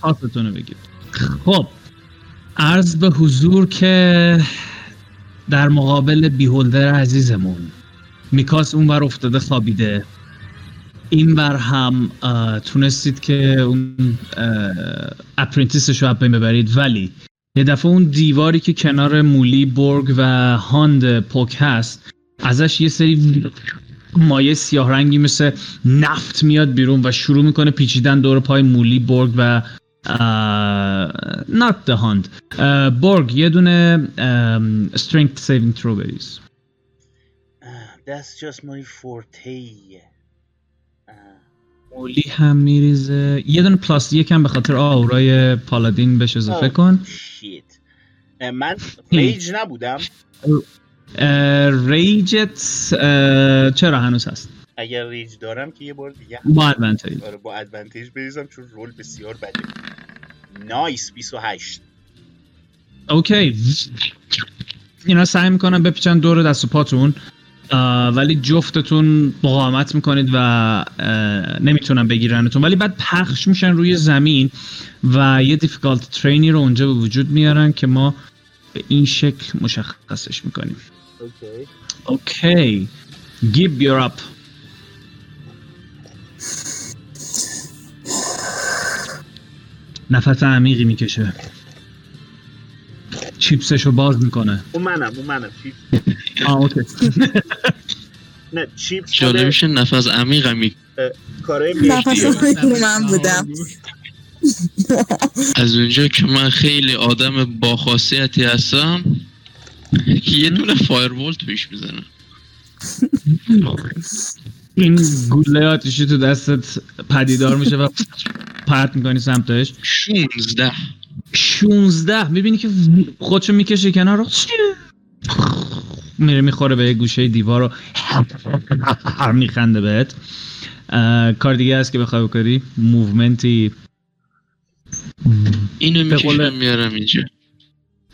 پاستون رو بگیر. خب عرض به حضور که در مقابل بیهولدر عزیزمون میکاس اون بر افتاده خوابیده. این بر هم تونستید که اون اپرنتیسش رو بین ببرید. ولی یه دفعه اون دیواری که کنار مولی برگ و هاند پوک هست ازش یه سری مایه سیاه رنگی مثل نفت میاد بیرون و شروع می‌کنه پیچیدن دور پای مولی برگ و not the هاند برگ یه دونه strength saving throw بریز. That's just my forte. مولی هم میریزه. یه دونه پلاس یکم به خاطر آورای پالادین بهش اضافه کن. شیت من ریج نبودم. rage ت چرا هنوز هست؟ اگر rage دارم که یه بار دیگه با advantage آره با advantage بریزم چون roll بسیار بده. nice 28 okay. اینا سعی می‌کنن بپیچن دور دست و پاتون ولی جفتتون مقاومت می‌کنید و نمی‌تونن بگیرنتون. ولی بعد پخش میشن روی زمین و یه difficult terrain ی رو اونجا به وجود میارن که ما به این شکل مشخصش می‌کنیم. اوکی. اوکی. گیب یور اپ نفس عمیقی می‌کشه. چیپسش رو باز می‌کنه. اون منم اون منم. چیپ آه اوکی. نه چیپس جالبش نفس عمیقم می کارهای نفس رو من بودم. از اونجا که من خیلی آدم با خاصیتی هستم یه دونه فایروول توش می‌زنم این گوله آتیشی تو دستت پدیدار میشه و پرت می‌کنی سمتش. 16 16 می‌بینی که خودشو می‌کشه کنار. رو میره می‌خوره به گوشه دیوار رو میخنده بهت. کار دیگه هست که بخوای بکنی؟ movement ی. اینو می‌کشم میارم اینجا.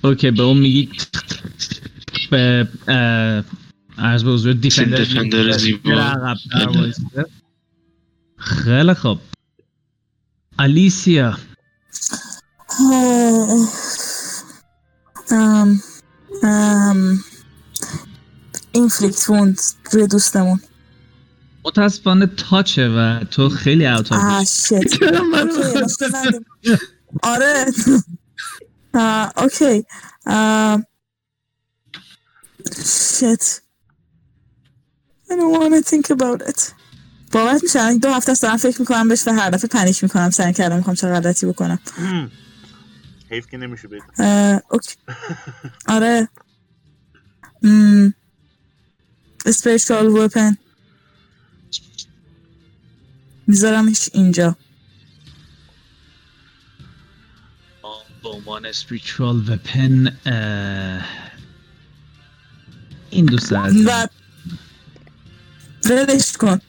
okay به اون میگی. به عرض به حضور defender defender زیبا. خیلی خوب. الیسیا ام ام inflict wound روی دوستمون. متاسفانه touch ه و تو خیلی out آه shit آره. آه، okay. shit I don't want to think about it. باورت میشه دو هفته است دارم فکر می‌کنم بهش و هر دفعه panic می‌کنم. سعی کردم می‌خوام چه غلطی بکنم. حیف که نمیشه بگم آره. spiritual weapon. میذارمش اینجا. به عنوان weapon اه، این دوست عزیز و ولش کن.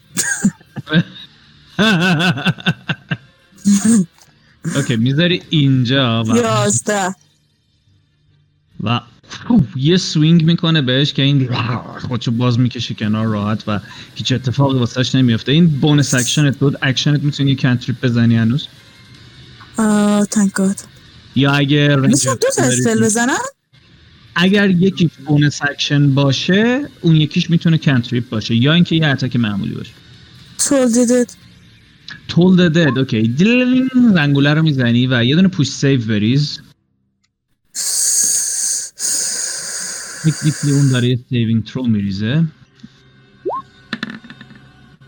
okay می‌ذاری اینجا و, یازده. و یه swing می‌کنه بهش که این خودشو باز می‌کشه کنار راحت و هیچ اتفاقی واسش نمیفته این bonus action ت بود اکشنت می‌تونی یه cantrip بزنی هنوز؟ آه thank god. یا اگه می‌تونم دو تا spell بزنم اگر یکیش bonus action باشه اون یکیش می‌تونه cantrip باشه یا اینکه یه attack معمولی باشه. Told did it تولد دد اوکی دلین رنگوله رو می‌زنی و یه دونه پوش سیو بریز. تکنیکلی اون داره یه سیوینگ ترو میریزه.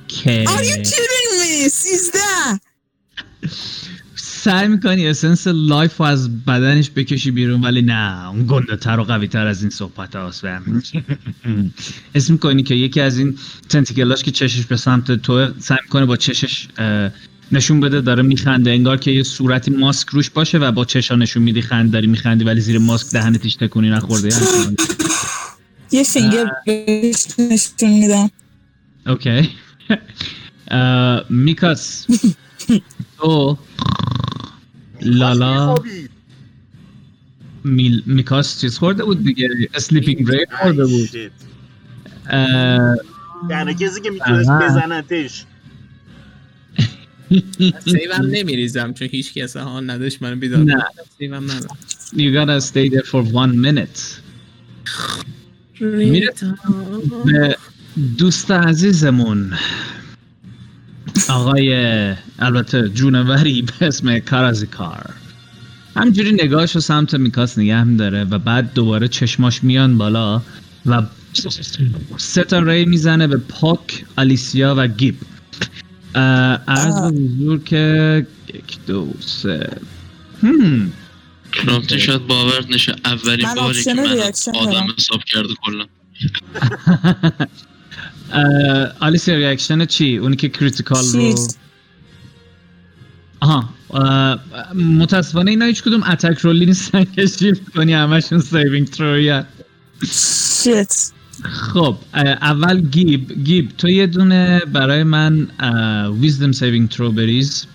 که Are you kidding me? سیزده سعی می‌کنی اسنس لایف رو از بدنش بکشی بیرون ولی نه اون گنده تر و قوی تر از این صحبت هاست اسم می‌کنی که یکی از این تنتیکلاش که چشش به سمت تو سعی می‌کنه با چشش نشون بده داره میخنده انگار که یه صورتی ماسک روش باشه و با چشا نشون میدی خند داری میخندی ولی زیر ماسک دهنت هیچ تکونی نخورده. یه فینگر نشون میدم. اوکی. میکاس. تو لالا. میل میکاس چیز خورده بود دیگه؟ sleeping ray خورده بود. تنها کسی که می‌تونست. بزنتش. save م نمیریزم چون هیچ کس ها نداشت منو بیدار نه. save م ندارم You gotta stay there for one minute. میره به دوست عزیزمون. آقای البته جونوری به اسم کارازیکار همجوری نگاهش رو سمت میکاس نگه میداره و بعد دوباره چشماش میان بالا و سه تا ray می‌زنه به پوک آلیسیا و گیب عرض به حضور که یک دو سه هم. شاید باور نشه اولین باری که من آدم. حساب کرده کلا آلیسیا reaction چی؟ اونی که critical رو آها متاسفانه اینا هیچ کدوم attack roll ی نیستن که شیفت کنی همشون saving throw ی شیت. خب اول گیب. گیب تو یه دونه برای من wisdom saving throw بریز.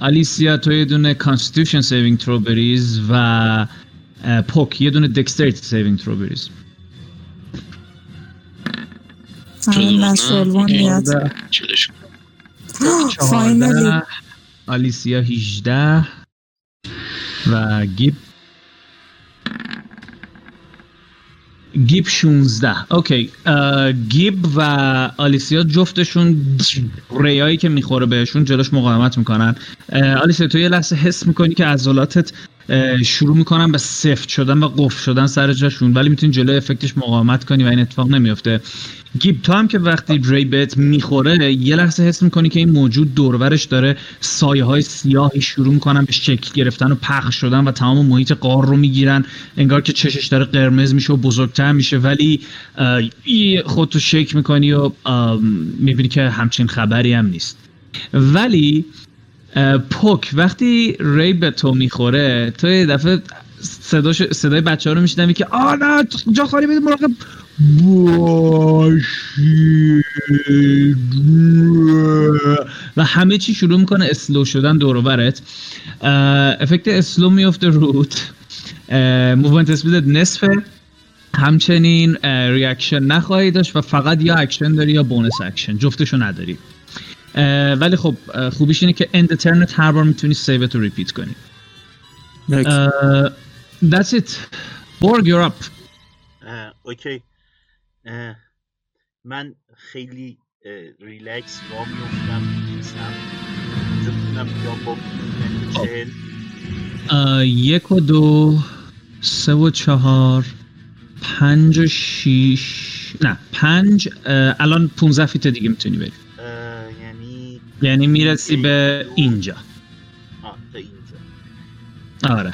آلیسیا تو یه دونه constitution saving throw بریز و پوک یه دونه dexterity saving throw بریز. چون 14 آلیسیا 18 و گیب گیب 16 اوکی گیب و آلیسیا جفتشون ریایی که می‌خوره بهشون جلوش مقاومت می‌کنن. آلیسیا تو یه لحظه حس می‌کنی که عضلاتت شروع می‌کنن به سفت شدن و قفل شدن سر جاشون. ولی می‌تونی جلوی افکتش مقاومت کنی و این اتفاق نمیفته گیب تو هم که وقتی ری بهت می‌خوره یه لحظه حس می‌کنی که این موجود دورورش داره سایه های سیاهی شروع می‌کنن به شکل گرفتن و پخش شدن و تمام محیط قار رو می‌گیرن. انگار که چشش داره قرمز میشه و بزرگتر میشه. ولی خودتو شک می‌کنی و می‌بینی که همچین خبری هم نیست. ولی پوک وقتی ری به تو می‌خوره تو یه دفعه صداش صدای بچه ها رو میشنوی که آه نه جا خالی بده مراقب. باشید. و همه چی شروع می‌کنه slow شدن دور و برت. اه، effect slow میفته روت movement speed ت نصفه. همچنین reaction نخواهی داشت و فقط یا اکشن داری یا bonus action جفتشو نداری. ولی خب خوبیش اینه که end turn ت هر بار می‌تونی save ت رو repeat کنی. That's it. Borg you're up. okay. من خیلی ریلکس را میفتم می‌تونم با اه، یک و دو سه و چهار پنج و شیش نه پنج الان 15 feet دیگه می‌تونی بری. یعنی می‌رسی به اینجا. آه تا اینجا. آره.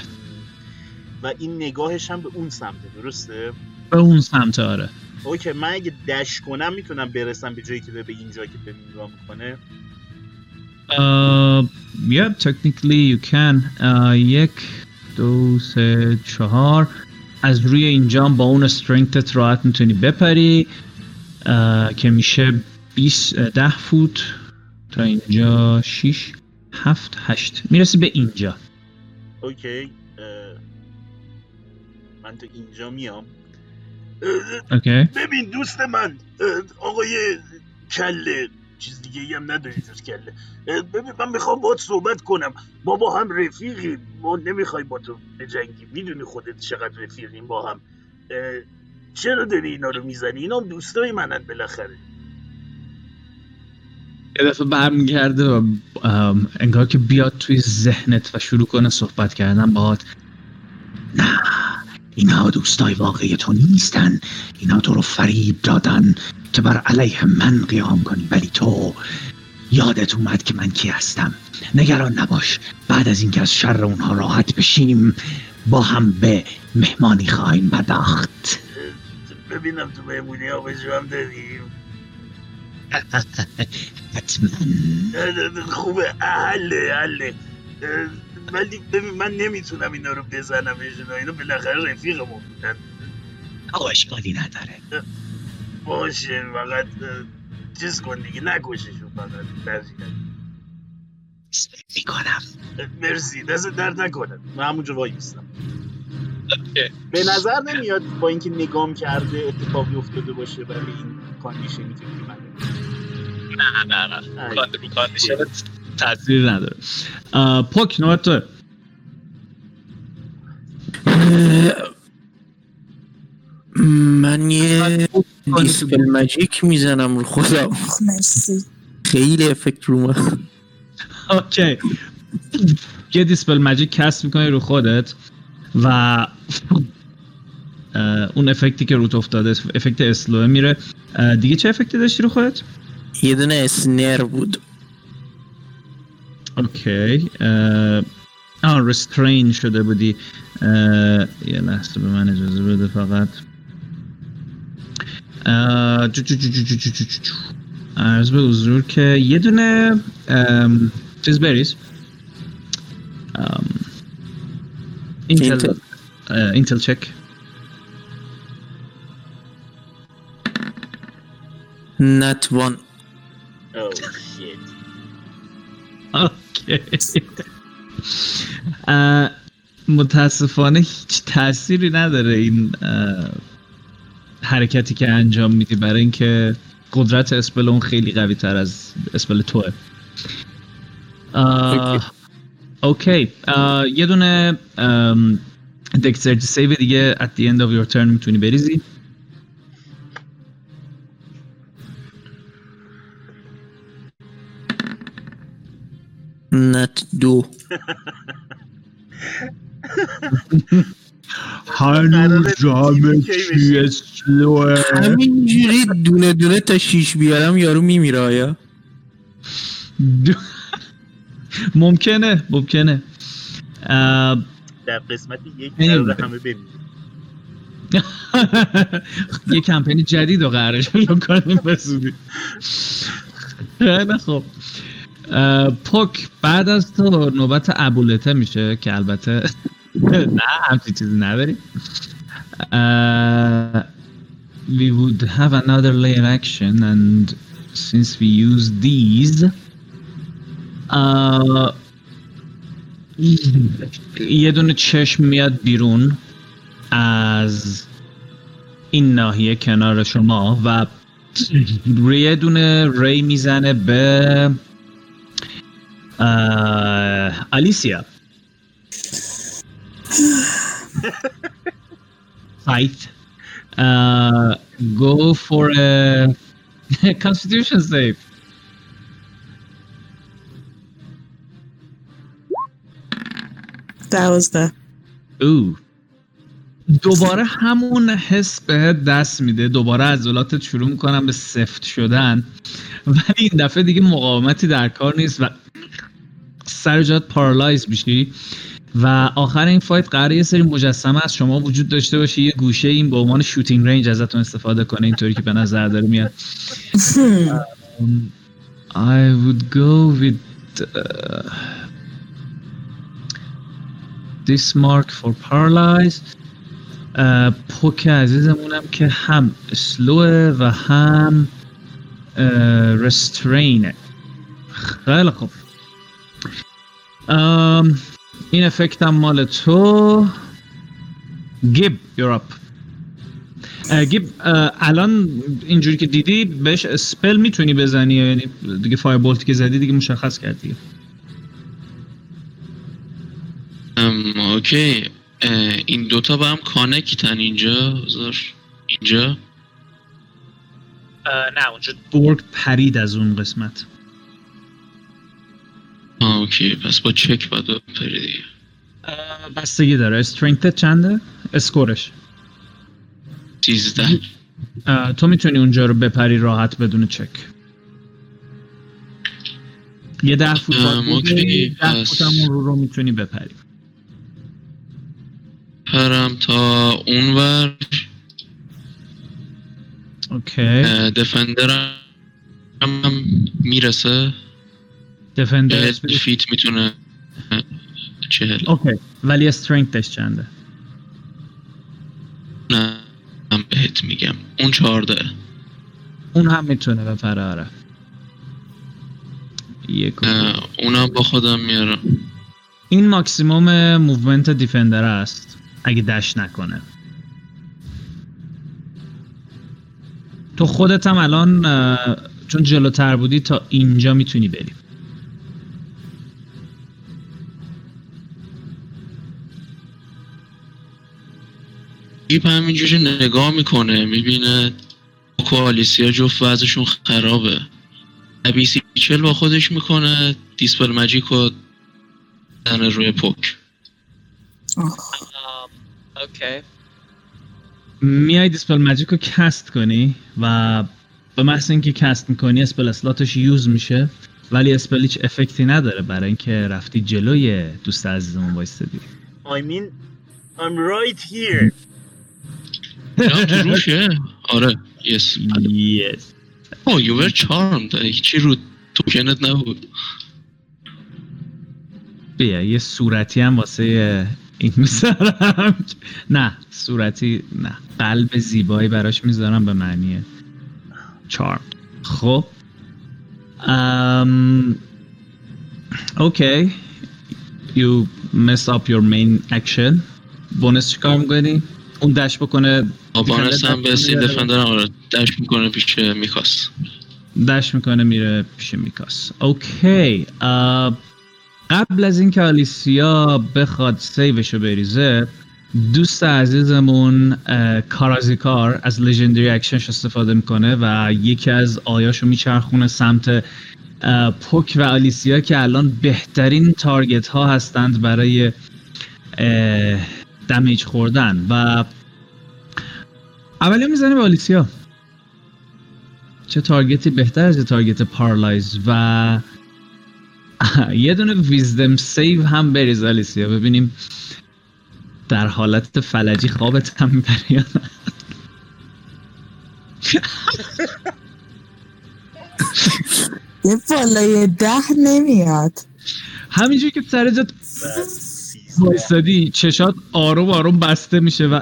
و این نگاهش هم به اون سمته درسته؟ به اون سمت آره. اوکی من اگه دش کنم می‌تونم برسم به جایی که به به اینجا که به نگاه می‌کنه؟ Uh, yeah, technically you can. Uh, یک دو سه چهار. از روی اینجا با اون استرنگتت راحت می‌تونی بپری. uh, که میشه 20 ده فوت. تا اینجا 6 هفت هشت. می‌رسی به اینجا. اوکی. من تا اینجا میام. اوکی. ببین دوست من آقای کله چیز دیگه هم نداری جز کله. ببین من می‌خوام باید صحبت کنم. ما با هم رفیقیم ما نمی‌خوای با تو بجنگیم می‌دونی خودت چقدر رفیقیم با هم. چرا داری اینا رو می‌زنی؟ اینا هم دوستای منن بالاخره. یه دفعه برمیگرده و انگار که بیاد توی ذهنت و شروع کنه صحبت کردن باهات نه اینها دوستای واقعی تو نیستن. اینا تو رو فریب دادن که بر علیه من قیام کنی. ولی تو یادت اومد که من کی هستم. نگران نباش. بعد از اینکه از شر اونها راحت بشیم با هم به مهمانی خواهیم پرداخت. ببینم تو مهمونی ها هم داریم حتما. خوبه. حله حله. اه، ولی ببین من نمی‌تونم اینا رو بزنمشون اینا بالاخره رفیقمون بودن. آقا اشکالی نداره. باشه فقط چیز کن دیگه. نکششون فقط. می‌کنم. مرسی. دست درد نکنه. من همونجا وای میستم به نظر نمیاد با اینکه نگام کرده اتفاقی افتاده باشه برای این condition ی که من نه نه نه condition تاثیر نداره. پوک نوبت تو. من یه dispel magic می‌زنم رو خودم. مرسی. خیلی effect رو من. okay. یه dispel magic cast می‌کنی رو خودت و اون effect ی که روت افتاده effect slow ه میره. دیگه چه effect ی داشتی رو خودت؟ یه دونه snare بود. okay uh, آه restrain شده بودی. Uh, یه لحظه به من اجازه بده فقط. Uh, عرض به حضور که یه دونه um, چیز بریز. intel intel check nat one Oh shit. okay اه، متاسفانه هیچ تأثیری نداره این حرکتی که انجام میدی. برای اینکه قدرت spell اون خیلی قوی تر از spell توه. okay یه دونه dexterity save دیگه at the end of your turn می‌تونی بریزی. nat دو. هنوز جامعه چی اسلوه همینجوری دونه دونه تا شیش بیارم یارو میمیره آیا؟ ممکنه ممکنه. در قسمت یک همه بمیریم یه کمپینی جدید رو قراره شروع کنیم بسودی خیلی خب پوک بعد از تو نوبت ابولته میشه که البته نه همچی چیزی نداریم we would have another layer action and since we use these یه دونه چشم میاد بیرون از این ناحیه کنار شما و یه دونه ری می‌زنه به اه، الیسیا fight. Uh, go for a constitution save. دوازده او دوباره همون حس بهت دست میده. دوباره عضلاتت شروع می‌کنن به سفت شدن. ولی این دفعه دیگه مقاومتی در کار نیست و سر جات paralyze میشی. و آخر این fight قرار یه سری مجسمه از شما وجود داشته باشه یه گوشه این به عنوان shooting range ازتون استفاده کنه اینطوری که به نظر داره میاد. I would go with uh, this mark for paralyze. Uh, پوک عزیزمونم که هم slow ه و هم restrain ه خیلی خوب. این effect هم مال تو. گیب you're up. اه، گیب الان اینجوری که دیدی بهش spell می‌تونی بزنی یعنی دیگه fire bolt ی که زدی دیگه مشخص کردی. ام، okay. این دوتا با هم کانکتن اینجا؟ بذار اینجا. نه اونجا برگ پرید از اون قسمت. آه اوکی. پس با چک باید بپری دیگه. بستگی داره. استرینگت چنده؟ اسکورش سیزده. تو می‌تونی اونجا رو بپری راحت بدون چک. یه ده فوت ده فوت رو رو می‌تونی بپری. پرم تا اونور okay. defender م هم می‌رسه. defender feet می‌تونه چهل. okay. ولی strength ش چنده؟ نه هم بهت میگم. اون چهارده. اون هم می‌تونه بپره آره. یک اونم با خودم میارم. این maximum movement defender است اگه dash نکنه. تو خودت هم الان چون جلوتر بودی تا اینجا می‌تونی بری. دیپ همینجوری نگاه می‌کنه می‌بینه پوک و آلیسیا جفت وضعشون خرابه. ابیسی چل با خودش می‌کنه dispel magic می‌زنه روی پوک. okay. میای dispel magic رو cast کنی و به محض اینکه cast می‌کنی spell slot ش use میشه ولی spell هیچ effect ی نداره برای اینکه رفتی جلوی دوست عزیزمون وایستدی I mean I'm right here. تو روشه؟ آره یس yes. او یو ور چارمد هیچی رو توکنت نبود. بیا یه صورتی هم واسه این می‌ذارم. نه صورتی نه. قلب زیبایی براش می‌ذارم به معنی چارم خب. ام اوکی you mess up your main action. bonus چیکار می‌کنی؟ اون dash بکنه با bonus هم steel defender م آره dash می‌کنه پیش میکاس. dash می‌کنه میره پیش میکاس. okay قبل از اینکه آلیسیا بخواد save شو بریزه دوست عزیزمون کارازیکار از legendary action ش استفاده می‌کنه و یکی از eye هاشو میچرخونه سمت پوک و آلیسیا که الان بهترین target ها هستند برای damage خوردن. و اولی می‌زنه به آلیسیا. چه target ی بهتر از یه target paralyze و یه دونه wisdom save هم بریز آلیسیا. ببینیم در حالت فلجی خوابت هم می‌بره یا نه. یه بالای ده نمیاد. همینجوری که سر جات وایستادی چشات آروم آروم بسته میشه و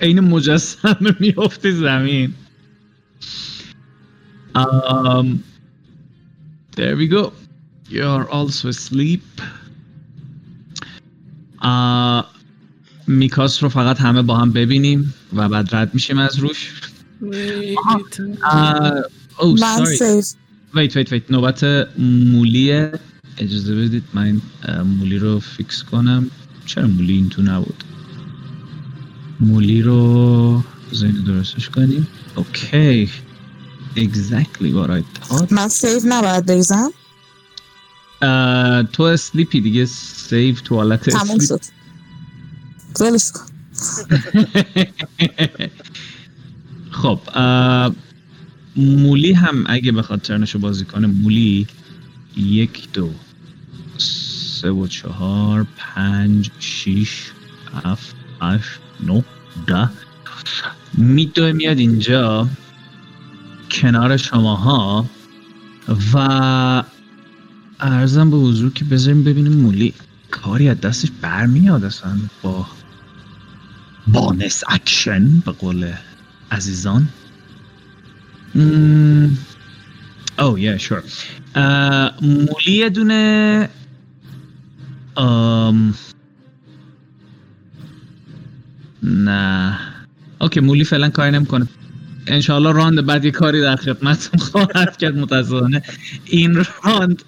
عین مجسمه میفته زمین. Um, there we go. You're also asleep. Uh, میکاس رو فقط همه با هم ببینیم و بعد رد میشیم از روش. Uh, wait wait wait نوبت مولیه اجازه بدید من اه، مولی رو fix کنم. چرا مولی این تو نبود؟ مولی رو زین درستش کنیم. okay. Exactly what I thought. من save نباید بریزم. تو asleep ی دیگه save تو حالت تموم شد. ولش کن. خب مولی هم اگه بخواد ترنشو بازی کنه مولی یک دو سه و چهار پنج شیش هفت هشت نه ده میدوه میاد اینجا کنار شماها و ارزم به حضور که بذاریم ببینیم مولی کاری از دستش برمیاد اصلا با bonus action به قول عزیزان. او یا شور مولی یه دونه نه. okay مولی فعلا کاری نمی‌کنه. انشاءالله راند بعد یه کاری در خدمتتون خواهد کرد متاسفانه. این راند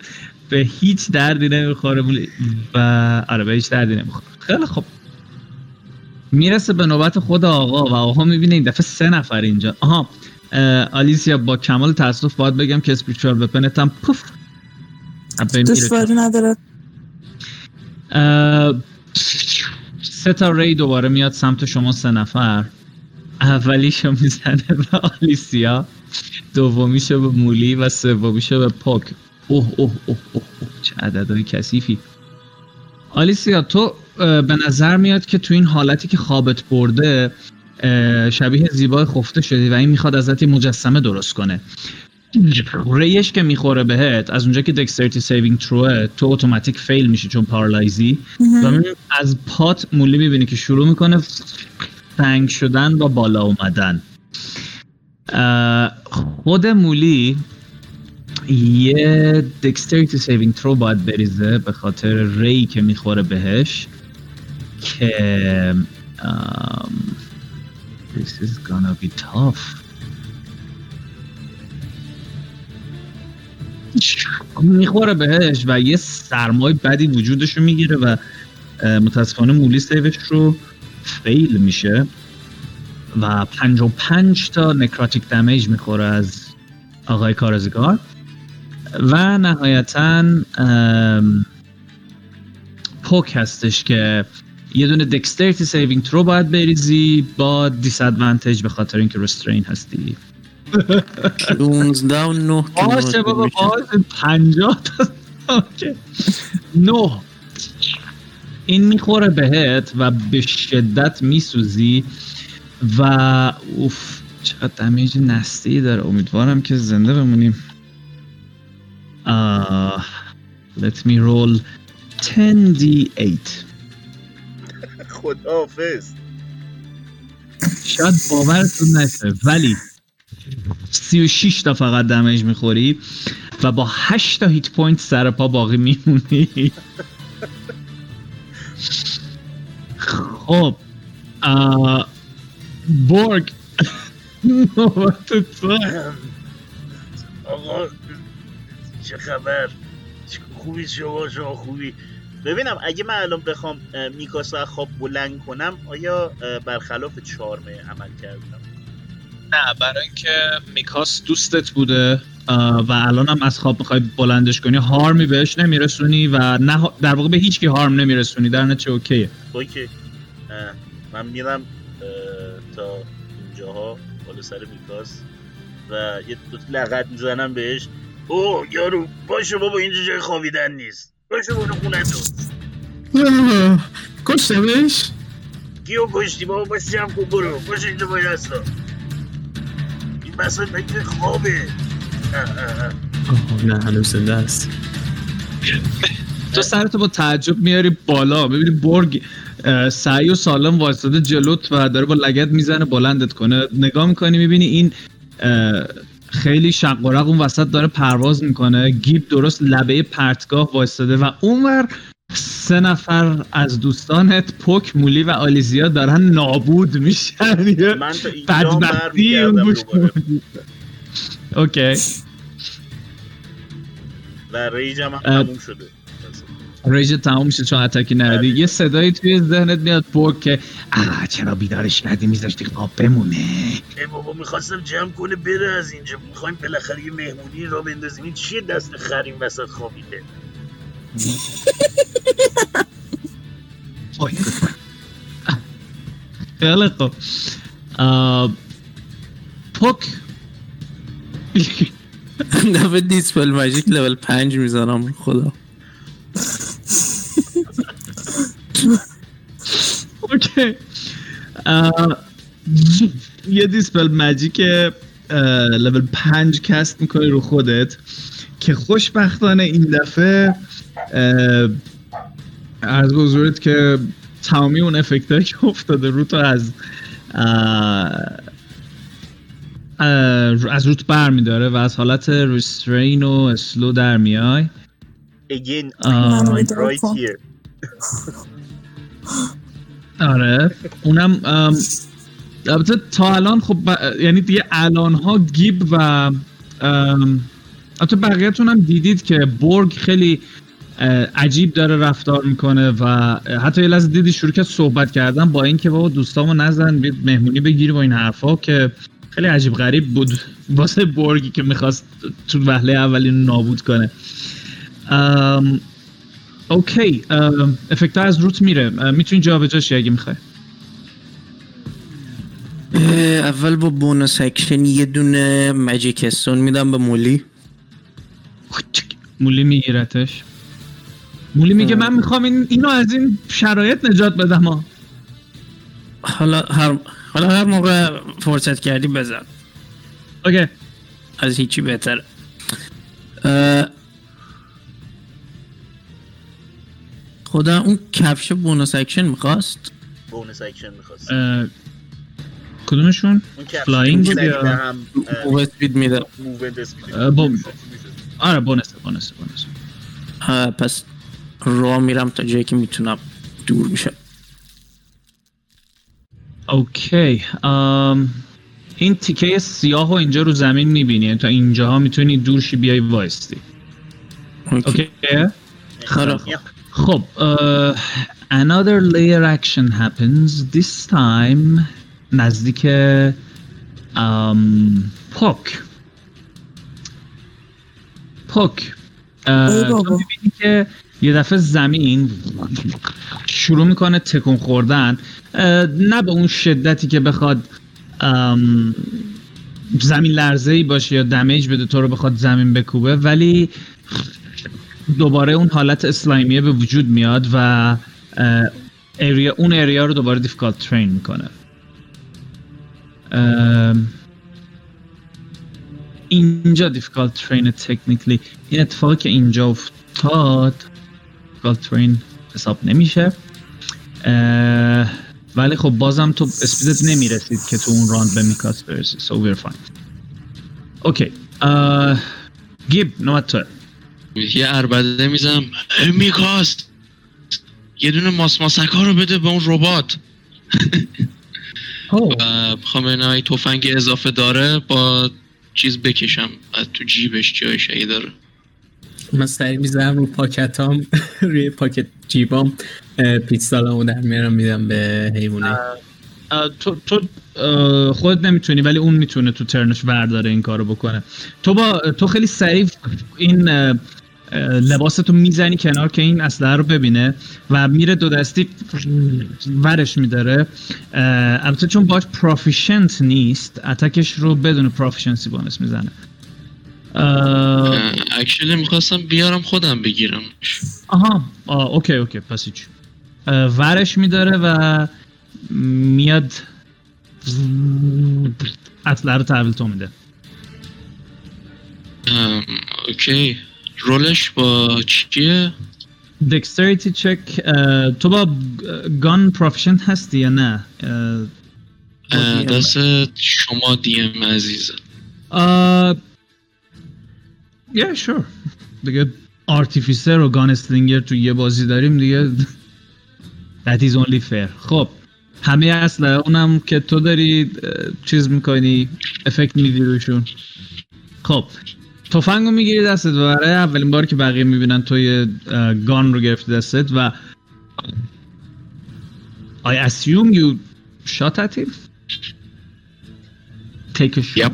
به هیچ دردی نمی‌خوره مولی. و آره به هیچ دردی نمی‌خوره. خیلی خب می‌رسه به نوبت خود آقا و آقا می‌بینه این دفعه سه نفر اینجا. آها اه، آلیسیا با کمال تاسف باید بگم که اسپریچوال وپنت هم پف. دشواری نداره سه تا ری دوباره میاد سمت شما سه نفر. اولیشو می‌زنه به آلیسیا دومیشو به مولی و سومیشو به پاک. اوه اوه اوه اوه, اوه. چه عددهای کثیفی. آلیسیا تو به نظر میاد که تو این حالتی که خوابت برده شبیه زیبای خفته شدی و این می‌خواد ازت مجسمه درست کنه. ray ش که می‌خوره بهت از اونجا که dexterity saving throw ه تو اتوماتیک fail میشی چون paralyze ی. و از پات مولی می‌بینی که شروع می‌کنه سنگ شدن و بالا اومدن. خود مولی یه dexterity saving throw باید بریزه به خاطر ray که می‌خوره بهش که um, this is gonna be tough. می‌خوره بهش و یه سرمای بدی وجودش رو می‌گیره و متاسفانه مولی save ش رو fail میشه و 55 تا necrotic damage می‌خوره از آقای کارزگار و نهایتا پوک هستش که یه دونه dexterity saving throw باید بریزی با dis به خاطر اینکه restrain هستی. 16 و 9 باشه بابا باشه. 50 تا. نه. این می‌خوره بهت و به شدت میسوزی و اوف چقدر damage nasty داره. امیدوارم که زنده بمونیم. آه let me roll 10d8 خداحافظ. شاید باورتون نشه ولی 36 تا فقط damage می‌خوری و با 8 تا hit point سر پا باقی میمونی. خب بورگ نوبت تو آقا چه خبر؟ خوبی شما؟ شما خوبی؟ ببینم اگه من الان بخوام از خواب بلند کنم آیا برخلاف چارمه عمل کردم؟ نه برای اینکه میکاس دوستت بوده و الان هم از خواب می‌خوای بلندش کنی هارمی بهش نمیرسونی و نه در واقع به هیچ کی هارم نمیرسونی در نتیجه اوکیه. اوکی. من میرم تا اینجاها بالا سر میکاس و یه دو لغت می‌زنم بهش. او یارو باشه بابا اینجا جای خوابیدن نیست. باشه برو خونه تو. کشتمش؟ کیو کشتی؟ بابا باشه جمع کن برو. باشه اینجا باید هستا مثلا مگه خوابه. نه هنوز زنده است تو سرتو با تعجب میاری بالا. ببینی برگ سعی و سالم واسطه جلوت و داره با لگت می‌زنه بلندت کنه. نگاه می‌کنی می‌بینی این خیلی شق و اون وسط داره پرواز می‌کنه. گیب درست لبه پرتگاه وایستاده و اونور سه نفر از دوستانت پوک مولی و آلیزیا دارن نابود میشن. من تا بدبختی اون اوکی. و ریجم هم. تموم شده. ریج تمام میشه چون اتکی نردی. بله. یه صدایی توی ذهنت میاد پوک که آه چرا بیدارش کردی میذاشتی خواب بمونه. ای بابا می‌خواستم جمع کنه بره از اینجا. می‌خوایم بالاخره یه مهمونی را بندازیم. این چیه دست خریم وسط خوابیده. خیلی خوب پوک دفعه dispel magic level 5 می‌زنم خدا okay یه dispel magic اه، لول پنج cast می‌کنی رو خودت که خوشبختانه این دفعه عرض به حضورت که تمامی اون افکت که افتاده رو تو از از روت بر میداره و از حالت ریسترین و اسلو در میای again I'm right here. آره. اونم ام، البته تا الان خب ب- یعنی دیگه الان ها گیب و البته بقیه‌تون هم دیدید که برگ خیلی عجیب داره رفتار می‌کنه و حتی یه لحظه دیدی شروع کرد صحبت کردن با اینکه بابا دوستامو نزن مهمونی بگیری با این حرفا که خیلی عجیب غریب بود. واسه برگی که می‌خواست تو وهله اولین نابود کنه. ام، اوکی ام، افکت از روت میره. می‌تونی جابجاشی اگه می‌خوای؟ اول با bonus action یه دونه magic stone میدم به مولی. مولی میگیرتش. مولی میگه من می‌خوام این اینو از این شرایط نجات بدم ها. حالا هر حالا هر موقع فرصت کردی بزن. okay. از هیچی بهتره. اه، خدا اون کفش bonus action می‌خواست؟ bonus action می‌خواست. کدومشون؟ flying بود یا- move speed میده. آره bonus ه bonus ه. اه، پس راه میرم تا جایی که می‌تونم دور میشه okay ام، این تیکه سیاه رو اینجا رو زمین می‌بینی تا اینجاها می‌تونی دورشی بیای وایستی. okay. آره. خب another layer action happens. This time نزدیک um, پوک پوک uh, ای تو. می‌بینی که یه دفعه زمین شروع می‌کنه تکون خوردن. نه به اون شدتی که بخواد زمین لرزه ای باشه یا دمیج بده تو رو بخواد زمین بکوبه ولی دوباره اون حالت slime یه به وجود میاد و area اون area رو دوباره difficult terrain می‌کنه. اینجا difficult terrain technically این اتفاقی که اینجا افتاد difficult terrain حساب نمیشه. ولی خب بازم تو speed ت نمی‌رسید که تو اون راند به میکاس برسی. So we're fine. اوکی گیب نوبت توه یه اربده می‌زنم "ای میکاس یه دونه ماسماسک ها رو بده به اون ربات. و می‌خوام ببینم اگه تفنگ اضافه داره با چیز بکشم. و تو جیبش جایش اگه داره. من سری می‌زنم رو پاکتام روی پاکت جیبام اه، پیستالامو در میارم میدم به حیوانه. تو تو خودت نمی‌تونی ولی اون می‌تونه تو turn ش ورداره این کارو بکنه. تو با تو خیلی سریع این اه، لباستو می‌زنی کنار که این اسلحه رو ببینه و میره دو دستی ورش میداره. البته چون باش proficient نیست attack ش رو بدون proficiency bonus می‌زنه. Actually می‌خواستم بیارم خودم بگیرم. آها آه، okay okay پس هیچ. اه، ورش میداره و میاد اسلحه رو تحویل تو میده. Okay. roll ش با چیه؟ Dexterity check تو با gun proficient هستی یا نه؟ دست شما DM عزیزه. Yeah, sure. دیگه آرتیفیسر و گان استلینگر تو یه بازی داریم دیگه. That is only fair. خب همه اسلحه اونم که تو داری چیز می‌کنی افکت میدی روشون خب تفنگ رو می‌گیری دستت. و برای اولین بار که بقیه می‌بینن تو یه گان رو گرفتی دستت و I assume you shot at him? Take a shot. یپ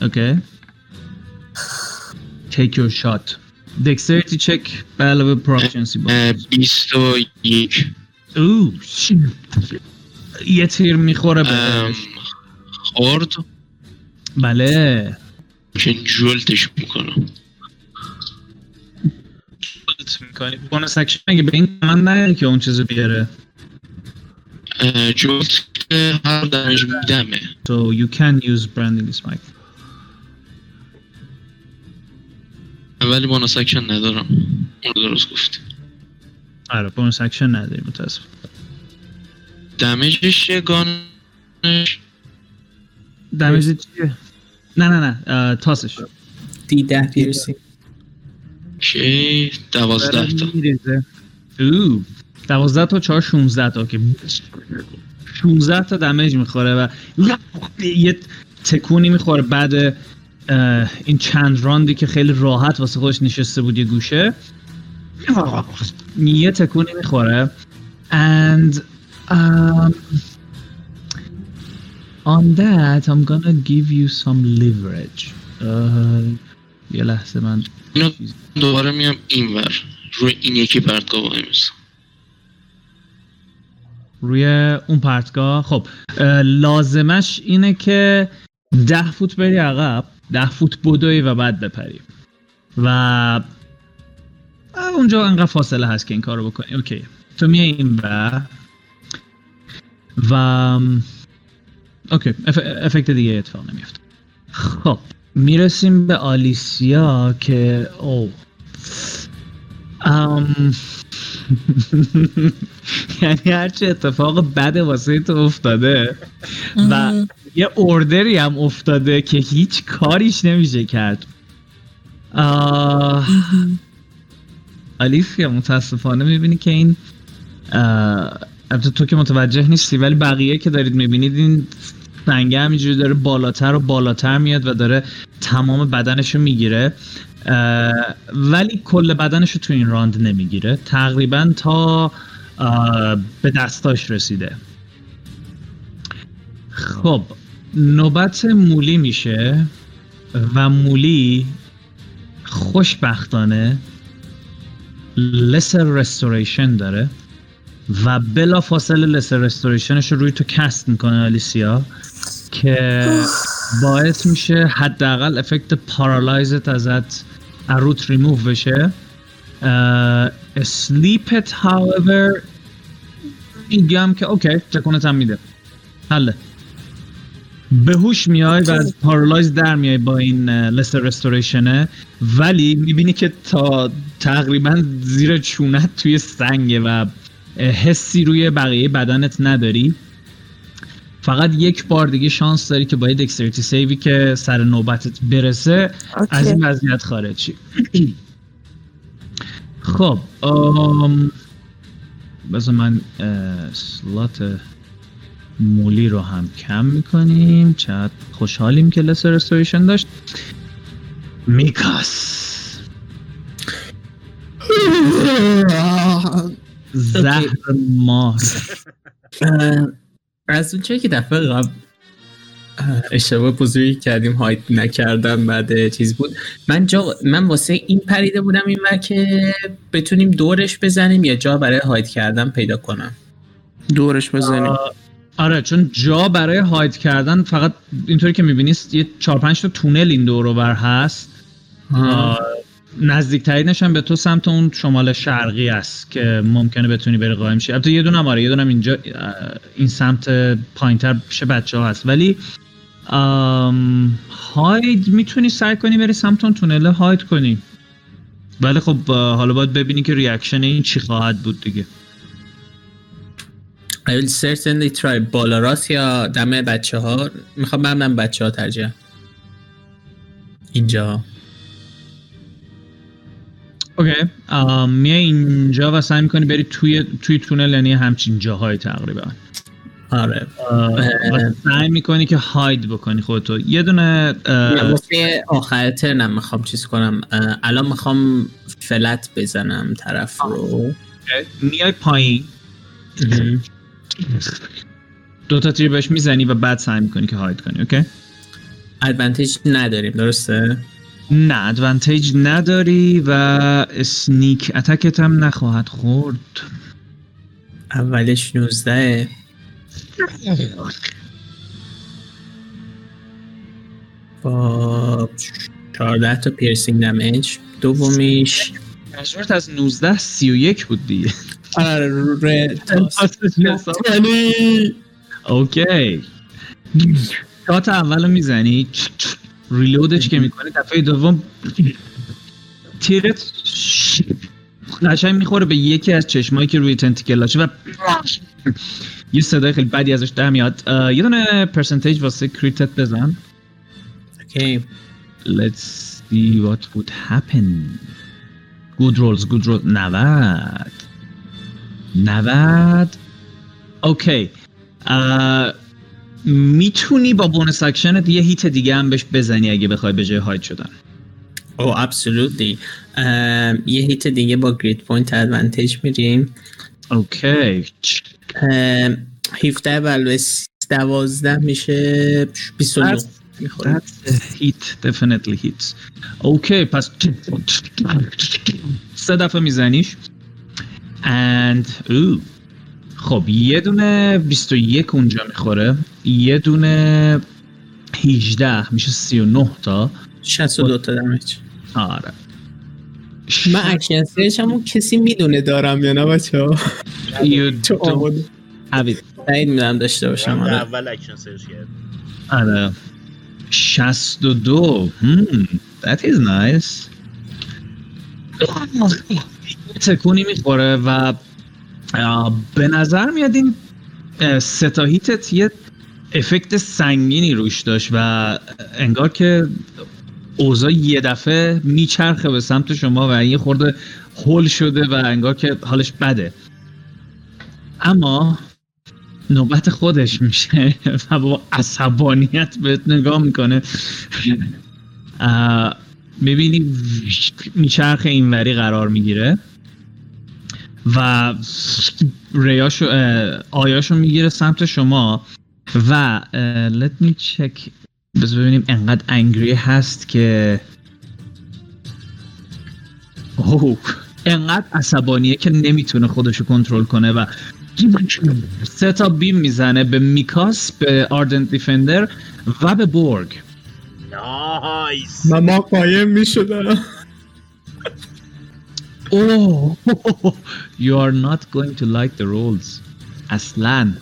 Okay. Take your shot. Dexterity check به علاوه. بیست و یک اوه یه تیر می‌خوره بهش. خورد بله. که جلتش می‌کنم بولت می‌کنی. بونس اکشن مگه به این من نه که اون چیزو بیاره. جلت هر درج میدمه So you can use branding smite. ولی بونس اکشن ندارم. اون رو درست گفتی. آره بونس اکشن نداری متاسف. دمیجش یه گانش؟ دمیج چیه؟ نه نه نه تاسش. دی ده پیرسی که دوازده تا. دوازده تا چهار 16 تا. که 16 تا دمیج می‌خوره و یه تکونی می‌خوره. بعد این چند راندی که خیلی راحت واسه خودش نشسته بود یه گوشه. یه تکونی می‌خوره. And um, on that I'm gonna give you some leverage. اه، یه لحظه من اینو دوباره میام اینور. روی این یکی پرتگاه وای روی اون پرتگاه. خب لازمش اینه که ده فوت بری عقب. ده فوت بدوی و بعد بپری و اونجا انقدر فاصله هست که این کارو بکنی okay. تو میای این و و okay. اف... effect دیگه اتفاق نمیفته خب. می‌رسیم به آلیسیا که او ام... یعنی هرچی اتفاق بد واسه تو افتاده و یه اوردری هم افتاده که هیچ کاریش نمیشه کرد. آه... آلیسیا متاسفانه می‌بینی که این البته تو که متوجه نیستی ولی بقیه که دارید می‌بینید این سنگه همینجوری داره بالاتر و بالاتر میاد و داره تمام بدنش رو می‌گیره ولی کل بدنش رو تو این راند نمی‌گیره. تقریبا تا به دستاش رسیده. خب نوبت مولی میشه و مولی خوشبختانه لسر رستوریشن داره و بلا فاصله lesser restoration ش رو روی تو cast می‌کنه آلیسیا که باعث میشه حداقل effect paralyze ت ازت روت ریموو بشه. sleep ت however میگم که okay تکونت هم میده. حله. به هوش میای و از paralyze در میای با این lesser restoration ه. ولی می‌بینی که تا تقریبا زیر چونت توی سنگه و حسی روی بقیه بدنت نداری. فقط یک بار دیگه شانس داری که با دکستریتی سیوی که سر نوبتت برسه از این وضعیت خارج شی. خب بذار من سلات مولی رو هم کم می‌کنیم. چقدر خوشحالیم که لسر رستوریشن داشت. میکاس. زهر مار از اونجایی که دفعه قبل اه، اشتباه بزرگی کردیم هایت نکردم بعد چیز بود. من جا من واسه این پریده بودم این که بتونیم دورش بزنیم یا جا برای هایت کردن پیدا کنم. دورش بزنیم. آره چون جا برای هاید کردن فقط اینطوری که می‌بینید یه چهار پنج تا تونل این دور و بر هست. نزدیکترینش هم به تو سمت اون شمال شرقی است که ممکنه بتونی بری قایم شی. البته یه دونم آره یه دونم اینجا این سمت پایینتر پیش بچه ها هست. ولی هاید می‌تونی سعی کنی بری سمت اون تونل هاید کنی. ولی خب حالا باید ببینی که ریاکشن این چی خواهد بود دیگه. I will certainly try بالا راست یا دم بچه ها می‌خوام برم بچه ها ترجیح اینجا اوکی آم، میای اینجا و سعی می‌کنی بری توی توی تونل یعنی همچین جاهای تقریبا آره و سعی می‌کنی که هاید بکنی خودتو یه دونه واسه آخر ترنم می‌خوام چیز کنم الان می‌خوام فلت بزنم طرف رو میای پایین دو تا تیر بهش می‌زنی و بعد سعی می‌کنی که hide کنی okay؟ advantage نداریم درسته؟ نه advantage نداری و sneak attack ت هم نخواهد خورد. اولش 19 با 14 تا piercing damage دومیش. مجموعت از 19 31 بود دیگه. آره okay shot اول رو می‌زنی reload ش که می‌کنی دفعه دوم تیرت قشنگ می‌خوره به یکی از چشمایی که روی tentacle اشه و یه صدای خیلی بدی ازش در میاد یه دونه percentage واسه crit ت بزن Okay Let's see what would happen. Good rolls, good rolls. 90. 90. Okay. می‌تونی با bonus action ت یه hit دیگه هم بهش بزنی اگه بخوای به جای hide شدن. Oh absolutely یه hit دیگه با grit point advantage میریم اوکی. 17 بلوه 12 میشه 29 That's- می‌خوره That's a hit. Definitely hits. Okay پس سه دفعه میزنیش. And ooh. خب یه دونه 21 اونجا می‌خوره. یه دونه 18 میشه 39 تا. 62 تا damage. آره. من action surge همون کسی می‌دونه دارم یا نه بچه ها You تو. سعید می‌دونم داشته باشم. آره. اول action surge کرد آره. 62 hmm. That is nice. تکونی می‌خوره و به نظر میاد این اه، سه تا hit ت یه effect سنگینی روش داشت و انگار که اوضاع یه دفعه میچرخه به سمت شما و یه خورده هول شده و انگار که حالش بده. اما نوبت خودش میشه و با عصبانیت بهت نگاه می‌کنه. می‌بینی میچرخ اینوری قرار می‌گیره. و ریاشو آیاشو می‌گیره سمت شما و let me check بذار ببینیم انقدر انگری هست که اوه انقدر عصبانیه که نمی‌تونه خودشو کنترل کنه و سه تا بیم می‌زنه به میکاس به آردنت دیفندر و به بورگ نایس من ما قایم می‌شدم. Oh, you are not going to like the rolls. اصلا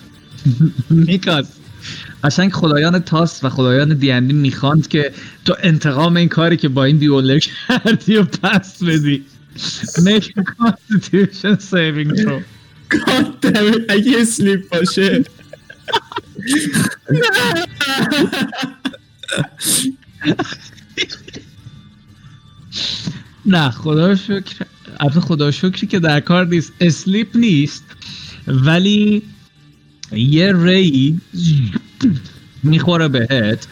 میکاس قشنگ خدایان تاس و خدایان دیندی می‌خواند که تو انتقام این کاری که با این دیولر کردی و پس بدی. Make a constitution saving throw. گادم اگه اسلیپ باشه نه خدا شکر. البته خدا شکری که در کار نیست. اسلیپ نیست ولی یه ری می‌خوره بهت.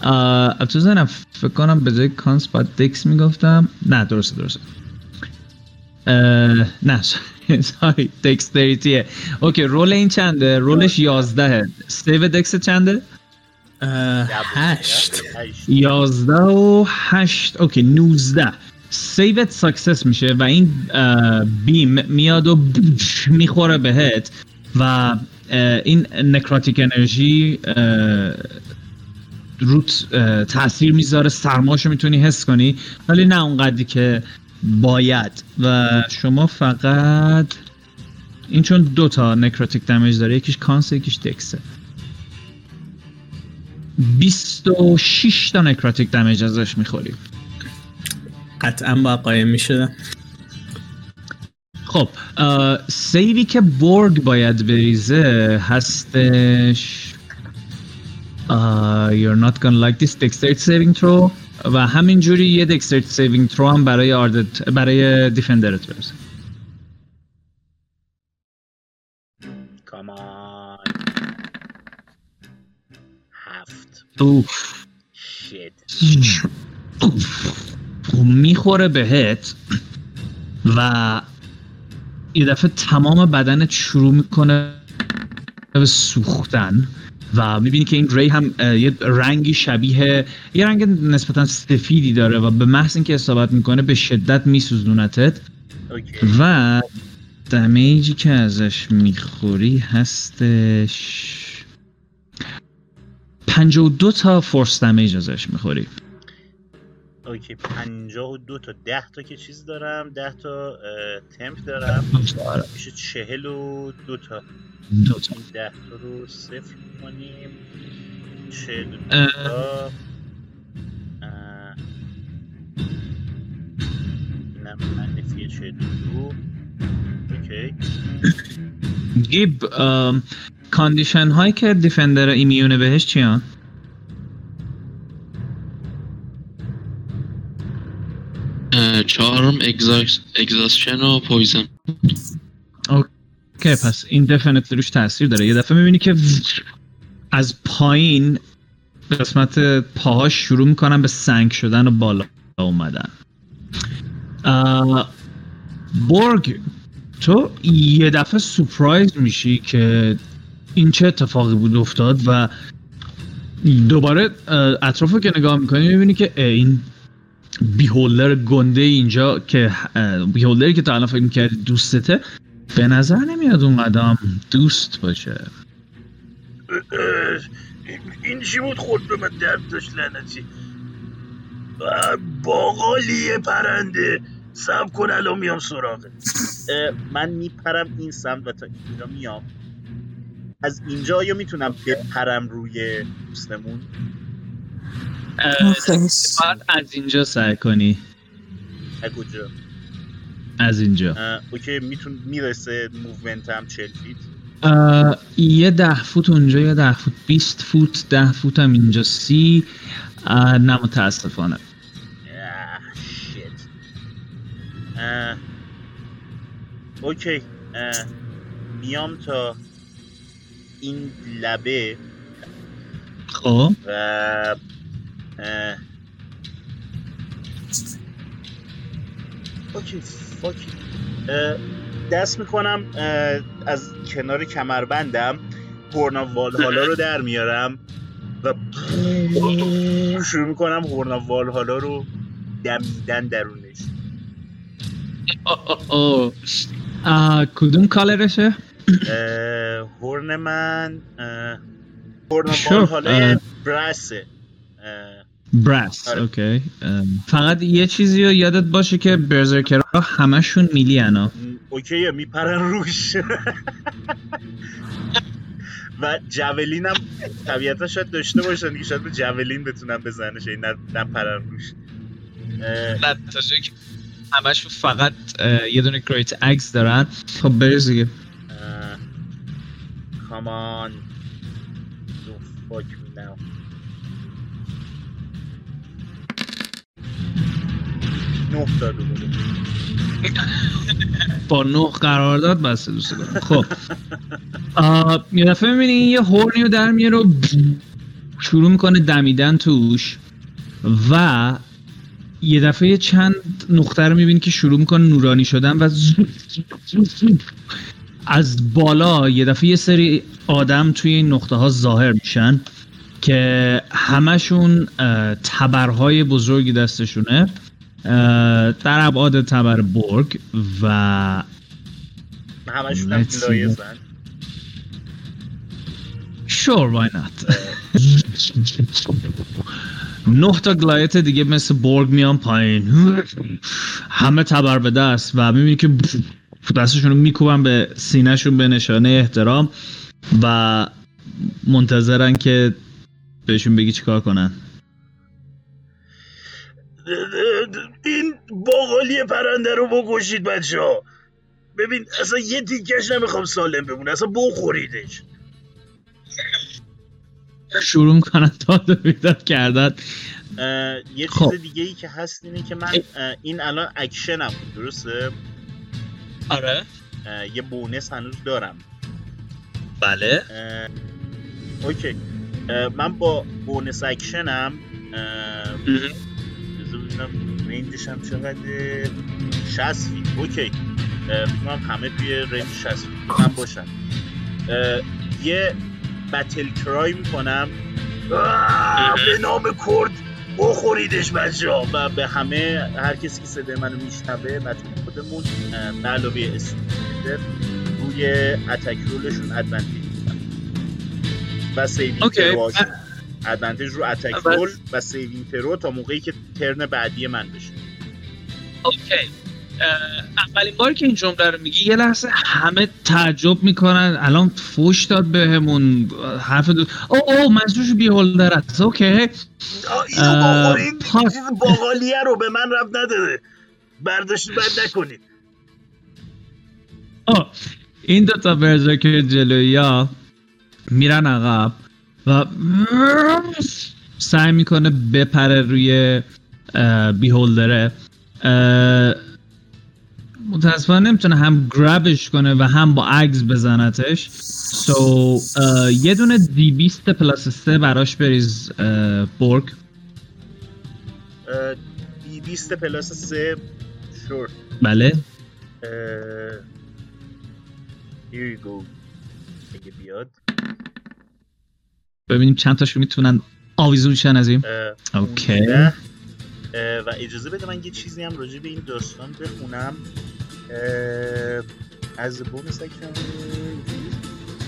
البته زنم فکر کنم به جای con save باید dex می‌گفتم. نه درسته درسته. نه sorry dexterity ه okay roll این چنده؟ roll ش یازدهه. save dex چنده؟ هشت. یازده و هشت. okay نوزده. save ت success میشه و این beam میاد و می‌خوره بهت و این نکراتیک انرژی روت تاثیر می‌ذاره سرماشو می‌تونی حس کنی ولی نه اونقدری که باید. و شما فقط این چون دو تا نکراتیک دمیج داره یکیش کانس یکیش دکسه 26 تا نکراتیک دمیج ازش می‌خوری قطعا با قایم می‌شدم خب سیوی که بورگ باید بریزه هستش. you're not gonna like this dexterity saving throw. و همینجوری یه dexterity saving throw هم برای آردت برای دیفندرت برسه. کامان هفت. اوف. می‌خوره بهت و یه دفعه تمام بدنت شروع می‌کنه به سوختن و می‌بینی که این ری هم یه رنگی شبیه یه رنگ نسبتا سفیدی داره و به محض اینکه اصابت می‌کنه به شدت میسوزونتت و دمیجی که ازش می‌خوری هستش 52 تا force damage ازش می‌خوری. okay پنجاه و دو تا ده تا که چیز دارم ده تا temp دارم. میشه چهل و دو تا. دو تا. ده تا رو صفر کنیم. چهل و دو. تا. منفی چهل و دو. okay. گیب condition هایی که defender immune ه بهش چیان؟ charmed exhaustion و poison okay پس این definitely روش تاثیر داره. یه دفعه می‌بینی که از پایین قسمت پاهاش شروع می‌کنن به سنگ شدن و بالا اومدن. اه، بورگ تو یه دفعه سپرایز میشی که این چه اتفاقی بود افتاد و دوباره اطراف که نگاه می‌کنی می‌بینی که این بیهولر گنده اینجا که اه، بیهولری که تا الان فکر می‌کردی دوستته به نظر نمیاد اون قدم دوست باشه. این چی بود خورد به من درد داشت لعنتی؟ اه، باقالیه پرنده. صبر کن الان میام سراغه من میپرم این سمت و تا اینجا میام. از اینجا یا می‌تونم بپرم روی دوستمون. باید از اینجا سعی کنی؟ از کجا از اینجا. okay میتون می‌رسه movement هم 40 feet؟ یه ده فوت اونجا یه ده فوت بیست فوت ده فوت هم اینجا سی. نه متاسفانه. اوکی. میام تا این لبه. خب. و فاکی اه، دست می‌کنم از کنار کمربندم هورنا والهالا رو در میارم و شروع می‌کنم هورنا والهالا رو دمیدن درونش کدوم کالرشه؟ هورن من هورنا. والهالا. برسه اه، براس آره. اوکی ام، فقط یه چیزی رو یادت باشه که برزرکرها همشون میلی انا. م، اوکیه میپرن روش. و جولین هم طبیعتا شاید داشته باشن دیگه شاید به جولین بتونن بزنش این نپرن روش. نه تا که همشون فقط یه دونه گریت اکس دارن. خب بریز دیگه. اه، نه بوده با نه قرار داد بسته دوست دارم. خب. یه دفعه می‌بینی یه هورنی رو در میاره و شروع می‌کنه دمیدن توش و یه دفعه چند نقطه رو می‌بینی که شروع می‌کنه نورانی شدن و از بالا یه دفعه یه سری آدم توی این نقطه ها ظاهر میشن که همشون تبرهای بزرگی دستشونه. در ابعاد تبر برگ و همشون. لایزن. Sure why not? نه تا گلایت دیگه مثل برگ میان پایین. همه تبر به دست و می‌بینی که دستشون رو میکوبن به سینهشون به نشانه احترام و منتظرن که بهشون بگی چیکار کنن. باقالی پرنده رو بکشید بچه ها. ببین اصلا یه تیکش نمی‌خوام سالم بمونه اصلا بخوریدش. شروع می‌کنن و بیداد کردن. یه خب. چیز دیگه ای که هست اینه که من این الان اکشنم بود درسته؟ آره. یه bonus هنوز دارم. بله. okay. من با bonus action م بذار ببینم range ش هم چقدر؟ 60 feet. okay. اه، فکر کنم همه توی range 60 feet. من باشم. اه، یه battle cry می‌کنم. به نام کرد بخوریدش بچه ها و به همه هر کسی که صدای منو میشنوه بچه خودمون به علاوه روی attack roll شون advantage و saving okay. advantage رو attack بس. roll و saving throw تا موقعی که turn بعدی من بشه. okay. اولین باری که این جمله رو میگی یه لحظه همه تعجب می‌کنن. الان فوش داد بهمون. حرف دو او او منظورش beholder است. okay. پا- چیز باقالیه رو به من ربط نداره برداشت بد نکنید. این دوتا برزرکر جلویی ها میرن عقب. و سعی می‌کنه بپره روی بیهولدره. متاسفانه نمی‌تونه هم گرابش کنه و هم با اگز بزنتش. سو یه دونه دی 20 پلاس 3 براش بریز برگ اه، دی 20 پلاس 3 شور بله. here you go. اگه بیاد. ببینیم چند تاشون می‌تونن آویزون شن از این. اوکی. 15. اه، و اجازه بده من یه چیزی هم راجع به این داستان بخونم. از bonus action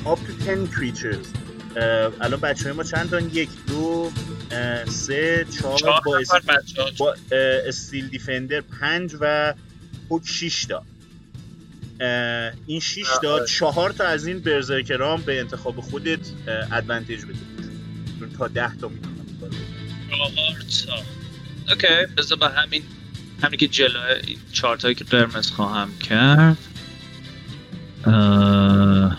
up to 10 creatures. الان بچه های ما چند تا یک دو سه چهار چهار با, با استیل دیفندر پنج و هوک شیش تا. این شیش تا آره. چهار تا از این برزرکرام به انتخاب خودت ادوانتیج بده چون تا ده تا می‌تونن چهار تا. اوکی بذار به همین همین که جلو این چهارتایی که قرمز خواهم کرد. اه،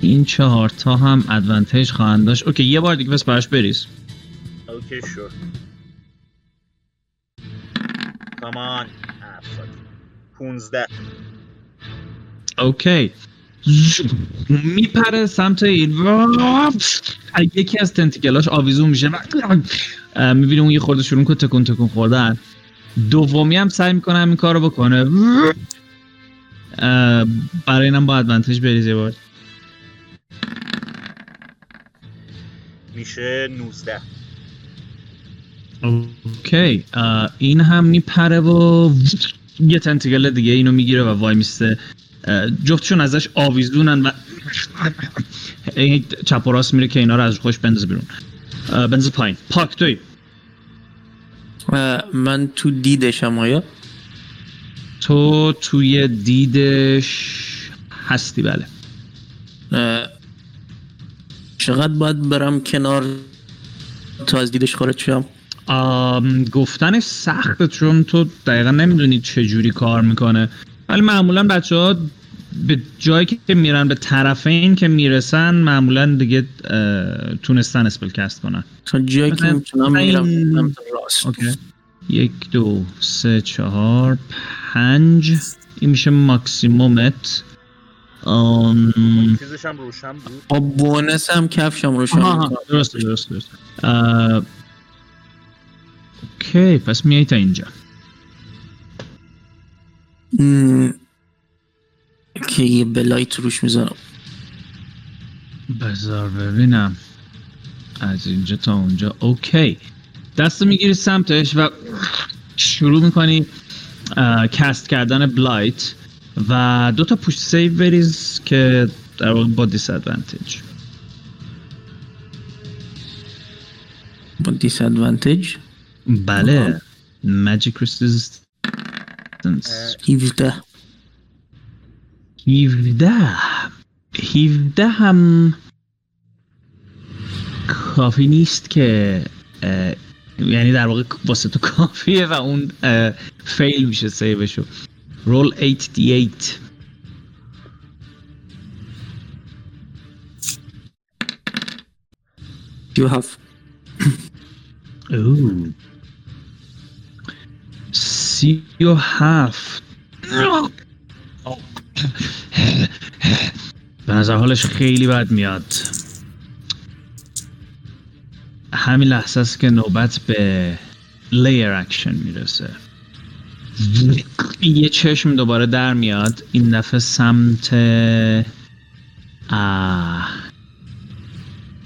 این چهار تا هم advantage خواهند داشت. okay یه بار دیگه بس براش بریز. okay sure. come on 15 okay. میپره سمت این یکی از tentacle اش آویزون میشه. می‌بینی اون یه خورده شروع کنه تکون تکون خوردن. دومی هم سعی می‌کنم این کارو بکنه. اه، برای اینم با ادوانتج بریز یه بار. میشه 19 اوکی. این هم میپره و یه تنتیگل دیگه اینو می‌گیره و وای میسته. جفتشون ازش آویزونن و چپ و راست میره که اینا رو از خوش بندازه بیرون. بندازه پایین. پاک توی. من تو دیدشم آیا؟ تو توی دیدش هستی بله. چقدر باید برم کنار تا از دیدش خارج شم؟ گفتنش سخته چون تو دقیقا نمی‌دونی چه جوری کار می‌کنه. ولی معمولا بچه ها به جایی که میرن به طرفین که می‌رسن معمولا دیگه تونستن spell cast کنن. تا جایی که می‌تونم این- میرم راست. یک دو سه چهار پنج. این میشه ماکسیمومت. آم، چیزش هم روشن بود. با bonus هم کفشم رو آها، آها، درسته درسته okay پس میای تا اینجا که یه blight روش می‌زنم بذار ببینم از اینجا تا اونجا okay دست می‌گیری سمتش و شروع می‌کنی cast کردن blight و دو تا پوش save بریز که در واقع با disadvantage با disadvantage بله magic resistance 17 17 17 هم کافی نیست که یعنی در واقع واسه تو کافیه و اون فیل میشه سیوشو. رول 8d8 You have اوه. سی و هفت به نظر حالش خیلی بد میاد. همین لحظه است که نوبت به lair action می‌رسه. یه چشم دوباره در میاد. این دفعه سمت.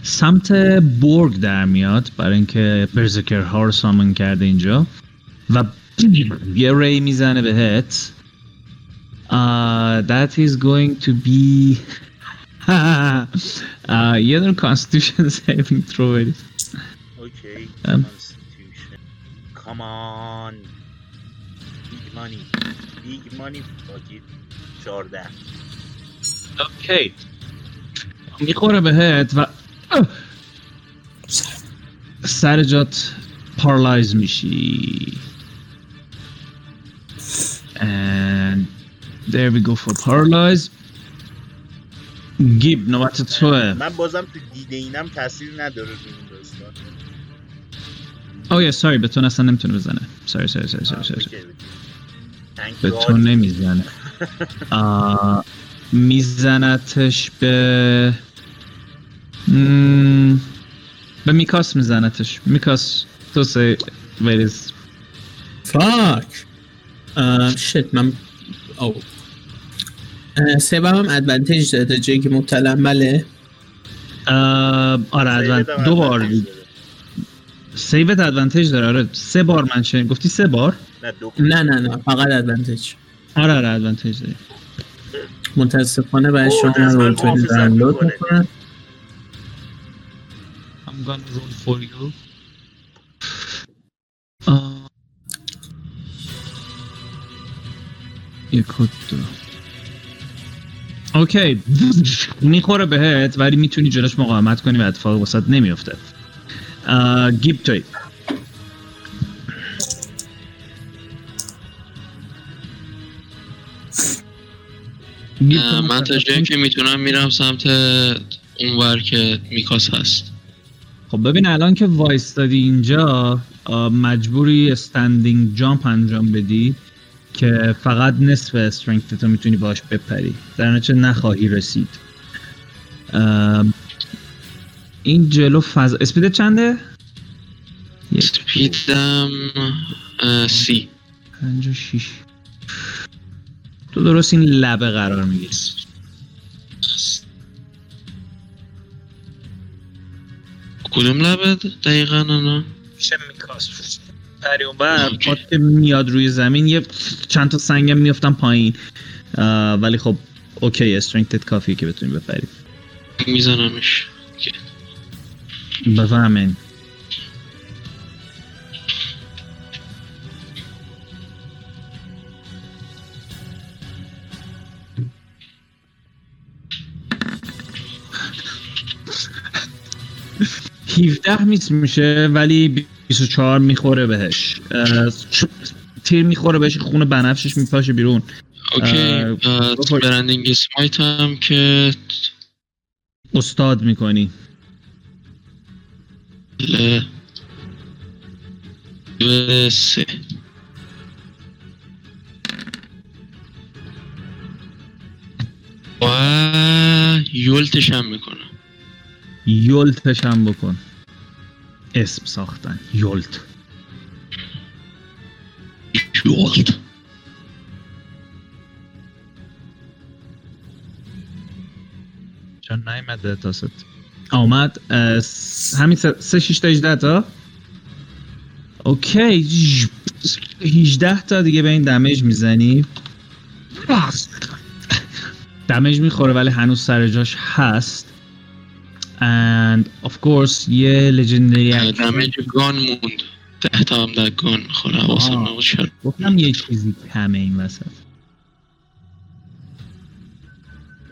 سمت بورگ در میاد. برای اینکه برزکر ها رو سامن کرده اینجا. و یه ری میزنه بهت uh, that is going to be uh, یه دونه constitution saving throw برید اوکی ام. Constitution. Come on Big money Big money باقی 14 اوکی میخوره بهت و اه! سر جات پارالایز میشی and there we go for paralyze. گیب نوبت توه من بازم تو دیده اینم تاثیر نداره رو این داستان. او یه sorry به تو اصلا نمی‌تونه بزنه. sorry sorry sorry sorry آه، sorry okay، okay. Thank به God. تو نمی‌زنه. آه، میزنتش به مم، به میکاس میزنتش. میکاس تو سی ویریز فاک شت من او سبب هم ادوانتیج داره تا جایی که مبتلم بله. آره ادوان سیوت هم دو بار. Advantage داره. سیوت ادوانتج داره آره. سه بار من شنید گفتی سه بار؟ نه دو نه نه نه فقط ادوانتیج آره آره ادوانتج داری. متاسفانه برای اوه، شما رول توی محافظت دانلود می‌کنه. می‌کنم. I'm gonna roll for you. یک دو. اوکی. می‌خوره بهت ولی می‌تونی جلوش مقاومت کنی و اتفاق وسط نمیفته گیب توی. من تا جایی که می‌تونم میرم سمت اونور که میکاس هست. خب ببین الان که وایستادی اینجا مجبوری استندینگ جامپ انجام بدی. که فقط نصف استرنگت تو می‌تونی باش بپری. در نتیجه نخواهی رسید. این جلو فضا اسپیدت چنده؟ یک. سپیدم اه، سی. پنج و شیش. تو درست این لبه قرار می‌گیری. کدوم لبه دقیقا انا میشه میکاس. پری اون بر اوکی. پات که میاد روی زمین یه چند تا سنگم میفتن پایین. ولی خب اوکی استرنگتت کافیه که بتونی بپری میزنمش. بفهمین. هیفده میس میشه ولی 24 می‌خوره بهش. تیر می‌خوره بهش خون بنفشش میپاشه بیرون. اوکی. برندینگ اسمایت هم که استاد می‌کنی. ل سه و یولتش هم می‌کنم. یولتش هم بکن. اسم ساختن. یولت. یولت. چون نیمده تا ست آمد همین سه شیش تا 18 تا؟ اوکی 18 تا دیگه به این دمیج می‌زنی. دمیج می‌خوره ولی هنوز سر جاش هست. And of course یه legendary action دمیج گان موند. ده تا هم در گان می‌خوره حواسم. نبود شد گفتم یه چیزی کمه این وسط.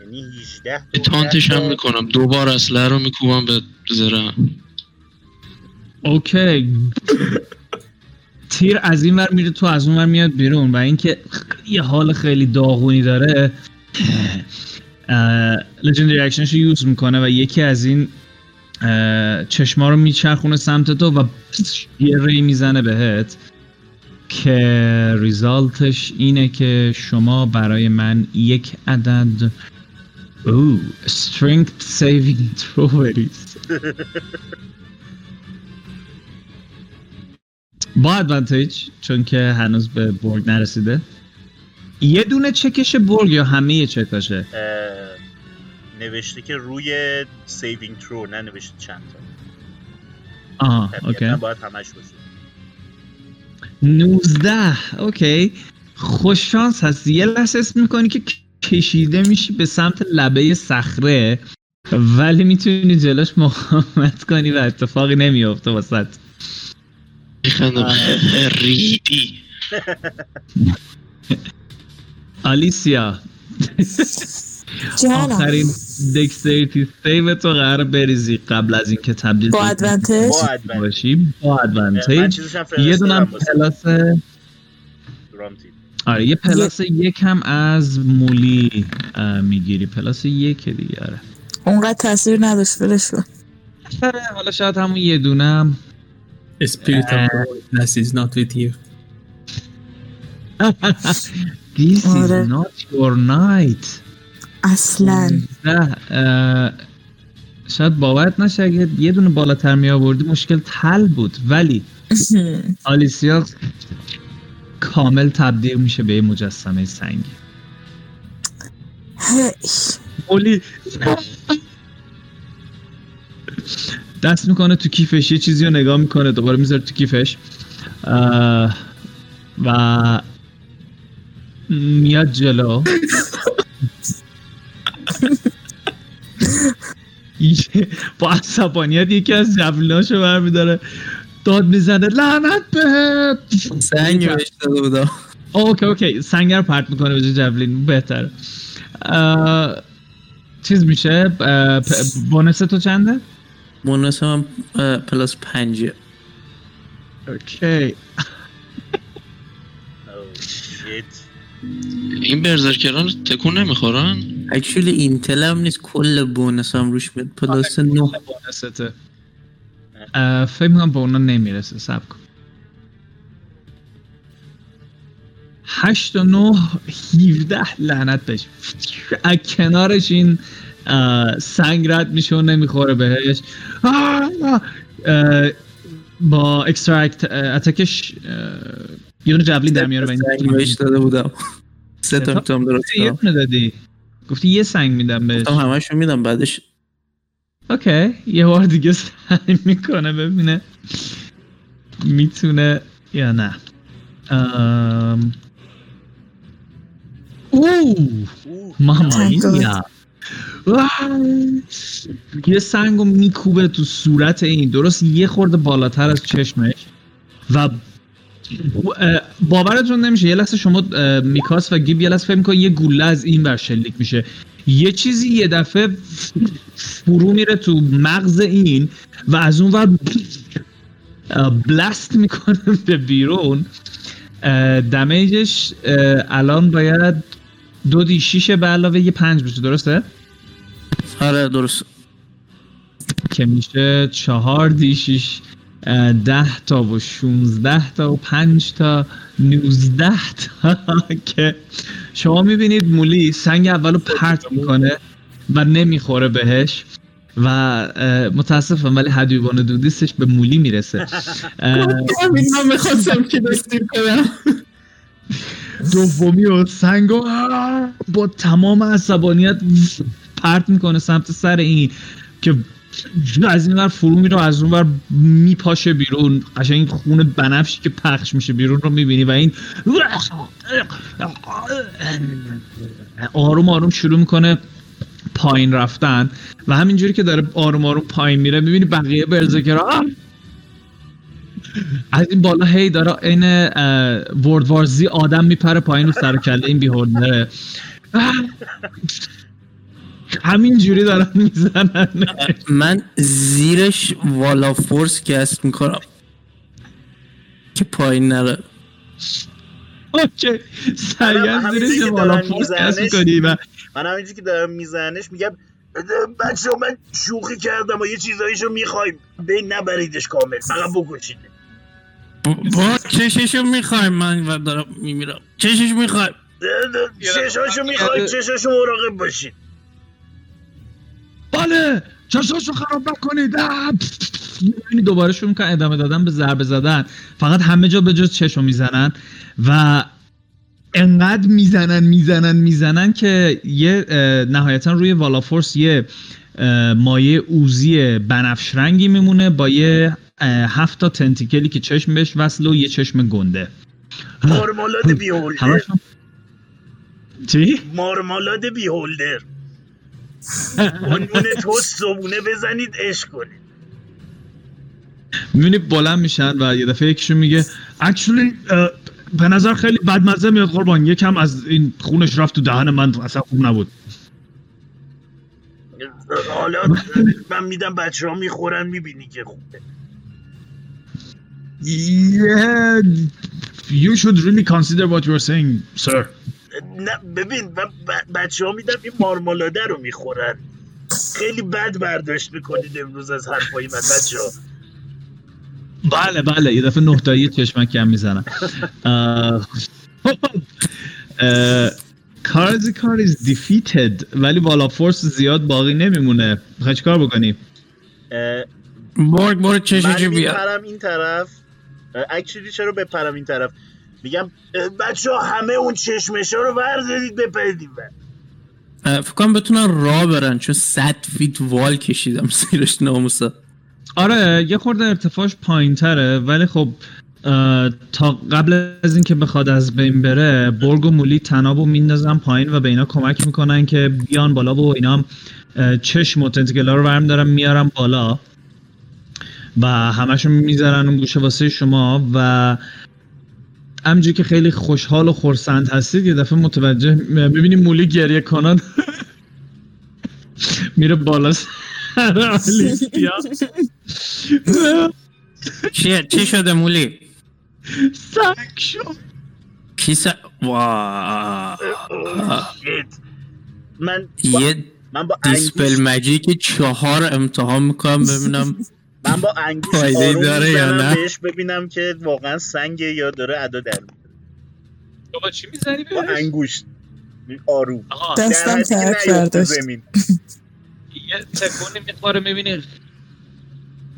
یعنی 18 تا تانتش هم می‌کنم. دوبار اسلحه رو میکوبم به زرم اوکی. تیر از این ور میره تو از اون ور میاد بیرون. و اینکه یه حال خیلی داغونی داره. legendary action ش رو use می‌کنه و یکی از این چشما رو میچرخونه سمت تو و یه ray می‌زنه بهت که result ش اینه که شما برای من یک عدد او strength saving throw بریز با advantage چون که هنوز به برگ نرسیده. یه دونه چکش برگ یا همه چکاشه اه، نوشته که روی saving throw ننوشته چند تا. آها طبیعتا okay. باید همش باشه. 19 okay. خوش شانس هست. یه لحظه اسم می‌کنی که کشیده میشی به سمت لبه صخره ولی می‌تونی جلوش مقاومت کنی و اتفاقی نمیافته واسط میخندم. ریدی. آلیسیا. آخرین dexterity save تو قرار بریزی قبل از اینکه تبدیل با advantage با advantage باشی با یه دونم plus. آره یه plus یک هم از مولی می‌گیری. plus یک دیگه آره. اونقدر تاثیر نداشت ولش آره، حالا شاید همون یه دونم Spirit of is not with you. This is آره. not your night اصلا شاید باورت نشه اگه یه دونه بالاتر می آوردی مشکل تل بود ولی آلیسیا کامل تبدیل میشه به یه مجسمه سنگی. اولی دست می‌کنه تو کیفش یه چیزی رو نگاه می‌کنه دوباره می‌ذاره تو کیفش و میاد جلو. با عصبانیت یکی از جبلاشو برمیداره. داد می‌زنه لعنت بهت سنگ بهش داده بودا اوکی اوکی. سنگر پرت می‌کنه به جبلین بهتره. اه، چیز میشه؟ بونس تو چنده؟ بونس هم پلاس پنجه. اوکی. این برزرکران تکون نمی‌خورن؟ اکچولی اینتل هم نیست. کل بونس هم روش میاد. پلاس نه. بونسته. اه، فکر می‌کنم به اونا نمی‌رسه. سب کن. هشت و نه هیوده لعنت بهش. از کنارش این سنگ رد میشه و نمی‌خوره بهش. آه! با extra attack ش یه دونه javelin در میاره و این سنگ بهش داده بودم. سه تا می‌تونم درست یه دونه دادی. گفتی یه سنگ میدم بهش. گفتم همشو میدم بعدش okay. یه بار دیگه سعی می‌کنه ببینه می‌تونه یا نه. ام... اوه! ماما. یا یه سنگو میکوبه تو صورت این. درست یه خورده بالاتر از چشمش و باورتون نمیشه یه لحظه شما میکاس و گیب یه لحظه فکر می‌کنی یه گوله از این ور شلیک میشه. یه چیزی یه دفعه فرو میره تو مغز این و از اون ور بلست می‌کنه به بیرون. دمیجش الان باید دو دی شیشه به علاوه یه پنج بشه درسته؟ آره درست. که میشه چهار دی شیش. ده تا و شونزده تا و پنج تا نوزده تا که شما می‌بینید مولی سنگ اولو پرت می‌کنه و نمی‌خوره بهش و متاسفم ولی حدیبان دودیستش به مولی می‌رسه. من می‌خواستم که دستیم کنم دومی و سنگو با تمام عصبانیت پرت می‌کنه سمت سر این که از این ور فرو میره از اون ور میپاشه بیرون. قشنگ این خون بنفشی که پخش میشه بیرون رو می‌بینی و این آروم آروم شروع می‌کنه پایین رفتن و همینجوری که داره آروم آروم پایین میره می‌بینی بقیه برزکرها از این بالا هی داره این ورد وارزی آدم میپره پایین رو سر کله این بیهوده. همین جوری دارن می‌زنن. من زیرش والا فورس کست می‌کنم. که پایین نره. اوکی. همینجوری زیرش دارن فورس می‌زننش. کس می‌کنی و من همینجوری که دارم میزنش میگم بچه من شوخی کردم و یه چیزاییشو می‌خوایم. بین نبریدش کامل. فقط بکشید. با چششو می‌خوایم من دارم میمیرم. چشش می‌خوایم. چشاشو می‌خوایم. چشاشو مراقب باشید. بله. چشاشو خراب نکنید! می‌بینی دوباره شروع می‌کنن ادامه دادن به ضربه زدن. فقط همه جا به جز چشم می‌زنن. و انقدر می‌زنن می‌زنن می‌زنن که یه نهایتا روی والا فورس یه مایه اوزی بنفش رنگی میمونه با یه هفت تا تنتیکلی که چشم بهش وصله و یه چشم گنده. مارمالاد بیهولدر. چی؟ مارمالاد بیهولدر. عنوان توست صبونه بزنید عشق کنید. می‌بینی بلند میشن و یه دفعه یکیشون میگه اکچولی به نظر خیلی بدمزه میاد قربان. یکم از این خونش رفت تو دهن من اصلا خوب نبود. حالا من میدم بچه ها می‌خورن می‌بینی که خوبه. Yeah, you should really consider what you're saying, sir. نه ببین من ب- بچه ها میدم این مارمالاده رو می‌خورن. خیلی بد برداشت می‌کنید امروز از حرفای من بچه ها بله بله یه دفعه نه تایی چشمک کم می‌زنن. کارز کار is defeated ولی والا فورس زیاد باقی نمیمونه. می‌خوای چیکار بکنی؟ اه، برگ برگ من چششو بیار میپرم این طرف. اکچولی چرا بپرم این طرف؟ میگم بچه ها همه اون چشمش ها رو بردارید بپرید فکر کنم بتونن راه برن چون 100 فیت وال کشیدم زیرش ناموسا. آره یه خورده ارتفاعش پایین تره ولی خب تا قبل از اینکه بخواد از بین بره برگ و مولی تنابو میندازن پایین و به اینا کمک می‌کنن که بیان بالا و اینا چشم و تنتیکلا رو برم دارن میارن بالا و همشون می‌ذارن اون گوشه واسه شما و همینجوری که خیلی خوشحال و خورسند هستید یه دفعه متوجه می‌بینی مولی گریه کنان میره بالا سر آلیسیا چیه؟ چی شده مولی؟ سنگ شد. کی. من من با دیسپل مجیک چهار امتحان می‌کنم ببینم من با انگوش آروم داره یا نه؟ بهش ببینم که واقعا سنگه یا داره ادا در میاره. بابا چی می‌زنی با انگوش. آروم. دستم ترک برداشت زمین یه تکونی می‌خوره می‌بینی.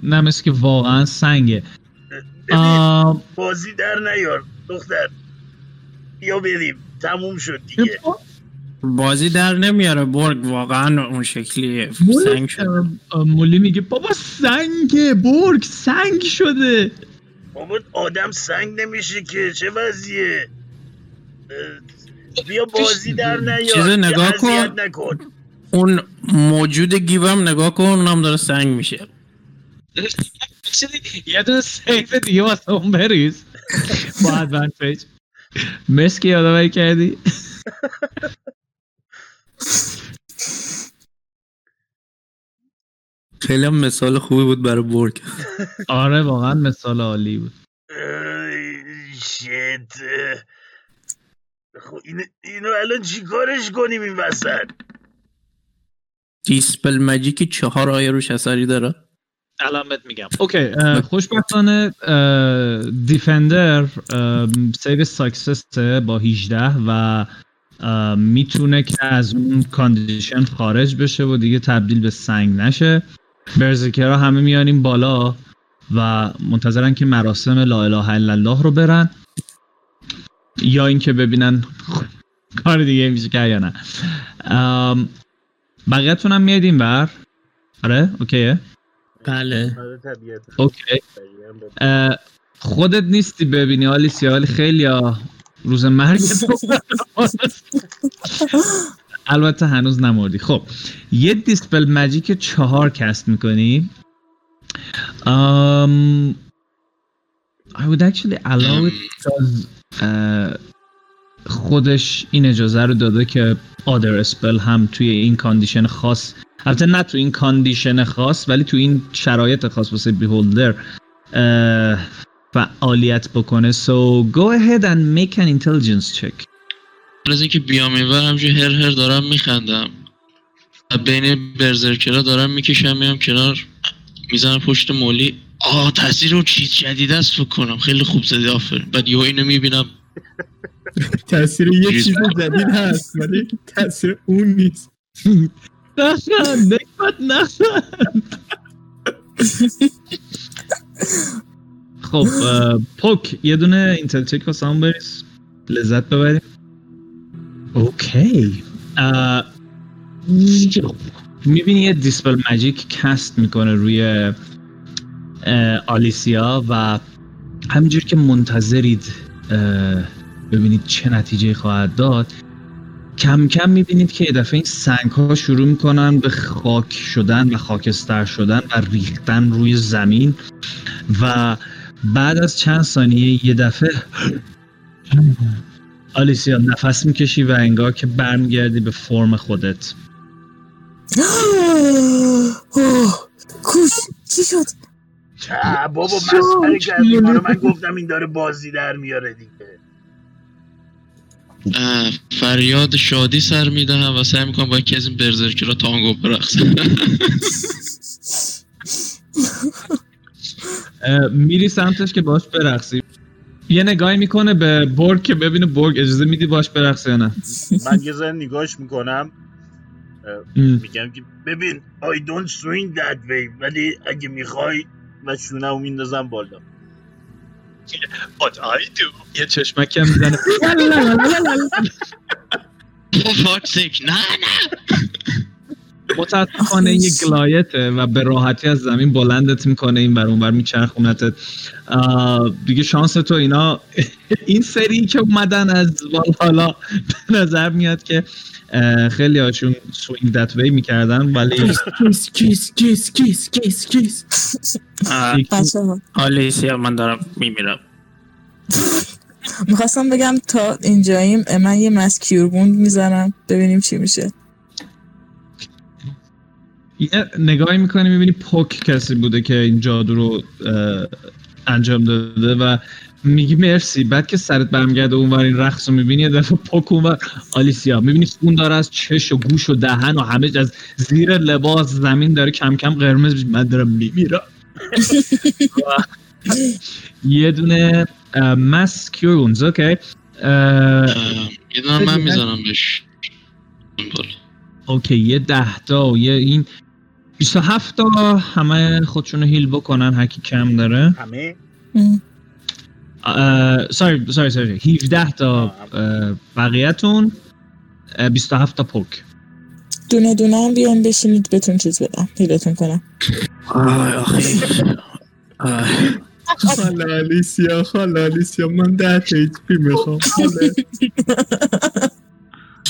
نه مثل که واقعا سنگه. آم، بازی در نیار دختر. بیا بریم. تموم شد دیگه. بازی در نمیاره برگ واقعا اون شکلیه. سنگ شد مولی میگه بابا سنگه برگ سنگ شده. بابا آدم سنگ نمیشه که چه وضعیه؟ بیا بازی در نیار چیز نگاه کن. نکن. اون موجود گیوم نگاه کن اونم داره سنگ میشه. یه دونه سیف دیگه واسه اون بریز. با ادوانتیج. مرسی که یادآوری کردی؟ خیلی هم مثال خوبی بود برای برگ آره واقعا مثال عالی بود. shit خب اینو, اینو الان چی کارش کنیم این وسط؟ dispel magic چهار آیه روش اثری داره. الان بهت میگم. okay خوشبختانه defender save success با 18 و می‌تونه که از اون condition خارج بشه و دیگه تبدیل به سنگ نشه. برزکرها همه میانیم بالا و منتظرن که مراسم لا اله الا الله رو برن یا اینکه ببینن کار دیگه میشه که یا نه. ام، بقیه‌تون هم میاد این بر. آره اوکیه بله. آره اوکی. خودت نیستی ببینی آلیسیا ولی خیلی ها روز مرگ البته هنوز نمردی. خب یه dispel magic چهار cast می‌کنی. um, I would actually allow it خودش این اجازه رو داده که other spell هم توی این condition خاص البته نه تو این condition خاص ولی تو این شرایط خاص واسه beholder فعالیت بکنه. So go ahead and make an intelligence check. قبل از اینکه بیام اینور همجور هر هر دارم میخندم. و بین برزرکرا دارم می‌کشم میام کنار می‌زنم پشت مولی. آه تاثیر اون چیز جدید است فکر کنم. خیلی خوب زدی آفرین. بعد یهو اینو می‌بینم. تاثیر یه چیز چیز جدید هست ولی تاثیر اون نیست. نخند نکبت نخند. خب پوک یه دونه intel check واسه همون بریز. لذت ببریم. okay. می‌بینی یه dispel magic cast می‌کنه روی آلیسیا و همینجور که منتظرید ببینید چه نتیجه خواهد داد. کم کم می‌بینید که دفعه این سنگ ها شروع می‌کنن به خاک شدن و خاکستر شدن و ریختن روی زمین و بعد از چند ثانیه یه دفعه آلیسیا نفس می‌کشی و انگار که برمیگردی به فرم خودت. کوش چی شد؟ بابا مسخره کردی؟ من گفتم این داره بازی در میاره دیگه. فریاد شادی سر می‌دهم و سعی می‌کنم با یکی از این برزرکرا تانگو برقصم اه، میری سمتش که باش برقصی. یه نگاهی می‌کنه به برگ که ببینه برگ اجازه میدی باش برقصی یا نه. من یه ذره نگاهش می‌کنم. میگم که ببین I don't swing that way ولی اگه می‌خوای و شونه میندازم بالا. What I do. یه چشمک هم می‌زنه. For fuck's sake. نه نه. متاسفانه یه گلایته و به راحتی از زمین بلندت می‌کنه این بر اون بر میچرخونتت. دیگه شانس تو اینا. این سری که اومدن از حالا به نظر میاد که خیلی هاشون سوینگ دت وی می‌کردن ولی کیس کیس کیس کیس کیس کیس آلیسیا من دارم میمیرم. می‌خواستم بگم تا اینجاییم من یه مسکیور بوند می‌زنم ببینیم چی میشه. یه نگاهی می‌کنی می‌بینی پوک کسی بوده که این جادو رو انجام داده و میگی مرسی. بعد که سرت برمیگرده اونور این رقص رو می‌بینی یه دفعه پوک اونور آلیسیا. می‌بینی خون داره از چش و گوش و دهن و همه از زیر لباس زمین داره کم کم قرمز من دارم میمیرم. یه دونه مس کیورونز اوکی. یه دونه من می‌زنم بهش. okay یه ده تا و یه این. 27 تا همه خودشونو heal بکنن هر کی کم داره. همه. sorry sorry sorry. 17 تا بقیه‌تون. اه، 27 تا پوک دونه دونه هم بیان بشینید بهتون چیز بدم heal تون کنم. آی آخه آی. خاله آلیسیا خاله آلیسیا من ده تا HP می‌خوام.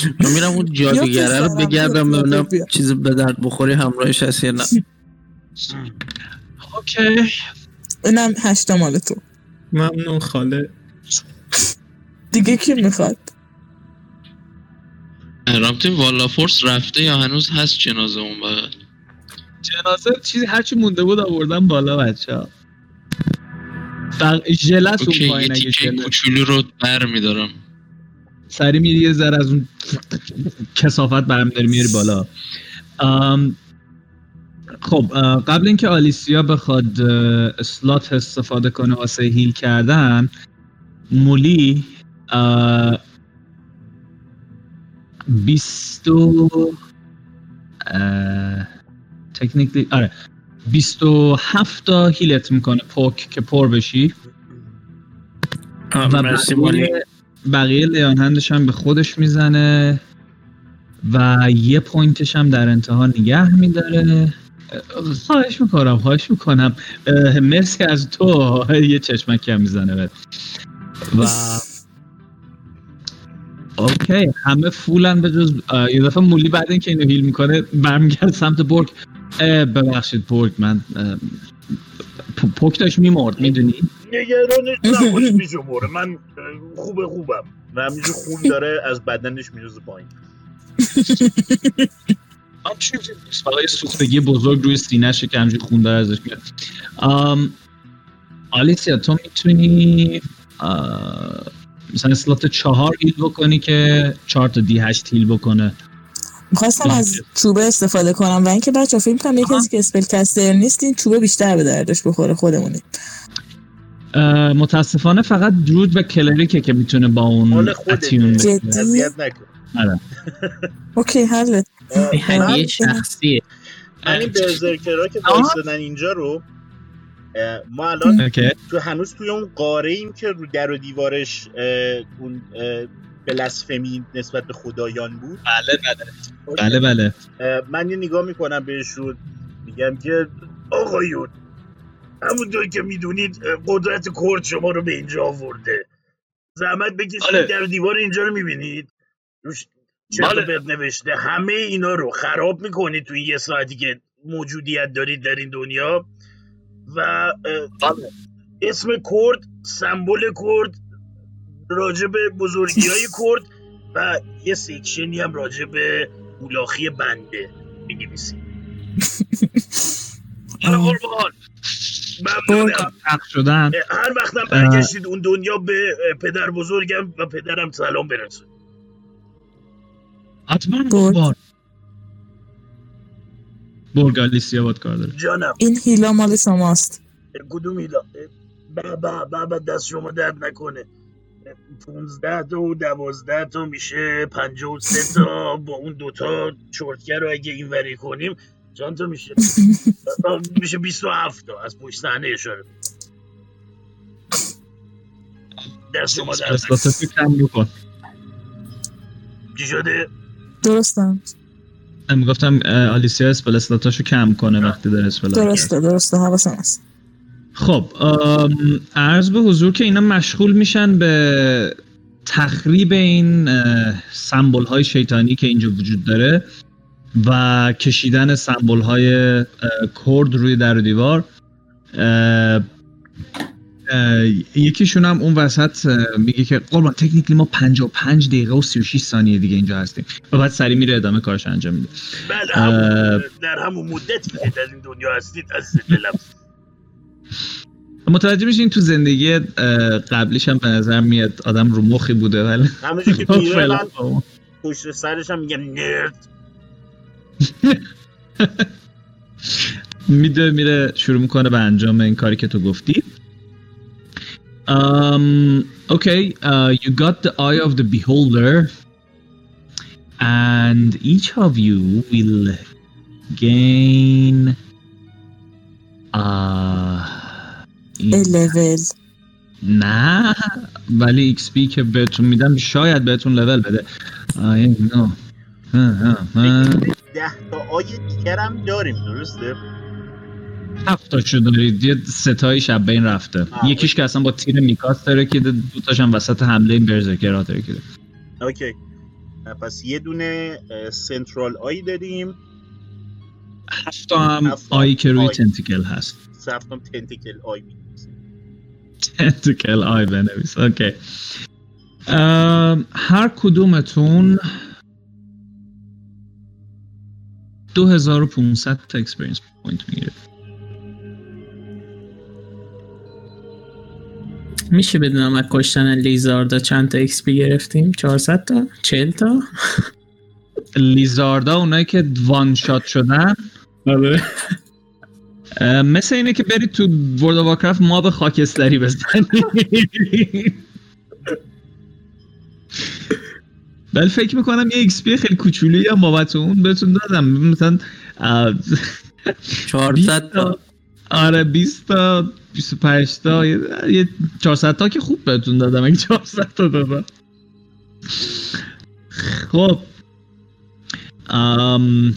من میرم اون جادوگره رو بگردم ببینم. چیزی به درد بخوری همراهش هست یا نه. اوکی. اینم هشتا مال تو. ممنون خاله. دیگه کی می‌خواد؟ رابطه والا فورس رفته یا هنوز هست جنازه اون بغل؟ جنازه چیزی هرچی مونده بود آوردم بالا بچه ها ژلت اون اوکی یه پایین اگه تیکه. کوچولو رو بر میدارم سری میری یه ذره از اون کسافت برمیداری میاری بالا. خب قبل اینکه آلیسیا بخواد اسلات استفاده کنه واسه هیل کردن مولی اه، بیست و تکنیکلی آره بیست و هفت تا هیلت می‌کنه پوک که پر بشی. و بقیه, بقیه lay on hands ش هم به خودش می‌زنه و یه point ش هم در انتها نگه میداره. اه، خواهش می‌کنم خواهش می‌کنم. مرسی از تو یه چشمک هم می‌زنه. و okay همه full ن به جز یه دفعه مولی بعد اینکه اینو heal می‌کنه برمیگرد سمت اه، ببخشید برگ من پوک داشت میمرد می‌دونی؟ نگرانش نباش میشموره من اه، خوبه خوبم. و همینجور خون داره از بدنش میرزه پایین. آم چیزی نیست فقط یه سوختگی بزرگ روی سینهشه که همجوری خون داره ازش میاد. آلیسیا تو می‌تونی مثلا اسلات چهار هیل بکنی که چهار تا دی هشت هیل بکنه. می‌خواستم از چوبه استفاده کنم و اینکه بچه فیلم کنم یکی از که اسپل کستر نیست این چوبه بیشتر به دردش بخوره خودمونی متاسفانه فقط درود و کلریکه که می‌تونه با اون. اتیون اذیت نکن. اوکی حله هدیه شخصیه. من این برزرکرها که. وایستادن اینجا رو ما الان تو هنوز توی اون قاره ایم که رو در و دیوارش اون بلسفمی نسبت به خدایان بود. بله بله. بله بله. من یه نگاه می‌کنم بهشون. میگم که آقایون همونطور که می‌دونید قدرت کرد شما رو به اینجا آورده زحمت بکشید آره. در دیوار اینجا رو می‌بینید روش بله. نوشته همه اینا رو خراب می‌کنید تو این یه ساعتی که موجودیت دارید در این دنیا و بله. اسم کرد سمبل کرد راجع به بزرگی های کرد و یه سیکشنی هم راجع به اولاخی بنده می نویسیم آره قربان ممنونم شدن. هر وقتم برگشتید اون دنیا به پدر بزرگم و پدرم سلام برسون حتما برد. قربان برگ آلیسیا باد کار داره. جانم. این هیلا مال شماست. کدوم ایلا بابا بابا دست شما درد نکنه. اه، پونزده تا و دوازده تا میشه پنجاه و سه تا. با اون دوتا چرتگر رو اگه اینوری کنیم چند تا میشه. میشه بیست و هفت تا از پشت صحنه اشاره دست شما اسلاتتو کم بکن چی شده؟ درستم. می‌گفتم آلیسیا اسپل اسلاتاشو کم کنه وقتی داره اسپل درسته درسته حواسم هست. خب عرض به حضور که اینا مشغول میشن به تخریب این سمبل های شیطانی که اینجا وجود داره. و کشیدن سمبل های کرد روی در و دیوار. اه، اه، یکیشون هم اون وسط میگه که قربان تکنیکلی ما 55 دقیقه و 36 ثانیه دیگه اینجا هستیم. و بعد سری میره ادامه کارش انجام میده. بله. همون در همون مدتی که در این دنیا هستید از دلم. متوجه میشین تو زندگی قبلیش هم به نظر میاد آدم رو مخی بوده ولی همونجور که میره فعلا. من پشت سرش هم میگم نرد. میده میره شروع می‌کنه به انجام این کاری که تو گفتی. Um, okay uh, you got the eye of the beholder and each of you will gain uh, ا لول نه ولی XP که بهتون میدم شاید بهتون level بده. I know. ده تا eye دیگرم داریم درسته؟ هفت تاشو دارید. یه سه تاییش از بین رفته. آه، یکیش که اصلا با تیر میکاس داره که دو تاش هم وسط حمله این berserker ها داره که Okay. پس یه دونه central eye داریم. هفت هم هفت eye ی که روی eye. tentacle هست. هفتم tentacle eye. tentacle eye بنویس. Okay. هر کدومتون 2500 تا experience point می‌گیره. میشه بدونم از کشتن lizard ا چند تا XP گرفتیم؟ 400 تا؟ 40 تا؟ lizard ا اونایی که one shot شدن. آره. مثل اینه که برید تو World of Warcraft mob خاکستری بزنید ولی فکر می‌کنم یه XP خیلی کوچولی هم بابت اون بهتون دادم. مثلا اه، 400 تا آره 20 تا 25 تا یه یه 400 تا که خوب بهتون دادم اگه 400 تا دادم. خب. ام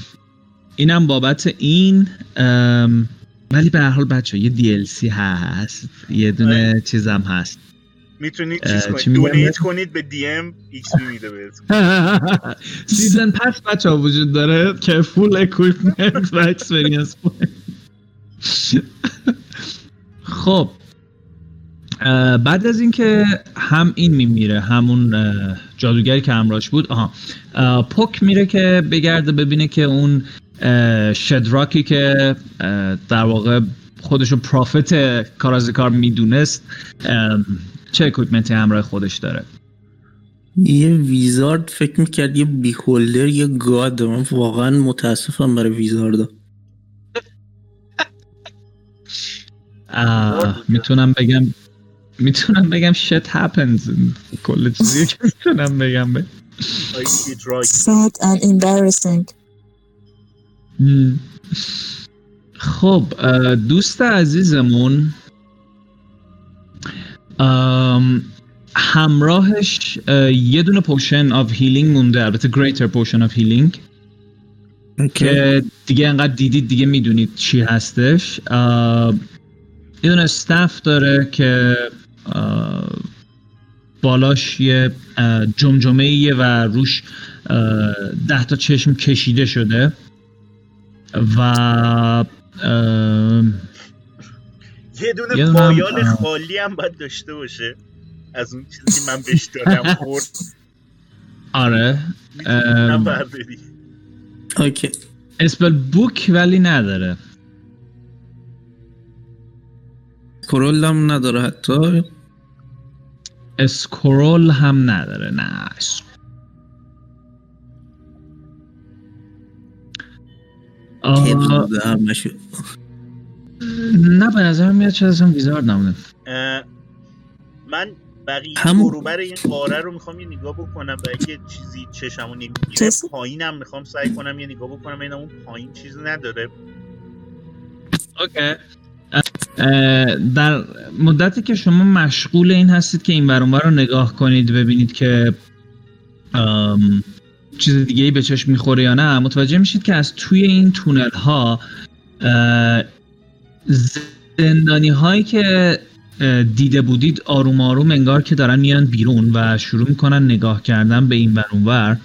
اینم بابت این ام ولی به هر حال بچه یه DLC هست یه دونه چیزم هست. می‌تونید چیز چی کنید؟ donate؟ کنید به DM XP میده بهتون. season pass بچه ها وجود داره که full equipment و experience خب بعد از اینکه هم این میمیره همون جادوگری که همراهش بود آها اه، پوک میره که بگرده ببینه که اون شدراکی که در واقع خودشو پرافت کارازکار می‌دونست چه اکویپمنتی همراه خودش داره؟ یه ویزارد فکر می‌کرد یه بیهولدر یه گاد. من واقعا متاسفم برای ویزاردا. آه، می‌تونم بگم می‌تونم بگم shit happens. کل چیزی که می‌تونم بگم. به sad and embarrassing. مم. خب دوست عزیزمون همراهش اه، یه دونه potion of healing مونده البته greater potion of healing که دیگه انقدر دیدید دیگه می‌دونید چی هستش. یه دونه استف داره که بالاش یه جمجمه ایه و روش ده تا چشم کشیده شده و یه دونه پایان. خالی هم باید داشته باشه. از اون چیزی که من بهش دادم خورد. آره. می‌تونم ام. برداری okay. spell book ولی نداره. scroll هم نداره حتی. scroll هم نداره. نه اس- آه، که بوده همشو نه به نظر میاد چه اصلا wizard نمونه. من بقیه همون- دروبر این قاره رو می‌خوام یه نگاه بکنم و اگه چیزی چشمو نمی‌گیره؟ پایینم می‌خوام سعی کنم یه نگاه بکنم ببینم اون پایین چیزی نداره. اوکی. در مدتی که شما مشغول این هستید که این ور رو نگاه کنید ببینید که چیز دیگه ای به چشم می‌خوره یا نه متوجه میشید که از توی این تونل ها زندانی هایی که دیده بودید آروم آروم انگار که دارن میان بیرون و شروع می‌کنن نگاه کردن به این ور اون ور.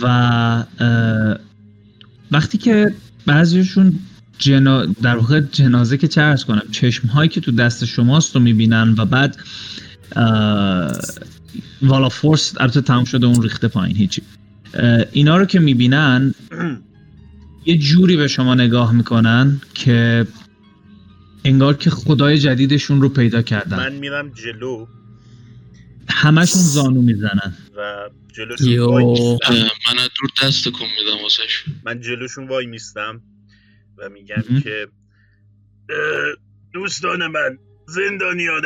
و وقتی که بعضیشون جنا... در واقع جنازه که ارز کنم چشم هایی که تو دست شماست رو می‌بینن و بعد اه، والا فورس البته تمام شده اون ریخته پایین هیچی. اینا رو که می‌بینن یه جوری به شما نگاه می‌کنن که انگار که خدای جدیدشون رو پیدا کردن. من میرم جلو. همشون زانو می‌زنن. و جلوشون وای میستم. من از دور دست کن میدم واسش. من جلوشون وای میستم و میگم. که دوستان من زندانیان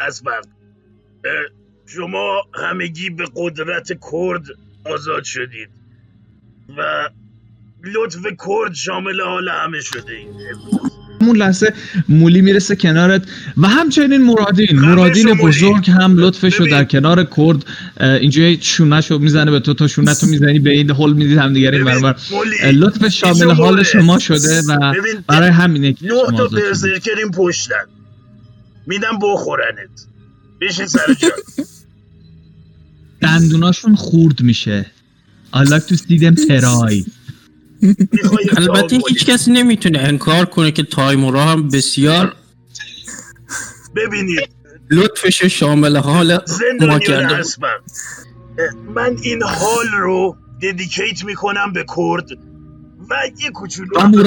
اسبق شما همگی به قدرت کرد آزاد شدید. و لطف کرد شامل حال همه شده این امروز. همون لحظه مولی می‌رسه کنارت و همچنین مرادین مرادین. بزرگ هم لطفش رو ببین. در کنار کرد شونش رو می‌زنه به تو تو شونت رو می‌زنی به این حل می‌دید همدیگری ببین، برابر لطف شامل اینجا حال. شما شده و برای همینه که نه تا آزاد شدید. برزرکرین پشتن میدم بخورنت بشین سر دندوناشون خورد میشه I like to see them یه البته هیچ؟ کسی نمی‌تونه انکار کنه که تایمورا هم بسیار ببینید. لطفش شامل حال ما کرده من این حال رو ددیکیت می‌کنم به کرد و یه کوچولو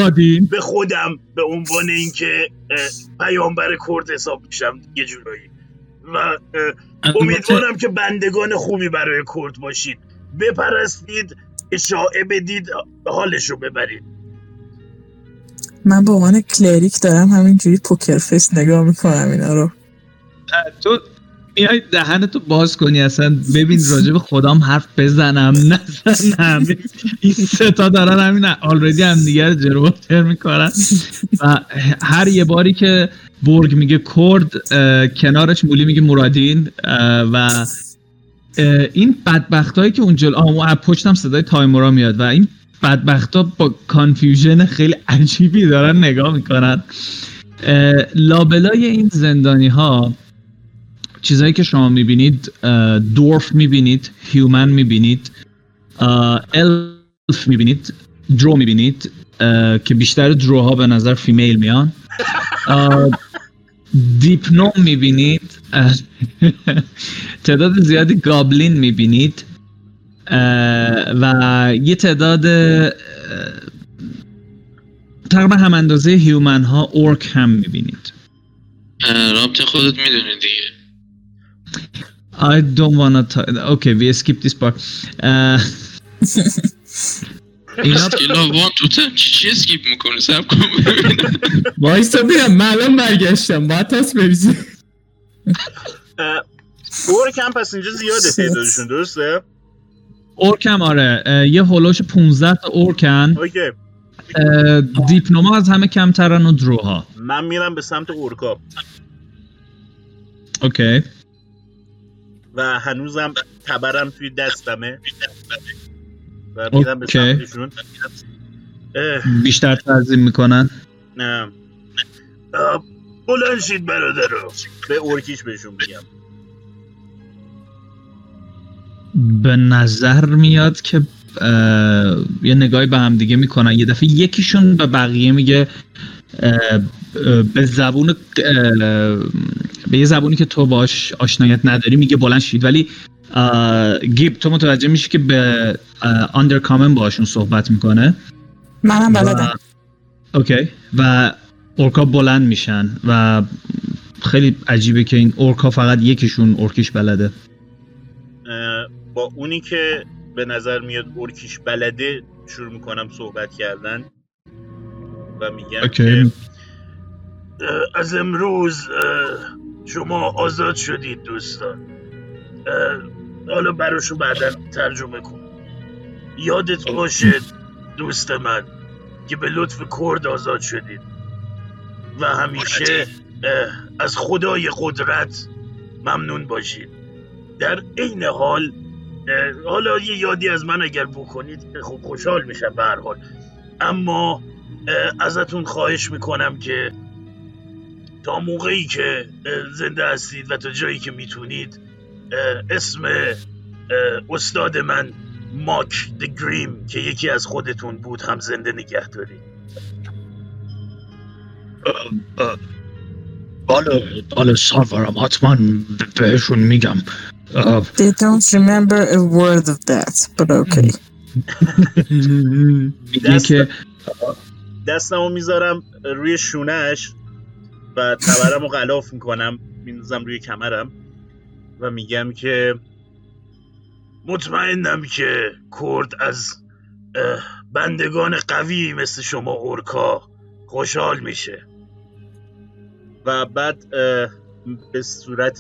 به خودم به عنوان اینکه پیامبر Kord حساب میشم یه جورایی. و امیدوارم که بندگان خوبی برای Kord باشید. بپرستید. اشاعه بدید حالش رو ببرید. من به عنوان cleric دارم همینجوری poker face نگاه می‌کنم اینا رو. تو میای دهنتو باز کنی اصلا. ببین راجع به خدام حرف بزنم نزنم. این سه تا دارن همین already هم دیگر جروتر می‌کنن. و هر یه باری که برگ میگه Kord کنارش مولی میگه مرادین و این بدبخت هایی که اونجا آه پشتم صدای تایمورا میاد و این بدبخت ها با confusion خیلی عجیبی دارن نگاه می‌کنن. لابلای این زندانی ها چیزایی که شما می‌بینید dwarf می‌بینید human می‌بینید الف می‌بینید drow می‌بینید که بیشتر drow ها به نظر female میان. deep gnome می‌بینید تعداد زیادی goblin می‌بینید و یه تعداد تقریبا هم اندازه human ها orc هم می‌بینید رابطه خودت می‌دونی دیگه I don't wanna talk. Okay, we skip this part. Uh, اینا scale of one to ten چی چی skip می‌کنه صبر کن ببینم وایسا بگم من الان برگشتم باید تاس بریزی. orc هم پس اینجا زیاده تعدادشون درسته؟ orc هم آره. یه هولوش 15 تا اورکن اوکی. دیپنوما از همه کمترن و drow ها. من میرم به سمت orc ا. اوکی. و هنوزم تبرم توی دستمه. و به. سمتشون. بیشتر تعظیم می‌کنن؟ نه. بلند شید برادرو به اورکیش بهشون میگم. به نظر میاد که یه نگاهی به هم دیگه می‌کنن. یه دفعه یکیشون به بقیه میگه به زبون به یه زبونی که تو باش آشنایت نداری میگه بلند شید. ولی گیب تو متوجه میشی که به آندر کامن باشون صحبت می‌کنه؟ منم و- بلدم. اوکی و اورکا بلند میشن و خیلی عجیبه که این اورکا فقط یکیشون اورکیش بلده. با اونی که به نظر میاد اورکیش بلده شروع می‌کنم صحبت کردن. و میگم اوکی. که از امروز شما آزاد شدید دوستان. حالا براشو بعدا ترجمه کن. یادت باشه دوست من که به لطف کرد آزاد شدید. و همیشه از خدای قدرت ممنون باشید. در عین حال حالا یه یادی از من اگر بکنید خب خوشحال میشم به هر حال. اما ازتون خواهش می‌کنم که تا موقعی که زنده هستید و تا جایی که می‌تونید اسم استاد من ماک د گریم که یکی از خودتون بود هم زنده نگه دارید بله بله سرورم حتما بهشون میگم. They don't remember a word of that but okay. که دستمو می‌ذارم روی شونش و تبرم رو غلاف می‌کنم میندازم روی کمرم. و میگم که مطمئنم که کرد از بندگان قوی مثل شما اورکا خوشحال میشه و بعد به صورت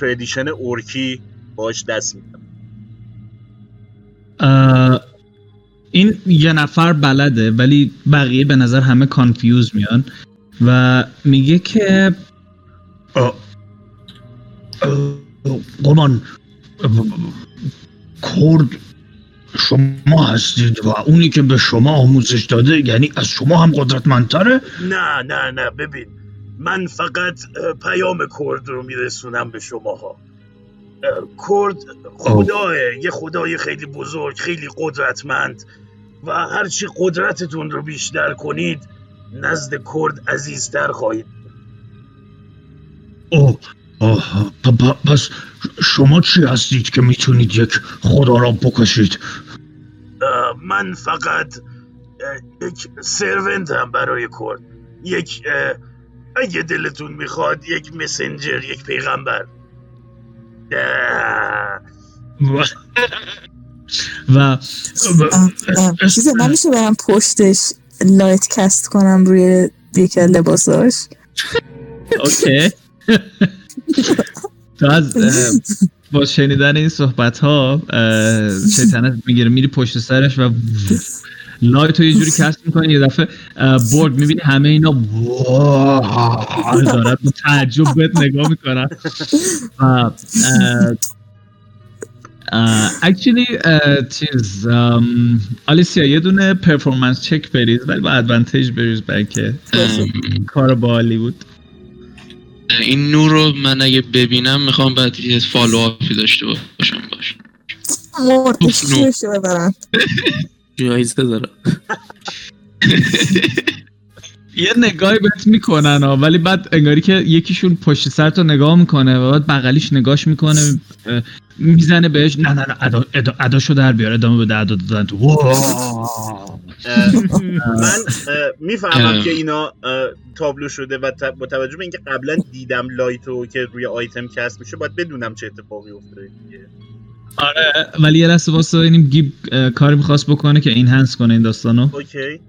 تردیشن اورکی باش دست میدم این یه نفر بلده ولی بقیه به نظر همه کانفیوز میان و میگه که آه. قربان کرد شما هستید و اونی که به شما آموزش داده یعنی از شما هم قدرتمندتره؟ نه نه نه ببین من فقط پیام کرد رو میرسونم به شماها. اه، کرد خداه یه خدای خیلی بزرگ خیلی قدرتمند و هرچی قدرتتون رو بیشتر کنید نزد کرد عزیزتر خواهید. اوه آه پس شما چی هستید که می‌تونید یک خدا را بکشید من فقط یک سرونت هم برای کرد یک اگه دلتون می‌خواد یک مسنجر یک پیغمبر. و چیزه نمیشه برم پشتش light cast کنم روی یکی از لباساش؟ Okay. تو از با شنیدن این صحبت ها شیطنت می‌گیره میری پشت سرش و light رو یه جوری cast می‌کنی یه دفعه برگ می‌بینی همه اینا دارد با تعجب بهت نگاه می‌کنن. و actually چیز آلیسیا یه دونه performance check بریز ولی با advantage بریز برای که کار باحالی بود. این نور رو من اگه ببینم می‌خوام بعد یه follow up ی داشته باشم باش. مردش جایزه داره یه نگاهی بهت می‌کنن ها ولی بعد انگاری که یکیشون پشت سر تو نگاه می‌کنه و بعد بغلیش نگاش می‌کنه می‌زنه بهش نه نه نه ادا ادا اداشو در بیار ادامه بده ادا دادن. تو من می‌فهمم. که اینا تابلو شده و با توجه به اینکه قبلا دیدم light و که روی item cast میشه باید بدونم چه اتفاقی افتاده دیگه. آره ولی یه لحظه واسه اینیم گیب کاری می‌خواست بکنه که enhance کنه این داستانو. Okay.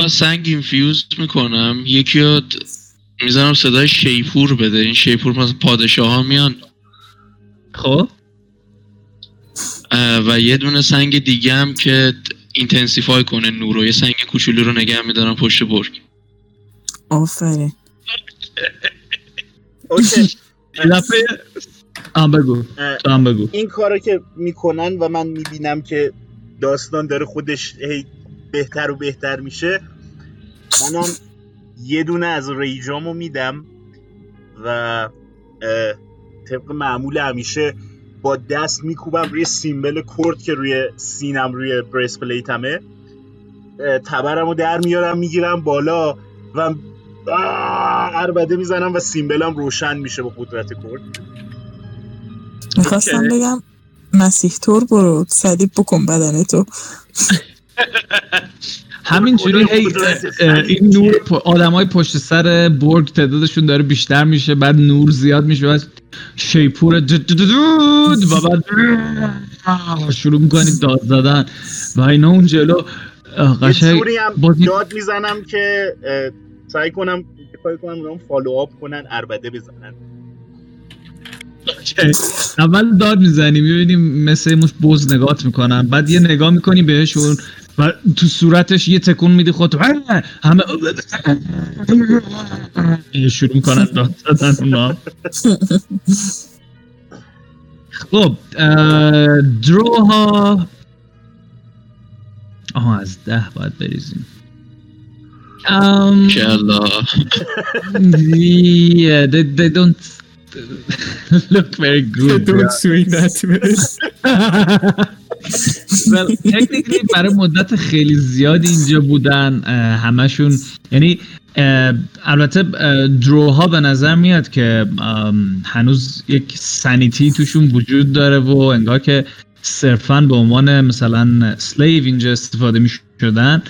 من سنگ infuse می‌کنم. یکی رو می‌زنم صدای شیپور بده. این شیپور مثلا پادشاه ها میان. خب؟ و یه دونه سنگ دیگه هم که intensify کنه نور رو یه سنگ کوچولو رو نگه میدارم پشت برگ. آفرین. اوکی. آم بگو. هم بگو. این کارو که می‌کنن و من می‌بینم که داستان داره خودش هی بهتر و بهتر میشه منم یه دونه از ریجامو میدم و طبق معمول همیشه با دست میکوبم روی سیمبل کرد که روی سینم روی برس پلیتمه اه، تبرمو در میارم می‌گیرم بالا و عربده می‌زنم و سیمبلم روشن میشه با قدرت کرد. می‌خواستم. بگم مسیح تور برو صلیب بکن بدنتو همینجوری اه، اه، این نور آدم های پشت سر برگ تعدادشون داره بیشتر میشه بعد نور زیاد میشه بعد شیپور دود و بعد شروع می‌کنید داد زدن. و اینا اون جلو قشنگ داد می‌زنم که سعی کنم کاری کنم اونام فالو آپ کنن اربده بزنن. اول داد می‌زنی می‌بینیم مثل موش بز نگات می‌کنن بعد یه نگاه می‌کنی بهشون و تو صورتش یه تکون میدی خود همه شروع می‌کنن داد زدن اونا خب اه، دروها آها از ده باید بریزیم um, yeah, they, they don't look very good. Don't swing that way. technically برای مدت خیلی زیادی اینجا بودن همشون یعنی البته دروها به نظر میاد که هنوز یک سنیتی توشون وجود داره و انگار که صرفا به عنوان مثلا سلیو اینجا استفاده می شدن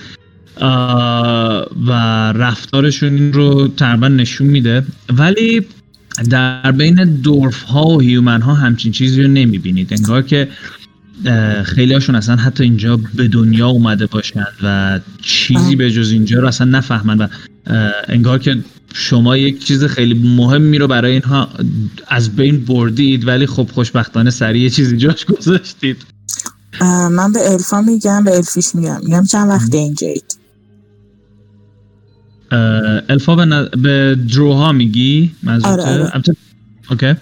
و رفتارشون این رو تقریبا نشون میده. ولی در بین دورف ها و هیومن ها همچین چیزی رو نمی‌بینید. انگار که خیلی هاشون اصلا حتی اینجا به دنیا اومده باشن و چیزی به جز اینجا رو اصلا نفهمن و انگار که شما یک چیز خیلی مهمی رو برای اینها از بین بردید ولی خب خوشبختانه سریع یه چیزی جاش گذاشتید. من به الفا میگم به الفیش میگم. میگم چند وقت اینجایید الفا به, ن- به دروها میگی؟ آره، آره. اوکی.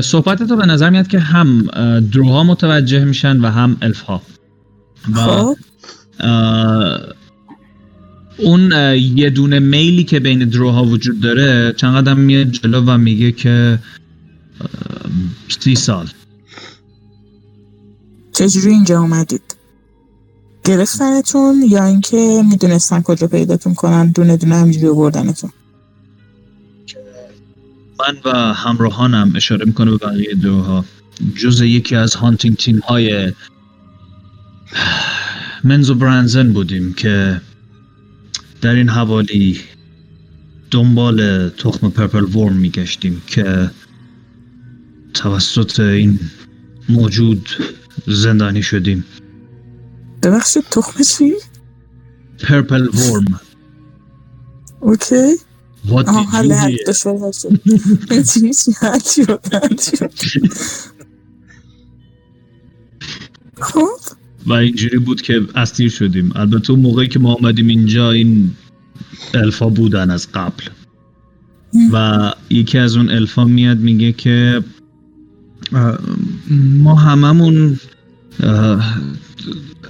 صحبت تو به نظر میاد که هم دروها متوجه میشن و هم الفا و خب. اون یه دونه میلی که بین دروها وجود داره چند قدم میاد جلو و میگه که سی سال. چجوری اینجا اومدید؟ گرفتنتون یا اینکه می‌دونستن کجا پیداتون کنن دونه دونه همجوری بردنتون من و همراهانم اشاره می‌کنه به بقیه دروها. جز یکی از hunting team های Menzoberranzan بودیم که در این حوالی دنبال تخم purple worm میگشتیم که توسط این موجود زندانی شدیم. ببخشید تخم چی؟ purple worm. Okay. What چی حل شد حل شد خب. و اینجوری بود که اسیر شدیم. البته اون موقعی که ما آمدیم اینجا این الفا بودن از قبل. و یکی از اون الفا میاد میگه که ما هممون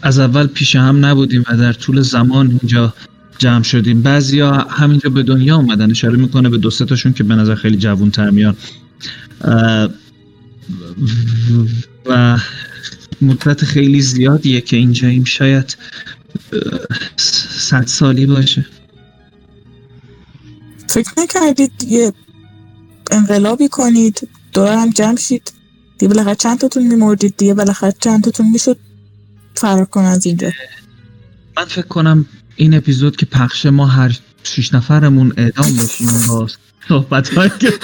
از اول پیش هم نبودیم و در طول زمان اینجا جمع شدیم. بعضیا همینجا به دنیا اومدن اشاره می‌کنه به دو تاشون که به نظر خیلی جوون تر میان و مدت خیلی زیادیه که اینجاییم. شاید صد سالی باشه. فکر نکردید یه انقلابی کنید دور هم جمع شید دیگه بالاخره چند تاتون میمردید دیگه بالاخره چند تاتون می‌شد فرار کن از اینجا؟ من فکر کنم این اپیزود که پخش ما هر شیش نفرمون اعدام بشیم با صحبت هایی که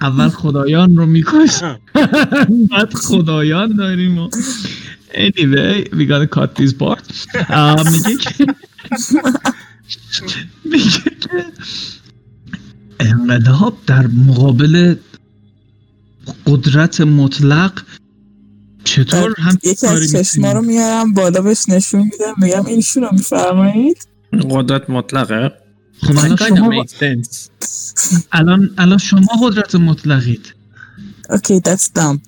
اول خدایان رو میکش. بعد خدایان داریم و anyway we gotta cut this part. میگه که میگه که انقلاب در مقابل قدرت مطلق چطور هم یکی از چشما رو میارم بالا بهش نشون میدم میگم ایشون رو میفرمایید؟ قدرت مطلقه. خب الان شما. الان الان شما قدرت مطلقید. اوکی that's dumb.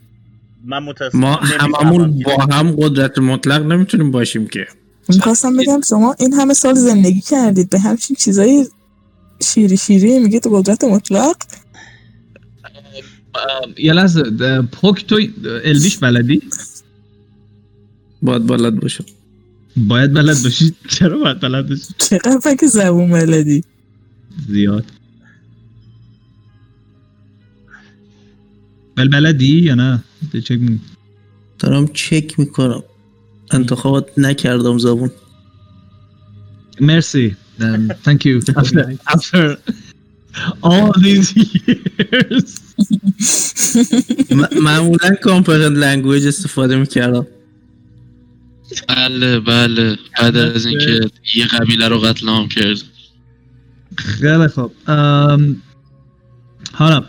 من متاسفم ما هممون با هم قدرت مطلق نمی‌تونیم باشیم که. می‌خواستم بگم شما این همه سال زندگی کردید به همچین چیزایی شیری شیری میگید قدرت مطلق؟ یه لحظه پوک تو الویش بلدی؟ باید بلد باشم. باید بلد باشی؟ چرا باید بلد باشی؟ چقدر فکر زبون بلدی؟ زیاد. بل بلدی یا نه؟ ده چک می- دارم چک می‌کنم. انتخاب نکردم زبون. مرسی. Um, thank you. After, after all these years. معمولا comprehend language استفاده می‌کردم. بله بله. بعد از اینکه یه قبیله رو قتل عام کرد. خیلی خوب. حالا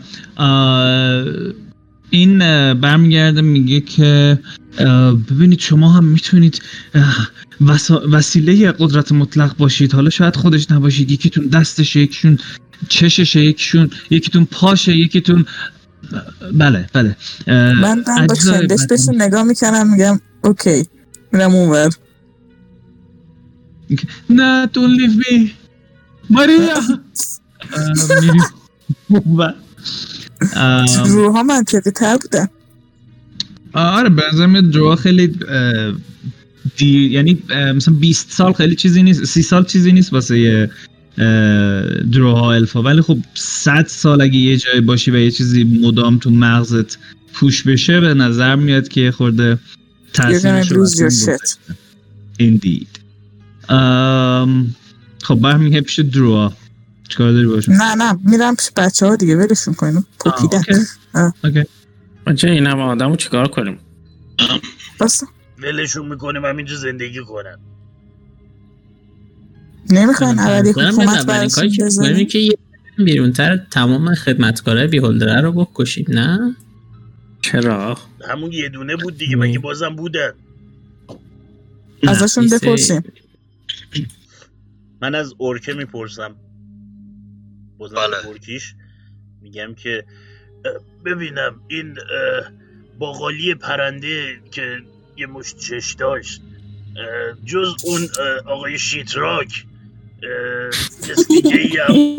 این برمیگرده میگه که ببینید شما هم می‌تونید وسیله قدرت مطلق باشید. حالا شاید خودش نباشید یکیتون دستشه یکیشون چششه یکیشون یکیتون پاشه یکیتون بله بله. من با چندش نگاه می‌کنم میگم اوکی میرم اونور نه don't leave me. ماریا. روحا منطقی تر بودن آره به نظر میاد دروا خیلی اه، دی یعنی مثلا 20 سال خیلی چیزی نیست 30 سال چیزی نیست واسه دروها الفا. ولی خب 100 سال اگه یه جایی باشی و یه چیزی مدام تو مغزت پوش بشه به نظر میاد که خورده You're gonna تاثیرش lose your shit. Indeed. ام، خب برمیگه پیش دروا چیکار داری باشون نه نه میرم پیش بچه ها دیگه ولشون کنیم. پوکیدن. اوکی. بچه این همه آدم رو چیکار کنیم؟ بس ولشون می‌کنیم همینجا زندگی کنن. نمی‌خواین دارم حکومت از اولین کاری براشون که یه بیرونتر تمام خدمتکارای بیهولدره رو بکشیم نه؟ چرا؟ همون یه دونه بود دیگه مگه بازم بودن ازشون بپرسیم. من از ارکه می‌پرسم. بازم بله. ارکیش میگم که ببینم این باقالی پرنده که یه مشت چش داشت جز اون آقای شیتراک کسی دیگه ای هم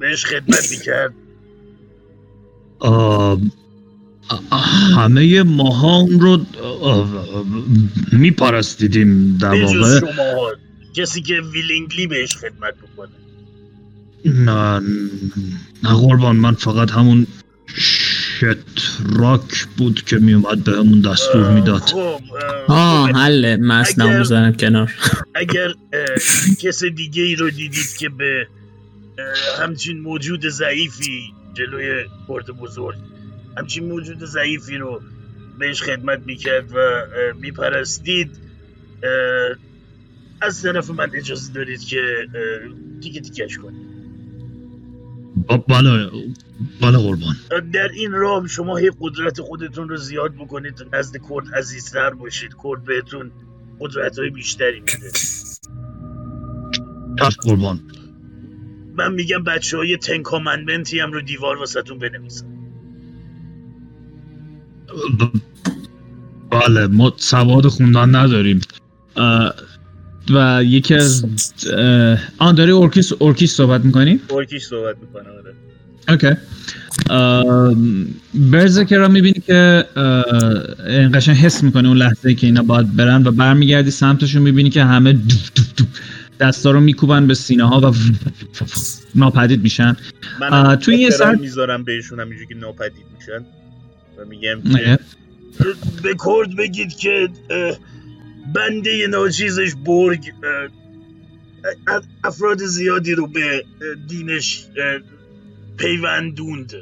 بهش خدمت می‌کرد. همه ماها اون رو میپرستیدیم در واقع. شما کسی که willingly بهش خدمت بکنه. نه نه قربان من فقط همون شتراک بود که میومد به همون دستور می‌داد. خب آه حله اگر- می‌ذارم کنار. اگر کس دیگه ای رو دیدید که به همچین موجود ضعیفی جلوی پرت بزرگ همچین موجود ضعیفی رو بهش خدمت می‌کرد و میپرستید از طرف من اجازه دارید که تیکه تیکش کنید. بله بله قربان. در این راه شما هی قدرت خودتون رو زیاد بکنید تا نزد کرد عزیزتر باشید کرد بهتون قدرت های بیشتری میده. چشم قربان. من میگم بچه های ten commandment ی هم رو دیوار واسهتون بنویسن ب- بله ما سواد خوندن نداریم. و یکی از آن داری Orcish Orcish صحبت می‌کنی؟ ارکیش صحبت می‌کنه آره اوکی برزکر را می‌بینی که این قشنگ حس می‌کنه اون لحظه که اینا باید برن و برمیگردی سمتشون می‌بینی که همه دوف دوف دستا رو میکوبن به سینه ها و ناپدید میشن توی یه سر- می‌ذارم بهشون همینجوری که ناپدید میشن و میگم. که به کرد بگید که بنده ناچیزش برگ افراد زیادی رو به دینش پیوندوند.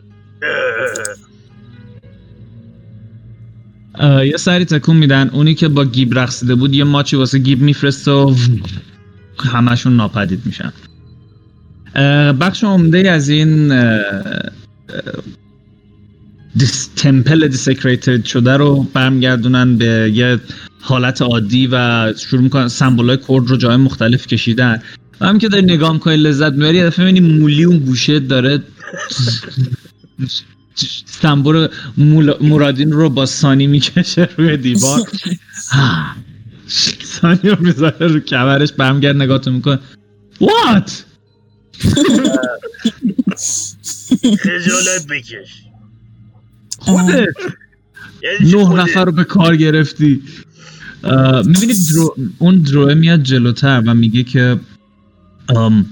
یه سری تکون میدن. اونی که با گیب رقصیده بود یه ماچی واسه گیب میفرسته و همشون ناپدید میشن. بخش عمده از این دیس temple desecrated شده رو برمیگردونن به یه حالت عادی و شروع می‌کنن سمبولای کرد رو جای مختلف کشیدن. و هم که داری نگاه می‌کنی لذت می‌بری یه دفعه می‌بینی مولی اون گوشه داره سمبول مرادین رو با سانی می‌کشه روی دیوار. سانی رو می‌ذاره رو کمرش برمیگرد نگاه می‌کنه. What? خجالت بکش. خودت. یعنی نه؟ نفر رو به کار گرفتی. می‌بینید درو... اون دروه میاد جلوتر و میگه که ام،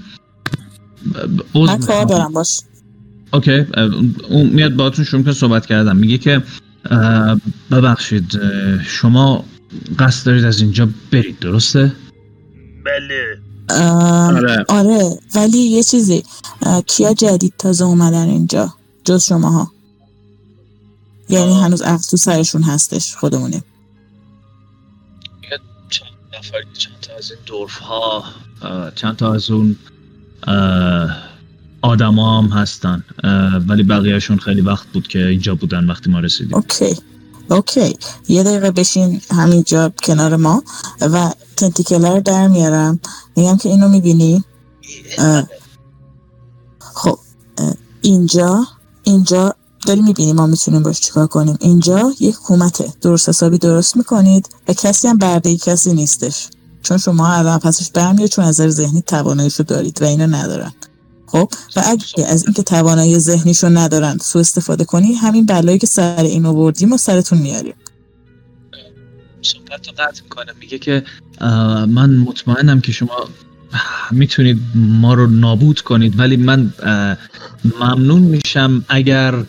من کار. دارم باش. اوکی اون میاد باهاتون شروع کنه صحبت کردم میگه که ببخشید شما قصد دارید از اینجا برید درسته؟ بله. آره. آره ولی یه چیزی کیا جدید تازه اومدن اینجا؟ جز شماها. یعنی. هنوز عقل تو سرشون هستش خودمونیم چند نفر چند تا از این دورف ها چند تا از اون آدما هم هستن. ولی بقیهشون خیلی وقت بود که اینجا بودن وقتی ما رسیدیم. اوکی. اوکی. یه دقیقه بشین همینجا کنار ما و تنتیکله رو در میارم. میگم که اینو می‌بینی؟ خب اه، اینجا اینجا داری می‌بینی ما می‌تونیم باش چیکار کنیم. اینجا یک حکومته. درست حسابی درست می‌کنید و کسی هم برده کسی نیستش. چون شما الان پسش برمیاد چون از نظر ذهنی تواناییشو دارید و اینا ندارن. خب؟ و اگه از اینکه توانایی ذهنیشو ندارن سوء استفاده کنی همین بلایی که سر این آوردیم و سرتون میاریم. صحبت رو قطع می‌کنه میگه که من مطمئنم که شما می‌تونید ما رو نابود کنید ولی من ممنون میشم اگر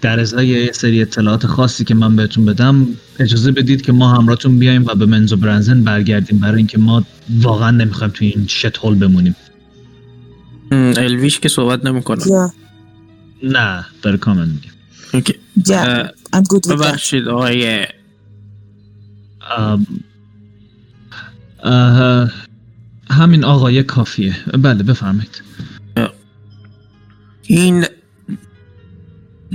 در ازای یه سری اطلاعات خاصی که من بهتون بدم اجازه بدید که ما همراهتون بیایم و به منزو برنزن برگردیم برای اینکه ما واقعا نمی‌خوایم توی این شت هول بمونیم الویش که صحبت نمی‌کنه. یا نه داره کامل میگه. ببخشید آقای همین آقای کافیه. بله بفرمایید. این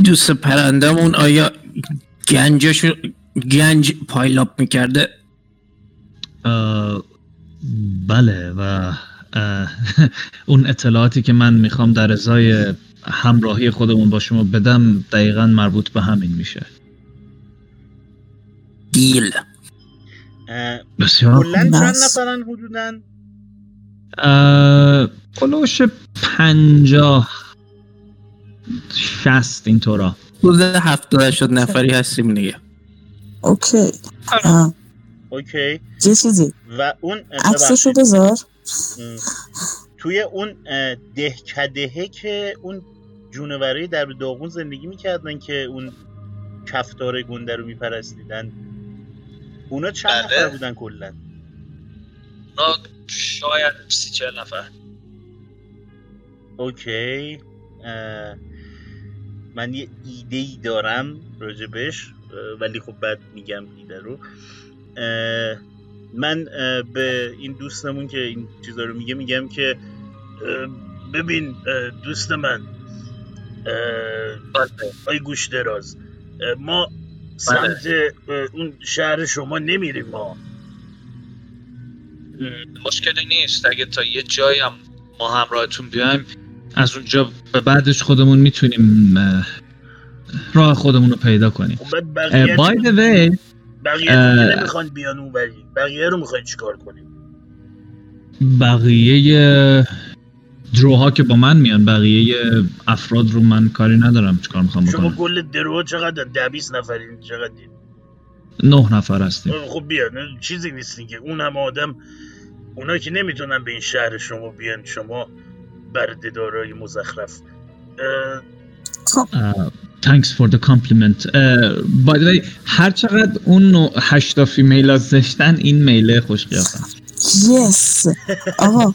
دوست پرندمون آیا گنجشو گنج پایلاپ می‌کرده؟ بله و اون اطلاعاتی که من می‌خوام در ازای همراهی خودمون با شما بدم دقیقا مربوط به همین میشه. دیل بسیار کلا چند. نفرن حدودا؟ اه، کلوش پنجاه شست اینطورا حدود هفتاد هشتاد نفری هستیم دیگه. اوکی. آه. اوکی. یه چیزی؟ و اون عکسشو. بذار. توی اون دهکدهه که اون جونورای در داغون زندگی می‌کردن که اون کفتار گنده رو میپرستیدن. اونا چند بله. نفر بودن کلا؟ اونا شاید سی چهل نفر. اوکی. اه، من یه ایده ای دارم راجبش ولی خب بعد میگم ایده رو. من به این دوستمون که این چیزا رو میگه میگم که ببین دوست من آی گوش دراز ما سمت اون شهر شما نمیریم ما. مشکلی نیست. اگه تا یه جایی هم ما همراهتون بیایم از اونجا به بعدش خودمون می‌تونیم راه خودمون رو پیدا کنیم. خب بای the way بقیه نمی‌خوان بیان اون ولی بقیه رو می‌خواین چیکار کنیم؟ بقیه دروها که با من میان بقیه افراد رو من کاری ندارم چیکار می‌خوام شما بکنم. کل درو چقدر ده بیست نفرین چقدر نه نفر هستیم. خب بیا نه، چیزی نیست دیگه. اون همه آدم اونا که نمی‌تونن به این شهر شما بیان شما برده دارای مزخرف. Uh, thanks for the compliment. Uh, by the way, هر چقدر اون نوع هشتا فیمیل ها زشتن این میله خوش قیافن. یس آقا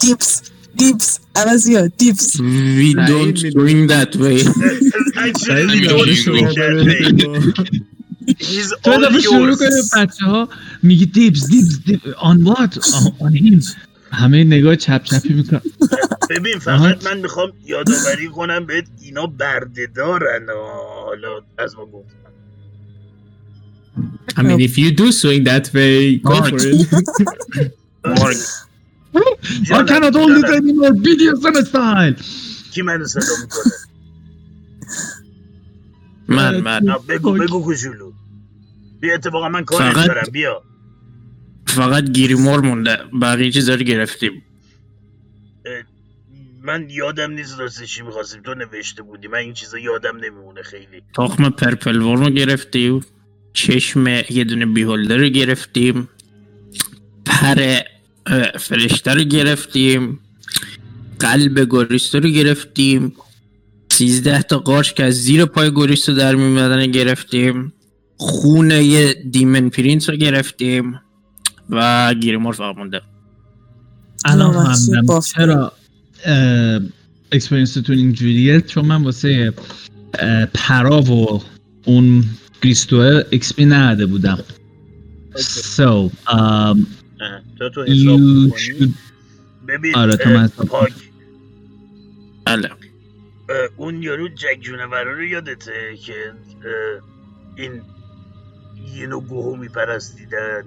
دیپس دیپس عوضی ها دیپس We don't swing that way. actually خیلی don't that بره way. تو دفعه شروع. کنه بچه ها میگی دیپس دیپس دیپ آن وات آن هیم همه نگاه چپ چپی میکن ببین فقط من می‌خوام یادآوری کنم بهت اینا برده دارن. حالا از ما گفتم I mean if you do swing that way go for it. I جانم، cannot hold it anymore BDSM style کی منو صدا می‌کنه؟ من من. بگو بگو کوچولو. بیا اتفاقا من کار فقط- دارم بیا. فقط گیریمور مونده. بقیه چیزا رو گرفتیم. من یادم نیست راستش چی می‌خواستیم. تو نوشته بودی. من این چیزا یادم نمیمونه خیلی. تخم پرپل ورم رو گرفتیم. چشم یه دونه بیهولدر رو گرفتیم. پر فرشته رو گرفتیم. قلب گوریستو رو گرفتیم. سیزده تا قارچ که از زیر پای گوریستو در میمدن گرفتیم. خون یه دیمن پرینس رو گرفتیم. و گیریمور فقط مونده. الان بافت. چرا اکسپرینستون اینجوریه؟ چون من واسه پرا و اون گریستوه اکسپی نهده بودم. so um, اه، تو تو حساب ببین آره، تو پاک. بله. اون یارو جک جونورا رو یادته که این یینو گوهو میپرستیدن؟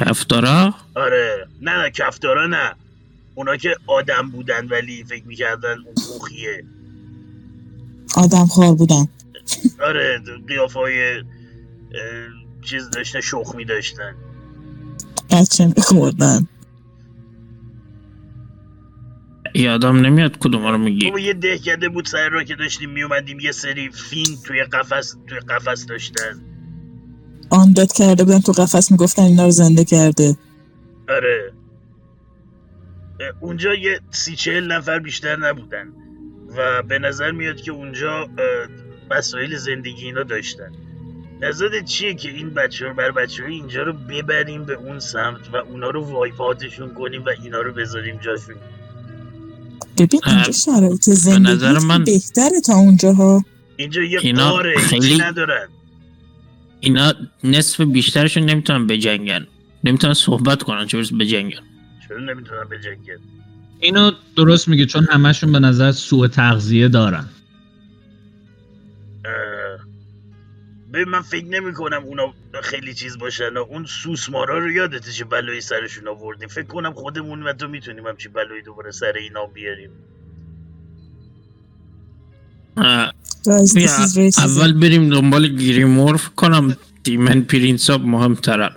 کفتارا؟ آره نه نه کفتارا نه. اونا که آدم بودن ولی فکر می‌کردن اون گوخیه آدم خوار بودن. آره قیافای چیز داشتن شخمی داشتن. بچه میخوردن. یادم نمیاد کدوم رو میگی. بابا یه دهکده بود سر را که داشتیم میومدیم یه سری فین توی قفس توی قفس داشتن. آن داد کرده بودن تو قفس می‌گفتن اینا رو زنده کرده. آره. اونجا یه سی چهل نفر بیشتر نبودن و به نظر میاد که اونجا وسایل زندگی اینا داشتن. نظرت چیه که این بچه ها بر بچه اینجا رو ببریم به اون سمت و اونا رو وایپاتشون کنیم و اینا رو بذاریم جاشون؟ ببین اینجا شرایط نظر زندگی من- بهتره تا اونجاها. اینجا یه اینا قاره خیلی- ندارن؟ اینا نصف بیشترشون نمی‌تونن بجنگن نمی‌تونن صحبت کنن چه برسه بجنگن چرا نمی‌تونن بجنگن اینو درست میگه چون همشون به نظر سوء تغذیه دارن. ببین من فکر نمی کنم اونا خیلی چیز باشن. اون سوسمارا رو یادته چه بلایی سرشون آوردیم فکر کنم خودمون و تو می‌تونیم همچی بلایی دوباره سر اینا بیاریم. اول بریم دنبال گریمورف کنم. دیمن پرینساب مهمترن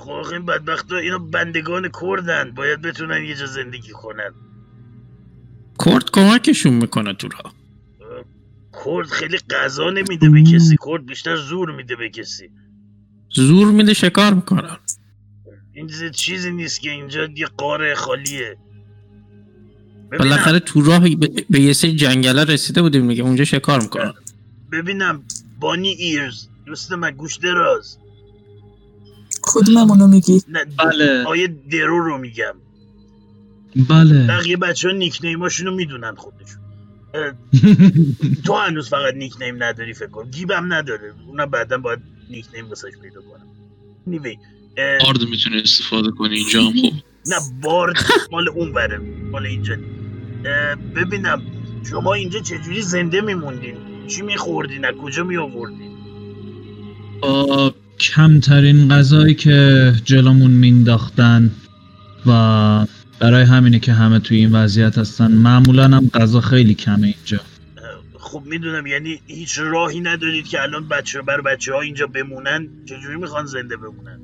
خب آخه این بدبخت اینا بندگان کردن. باید بتونن یه جا زندگی کنن. کرد کمکشون می‌کنه تو کرد خیلی غذا نمیده به کسی. کرد بیشتر زور میده به کسی. زور میده شکار می‌کنن این چیز- چیزی نیست که اینجا یه قاره خالیه. بالاخره تو راه به, به یه سری جنگله رسیده بودیم میگه اونجا شکار می‌کنن ببینم. بانی ایرز. دوست من گوش دراز. کدوممونو میگی؟ نه بله. آیه درو رو میگم. بله. بقیه بچه ها نیک نیماشونو می‌دونن خودشون. تو هنوز فقط نیک نیم نداری فکر کنم گیبم نداره. اونم بعدا باید نیک نیم واسش پیدا کنم. نیوی اه، آرد می‌تونه استفاده کنی اینجا هم خب. نه بارد. مال اون بره. مال اینجا ببینم شما اینجا چجوری زنده میموندین چی میخوردین از کجا میآوردین با کمترین غذایی که جلومون مینداختن و برای همینه که همه توی این وضعیت هستن معمولا هم غذا خیلی کمه اینجا. خب می‌دونم یعنی هیچ راهی ندارید که الان بچه بر بچه ها اینجا بمونن؟ چجوری می‌خوان زنده بمونن؟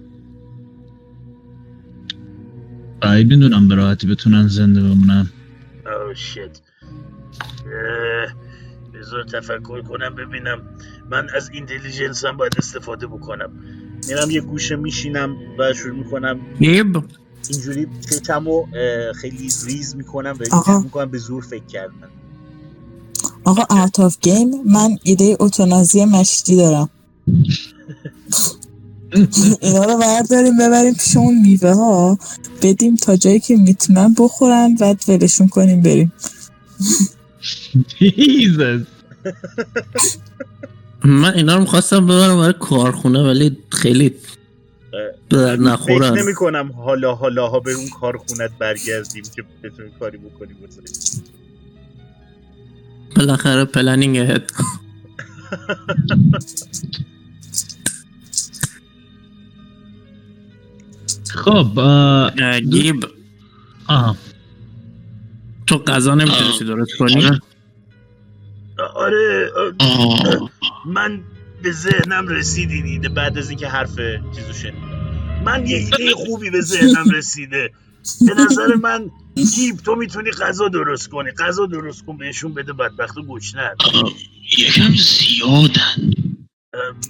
بعید می‌دونم به راحتی بتونن زنده بمونن. Oh shit بذار تفکر کنم ببینم. من از intelligence هم باید استفاده بکنم. میرم یه گوشه میشینم و شروع می‌کنم. گیب اینجوری چکمو اه، خیلی ریز می‌کنم و می‌کنم به زور فکر کردن آقا out of game من ایده اتونازی مشتی دارم. اینا رو برداریم ببریم پیش اون میوه ها بدیم تا جایی که می‌تونن بخورن بعد ولشون کنیم بریم. من اینا رو می‌خواستم ببرم برای کارخونه ولی خیلی در فکر نخورن. نمی کنم حالا حالا ها به اون کارخونت برگردیم که بتونیم کاری بکنیم بالاخره پلنینگ هد خب اه، گیب آها. تو غذا نمی‌تونستی درست کنی؟ آره. اه، آه. من به ذهنم رسید این ایده بعد از اینکه حرف چیزو شنیدم من یه ایده خوبی به ذهنم رسیده. به نظر من گیب تو می‌تونی غذا درست کنی. غذا درست کن بهشون بده بدبخت و گشنه آه، یکم زیادن.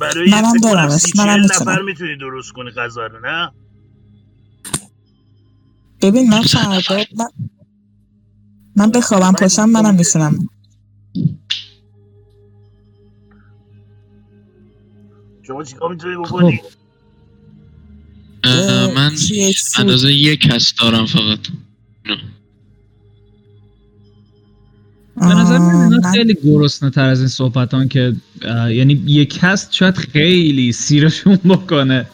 برای منم سی منم. نفر می‌تونی درست کنی غذا رو نه؟ ببین من فردا. من, من بخوابم پاشم منم می‌تونم شما چیکار می‌تونی بکنی خب. من؟ اندازه یک هست دارم فقط به نظر من خیلی گرسنه تر از این صحبتان که یعنی یک هست شاید خیلی سیرشون بکنه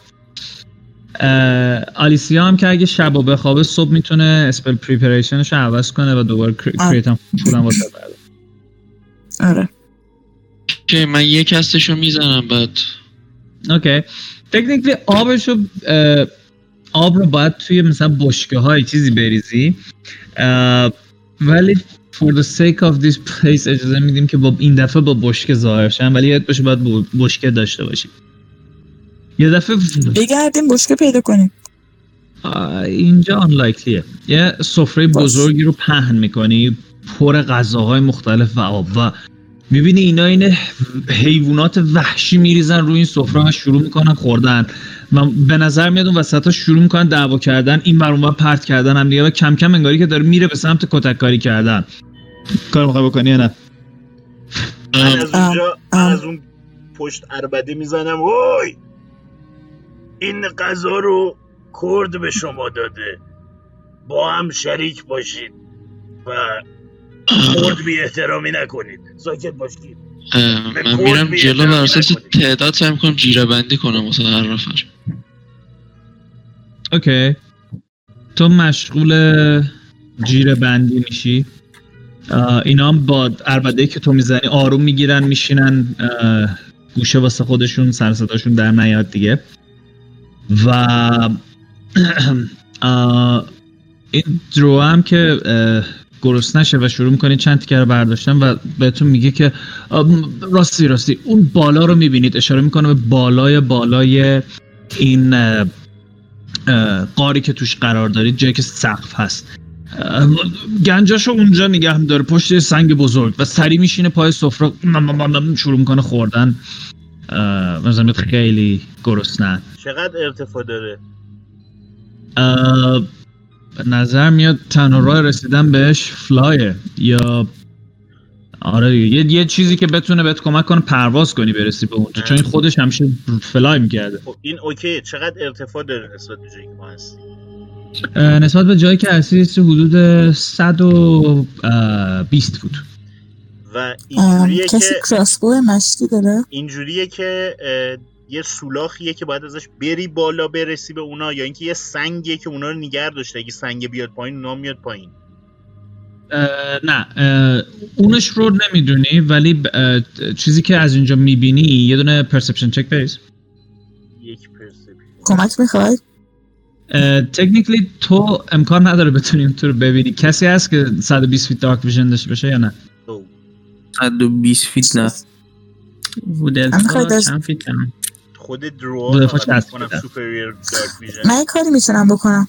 آلیسیا هم که اگه شب و بخوابه صبح می‌تونه اسپل پریپریشنش رو عوض کنه و دوباره آه. کریت هم پولم واسه. آره. که من یک هستشو می‌زنم بعد. اوکی. تکنیکلی آبشو آب رو باید توی مثلا بشکه های چیزی بریزی. ولی for the sake of this place اجازه میدیم که با این دفعه با بشکه ظاهر شن ولی یاد باشه باید با بشکه داشته باشی. یه دفعه بگردیم بشکه پیدا کنیم. اینجا unlikelyه. یه سفره. بزرگی رو پهن می‌کنی پر غذاهای مختلف و آب. و می‌بینی اینا این حیوانات وحشی میریزن روی این سفره و شروع می‌کنن خوردن. و به نظر میاد اون وسط شروع می‌کنن دعوا کردن این بر پرت کردن هم دیگه. و کم کم انگاری که داره میره به سمت کتک کاری کردن. کار می‌خوای بکنی یا نه؟ من از اونجا. از اون پشت اربده می‌زنم. وای! این غذا رو کرد به شما داده. با هم شریک باشید و کرد بی احترامی نکنید. ساکت باشید. من میرم جلو بر اساس. تعداد سعی می‌کنم جیره بندی کنم واسه هر نفر. اوکی. تو مشغول جیره بندی میشی اینا هم با عربده که تو می‌زنی آروم می‌گیرن میشینن گوشه واسه خودشون سر صداشون در نیاد دیگه. و این درو هم که گرسنه نشه و شروع می‌کنید چند تیکه رو برداشتن و بهتون میگه که راستی راستی اون بالا رو می‌بینید. اشاره می‌کنه به بالای بالای این قاری که توش قرار دارید جایی که سقف هست. گنجاشو اونجا نگه داره پشت سنگ بزرگ. و سری میشینه پای سفره. شروع می‌کنه خوردن. مثلا خیلی گرسنه چقدر ارتفاع داره؟ نظر میاد تنها راه رسیدن بهش فلایه یا آره یه, یه چیزی که بتونه بهت کمک کنه پرواز کنی برسی به اونجا چون این خودش همیشه فلای می‌کرده. خب این اوکی چقدر رتفاع داره نسبت به جایی که ما هستیم؟ نسبت به جایی که هستی حدود 120 فوت. و ام، اینجوریه که کسی کراسبو مشتی داره؟ اینجوریه که یه سولاخیه که باید ازش بری بالا برسی به اونا یا اینکه یه سنگیه که اونا رو نگر داشته. اگه سنگ بیاد پایین اونا میاد پایین. اه، نه اه، اونش رو نمی‌دونی ولی چیزی که از اینجا می‌بینی یه دونه perception check بریز. یک perception کمک می‌خوای؟ Technically تو امکان نداره بتونی اونطور ببینی. کسی هست که 120 feet darkvision داشته باشه یا نه؟ 120 feet نه. از- چند feet هم؟ خود drow darkvision. من یه کاری می‌تونم بکنم؟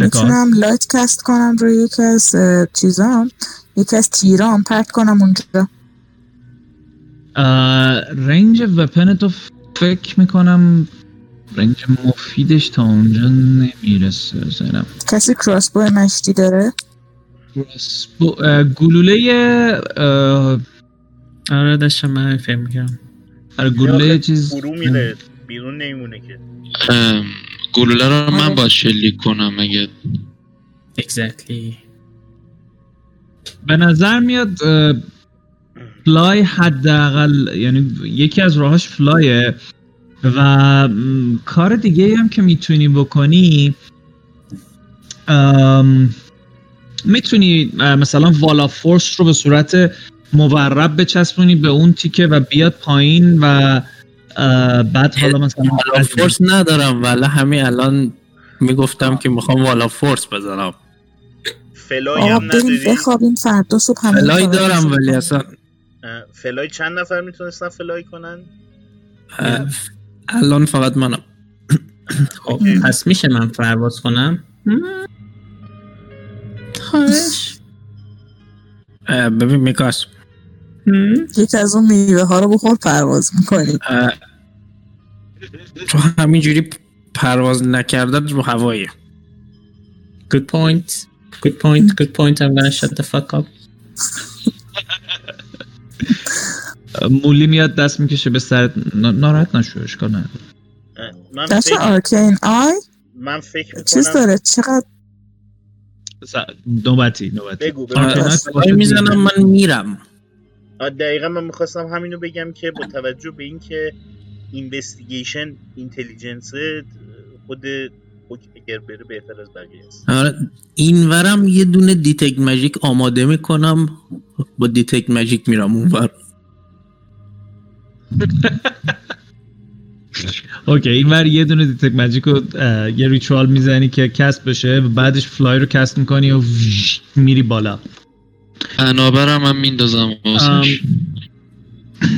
می‌تونم light cast کنم روی یکی از چیزام. یکی از تیرام پرت کنم اونجا. رنج وپن تو فکر می‌کنم رنج مفیدش تا اونجا نمی‌رسه زینم کسی کراسبو مشتی داره؟ گلوله اه، آره داشتم من فکر می‌کنم آره، گلوله چیز فرو میره بیرون نمیمونه که. ام، گلوله رو من آره. باید شلیک کنم اگه exactly. به نظر میاد اه، فلای حداقل یعنی یکی از راهاش فلایه و م، کار دیگه هم که می‌تونی بکنی ام، می‌تونی مثلا والا فورس رو به صورت مورب بچسبونی به اون تیکه و بیاد پایین و بعد حالا مثلا والا فورس ندارم ولی همین الان می‌گفتم که می‌خوام wall of force بزنم. fly هم بریم نداری؟ بخوابیم فردا صبح fly دارم ولی. اصلا fly چند نفر می‌تونستن fly کنن؟ الان فقط منم. خب پس میشه من پرواز کنم؟ خواهش. اه، ببین میکاس. یکی از اون میوه ها رو بخور پرواز می‌کنیم اه، تو همینجوری پرواز نکردن رو هوایه good point. Good point. Good point. I'm gonna shut the fuck up. مولی میاد دست می‌کشه به سرت نا- ناراحت نشو اشکال من دست فکر آرکین آی من فکر چیز می‌کنم داره؟ چقدر نوبتی نوبتی. بگو بگو. آره. اه، فلای می‌زنم من میرم. دقیقا من می‌خواستم همینو بگم که با توجه به اینکه investigation intelligence خود اگر بره بهتر از بقیه است. آره. اینورم یه دونه detect magic آماده می‌کنم. با detect magic میرم اونور. okay این ور یه دونه detect magic رو یه ritual می‌زنی که cast بشه و بعدش fly رو cast می‌کنی و میری بالا. تنابرم هم میندازم واسش.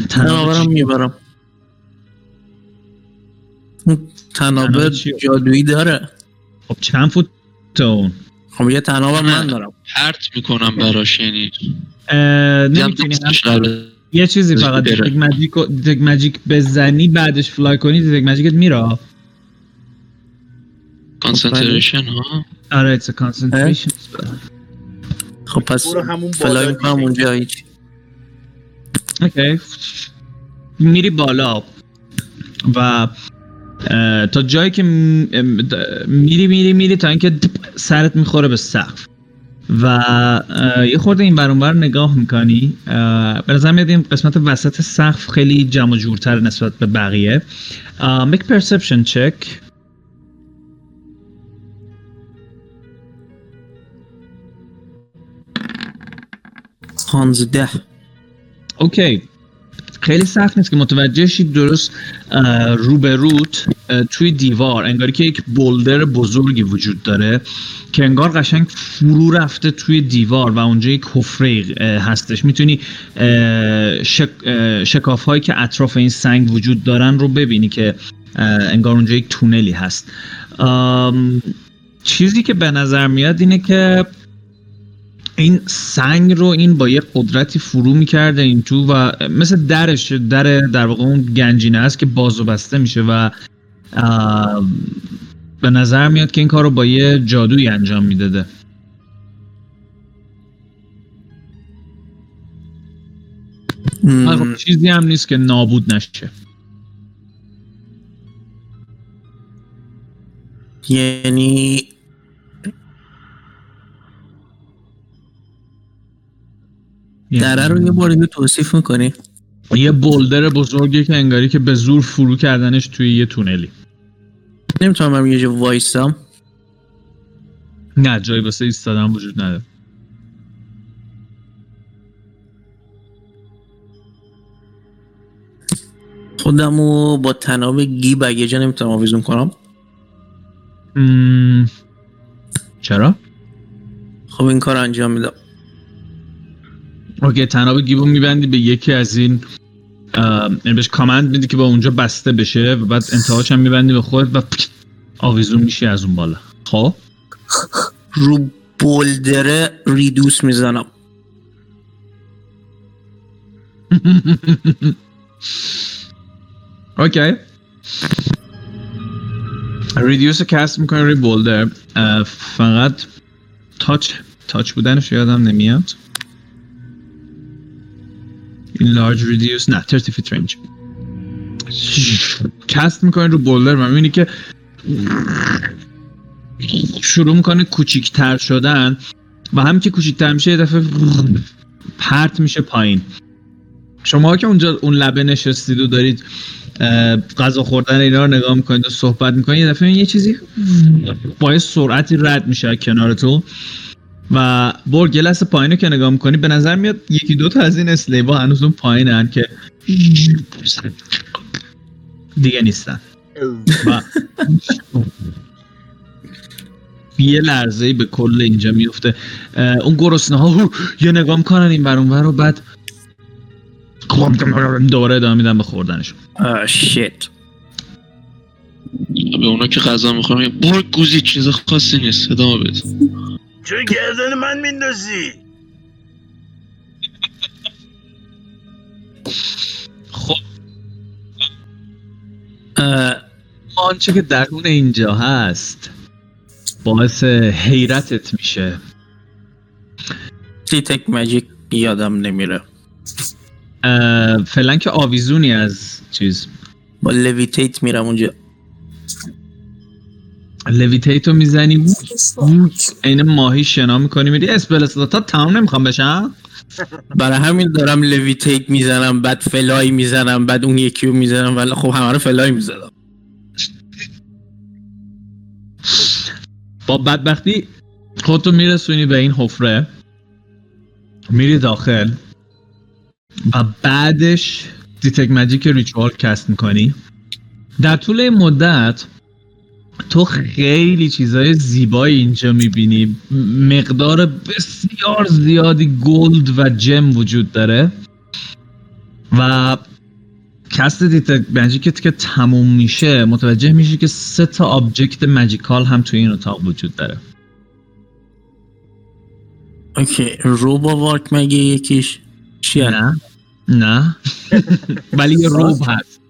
تنابرم می‌برم. چیه؟ جادویی داره. خب چند فوت تو اون؟ خب یه تنابه من دارم. پرت می‌کنم براش یعنی. نمی‌تونی هم-. یه چیزی فقط. دیتک ماجیک بزنی بعدش فلای کنی دیتک ماجیکت میره. concentration ها آره it's a concentration خب پس fly می‌کنم. اونجا هیچ. okay میری بالا. و تا جایی که میری میری میری تا اینکه سرت می‌خوره به سقف. و یه خورده این دور و بر نگاه می‌کنی. به نظر میاد این قسمت وسط سقف خیلی جمع و جورتر نسبت به بقیه. میک پرسپشن چک پانزده اوکی خیلی سخت نیست که متوجه شید درست اه، توی دیوار انگاری که یک بولدر بزرگی وجود داره که انگار قشنگ فرو رفته توی دیوار و اونجا یک حفره هستش. می‌تونی شک، شکاف هایی که اطراف این سنگ وجود دارن رو ببینی که انگار اونجا یک تونلی هست. چیزی که به نظر میاد اینه که این سنگ رو این با یه قدرتی فرو می‌کرده این تو و مثل درش در در واقع اون گنجینه است که باز و بسته میشه و به نظر میاد که این کار رو با یه جادویی انجام می‌داده. چیزی هم نیست که نابود نشه. یعنی دره رو یه بار دیگه توصیف می‌کنی؟ یه بولدر بزرگی که انگاری که به زور فرو کردنش توی یه تونلی. نمی‌تونم هم یه جا وایستم نه جایی واسه ایستادن وجود نداره. خودم رو با تناب گیب اگه جا نمی‌تونم آویزون کنم. مم، چرا؟ خب این کار انجام میدم. اوکی تناب گیبو میبندی به یکی از این یعنی بهش کامند میدی که با اونجا بسته بشه و بعد انتهاش هم میبندی به خودت و آویزون میشی از اون بالا. خب؟ رو بولدره ریدوس می‌زنم. okay. reduce رو cast می‌کنه روی boulder. فقط touch touch بودنش یادم نمیاد. enlarge reduce نه 30 feet range cast می‌کنه رو boulder و می‌بینی که شروع می‌کنه کوچیکتر شدن و هم که کوچیکتر میشه یه دفعه پرت میشه پایین. شما که اونجا اون لبه نشستید و دارید غذا خوردن اینا رو نگاه می‌کنید و صحبت می‌کنید یه دفعه یه چیزی با سرعتی رد میشه از کنارتون و برگ یه لحظه پایین رو که نگاه می‌کنی به نظر میاد یکی دو تا از این اسلیبا هنوز اون پایینن که دیگه نیستن. و یه لحظه به کل اینجا میفته اون گرسنه ها یه نگاه می‌کنن این بر اون ور و بعد دوباره ادامه میدن به خوردنشون. آه شیت به اونا که غذا می‌خورم بار گوزی چیز خاصی نیست ادامه بده. چرا گردن من میندازی؟ خب. آنچه که درون اینجا هست باعث حیرتت میشه. detect magic یادم نمیره. اه، فعلا که آویزونی از چیز. با levitate میرم اونجا. levitate و می‌زنی عین ماهی شنا می‌کنی میری spell slot ا تمام نمی‌خوام بشم. برای همین دارم levitate می‌زنم بعد fly می‌زنم بعد اون یکی رو می‌زنم ولی خب همه رو fly می‌زنم. با بدبختی خودتو میرسونی به این حفره. میری داخل و بعدش detect magic ritual cast می‌کنی. در طول این مدت تو خیلی چیزای زیبایی اینجا می‌بینی. مقدار بسیار زیادی gold و gem وجود داره. و cast detect magic ت که تموم میشه متوجه میشی که سه تا object magical هم توی این اتاق وجود داره. اوکی. روبا وارک مگه یکیش؟ چیه؟ نه. نه. ولی یه روب هست.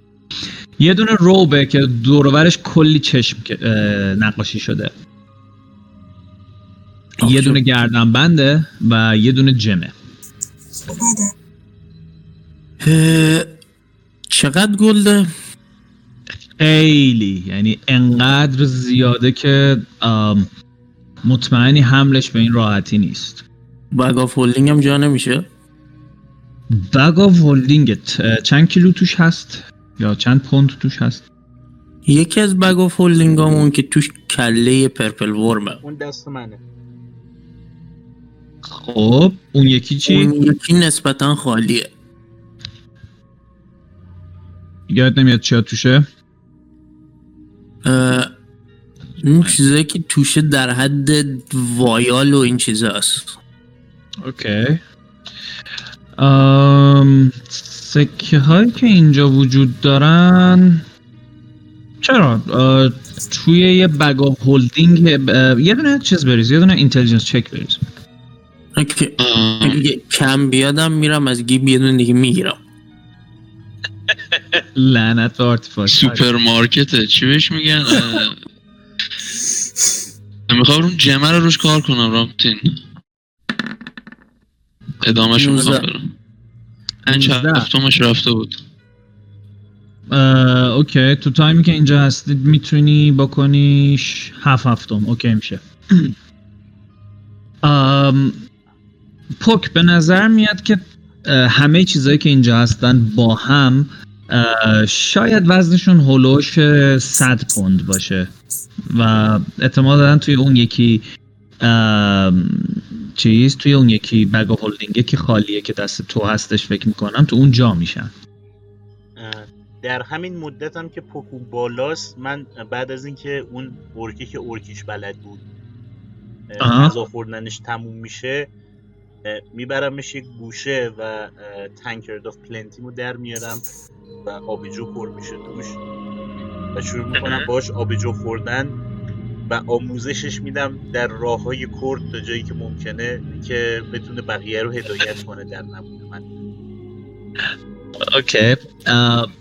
یه دونه روبه که دورورش کلی چشم نقاشی شده. یه دونه گردن بنده و یه دونه جمه چقدر گلده؟ خیلی. یعنی انقدر زیاده که مطمئنی حملش به این راحتی نیست. bag of holding هم جا نمیشه؟ bag of holding ت چند کیلو توش هست؟ یا چند پوند توش هست؟ یکی از bag of holding اون که توش کله purple worm ه اون دست منه. خب اون یکی چی؟ اون یکی نسبتا خالیه. یاد نمیاد چیا توشه؟ اه، این چیزایی که توشه در حد vial و این چیزاست. okay. ام، سکه هایی که اینجا وجود دارن چرا؟ توی یه bag of holding یه دونه چیز بریز یه دونه intelligence check بریز. اگه کم بیادم میرم از گیب یه دونه دیگه می‌گیرم. لعنت به artifact سوپرمارکته چی بهش میگن؟ می‌خوام اون gem ه رو روش کار کنم رامتین. ادامهش رو می‌خوام 19. برم. پنج 19. هفتمش رفته بود. okay. تو تایمی که اینجا هستید می‌تونی بکنیش هفت هفتم. okay میشه. ام، پوک به نظر میاد که همه چیزهایی که اینجا هستن با هم شاید وزنشون هلوش 100 پوند باشه. و اعتماد دارن توی اون یکی چیز توی اون یکی bag of holding که خالیه که دست تو هستش فکر می‌کنم تو اون جا میشن. در همین مدت هم که پوکو بالاست من بعد از اینکه اون orc ی که Orcish بلد بود. غذا خوردنش تموم میشه میبرمش یک گوشه و tankard of plenty م و در میارم و آبجو پر میشه توش. و شروع می‌کنم باش آبجو خوردن. و آموزشش میدم در راه های کرد تا جایی که ممکنه که بتونه بقیه رو هدایت کنه در نبود من okay. اه،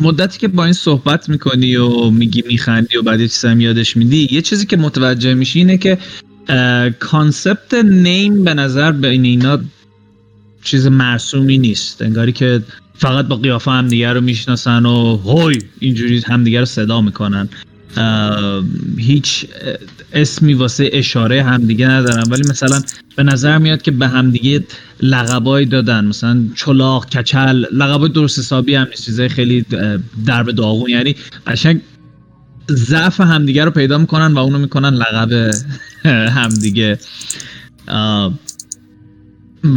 مدتی که با این صحبت می‌کنی و میگی میخندی و بعد یه چیزی هم یادش میدی یه چیزی که متوجه میشی اینه که کانسپت نیم به نظر بین اینا چیز مرسومی نیست. انگاری که فقط با قیافه همدیگه رو می‌شناسن و هوی اینجوری همدیگه رو صدا می‌کنن. هیچ اسمی واسه اشاره همدیگه ندارن. ولی مثلا به نظر میاد که به همدیگه لقبایی دادن. مثلا چلاق کچل لقبای درست حسابی هم نیست. چیزای خیلی درب داغون. یعنی قشنگ ضعف همدیگه رو پیدا می‌کنن و اونو می‌کنن لقب همدیگه.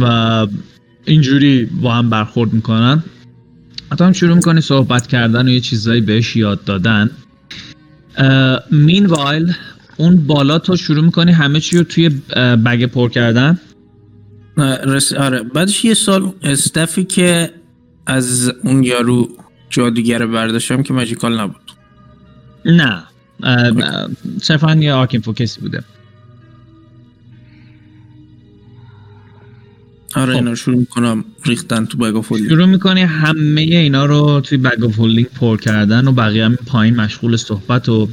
و اینجوری با هم برخورد می‌کنن. حتی هم شروع می‌کنی صحبت کردن و یه چیزایی بهش یاد دادن. مین وایل اون بالا تو شروع می‌کنی همه چی رو توی اه، بگ پر کردن؟ رس... آره. بعدش یه سال استفی که از اون یارو جادوگر برداشتم که magical نبود. نه. صرفا یه arcane focus ی بوده. آره خب. اینا رو شروع می‌کنم ریختن تو فولی شروع می‌کنی همه اینا رو توی bag of holding پر کردن و بقیه هم پایین مشغول صحبت و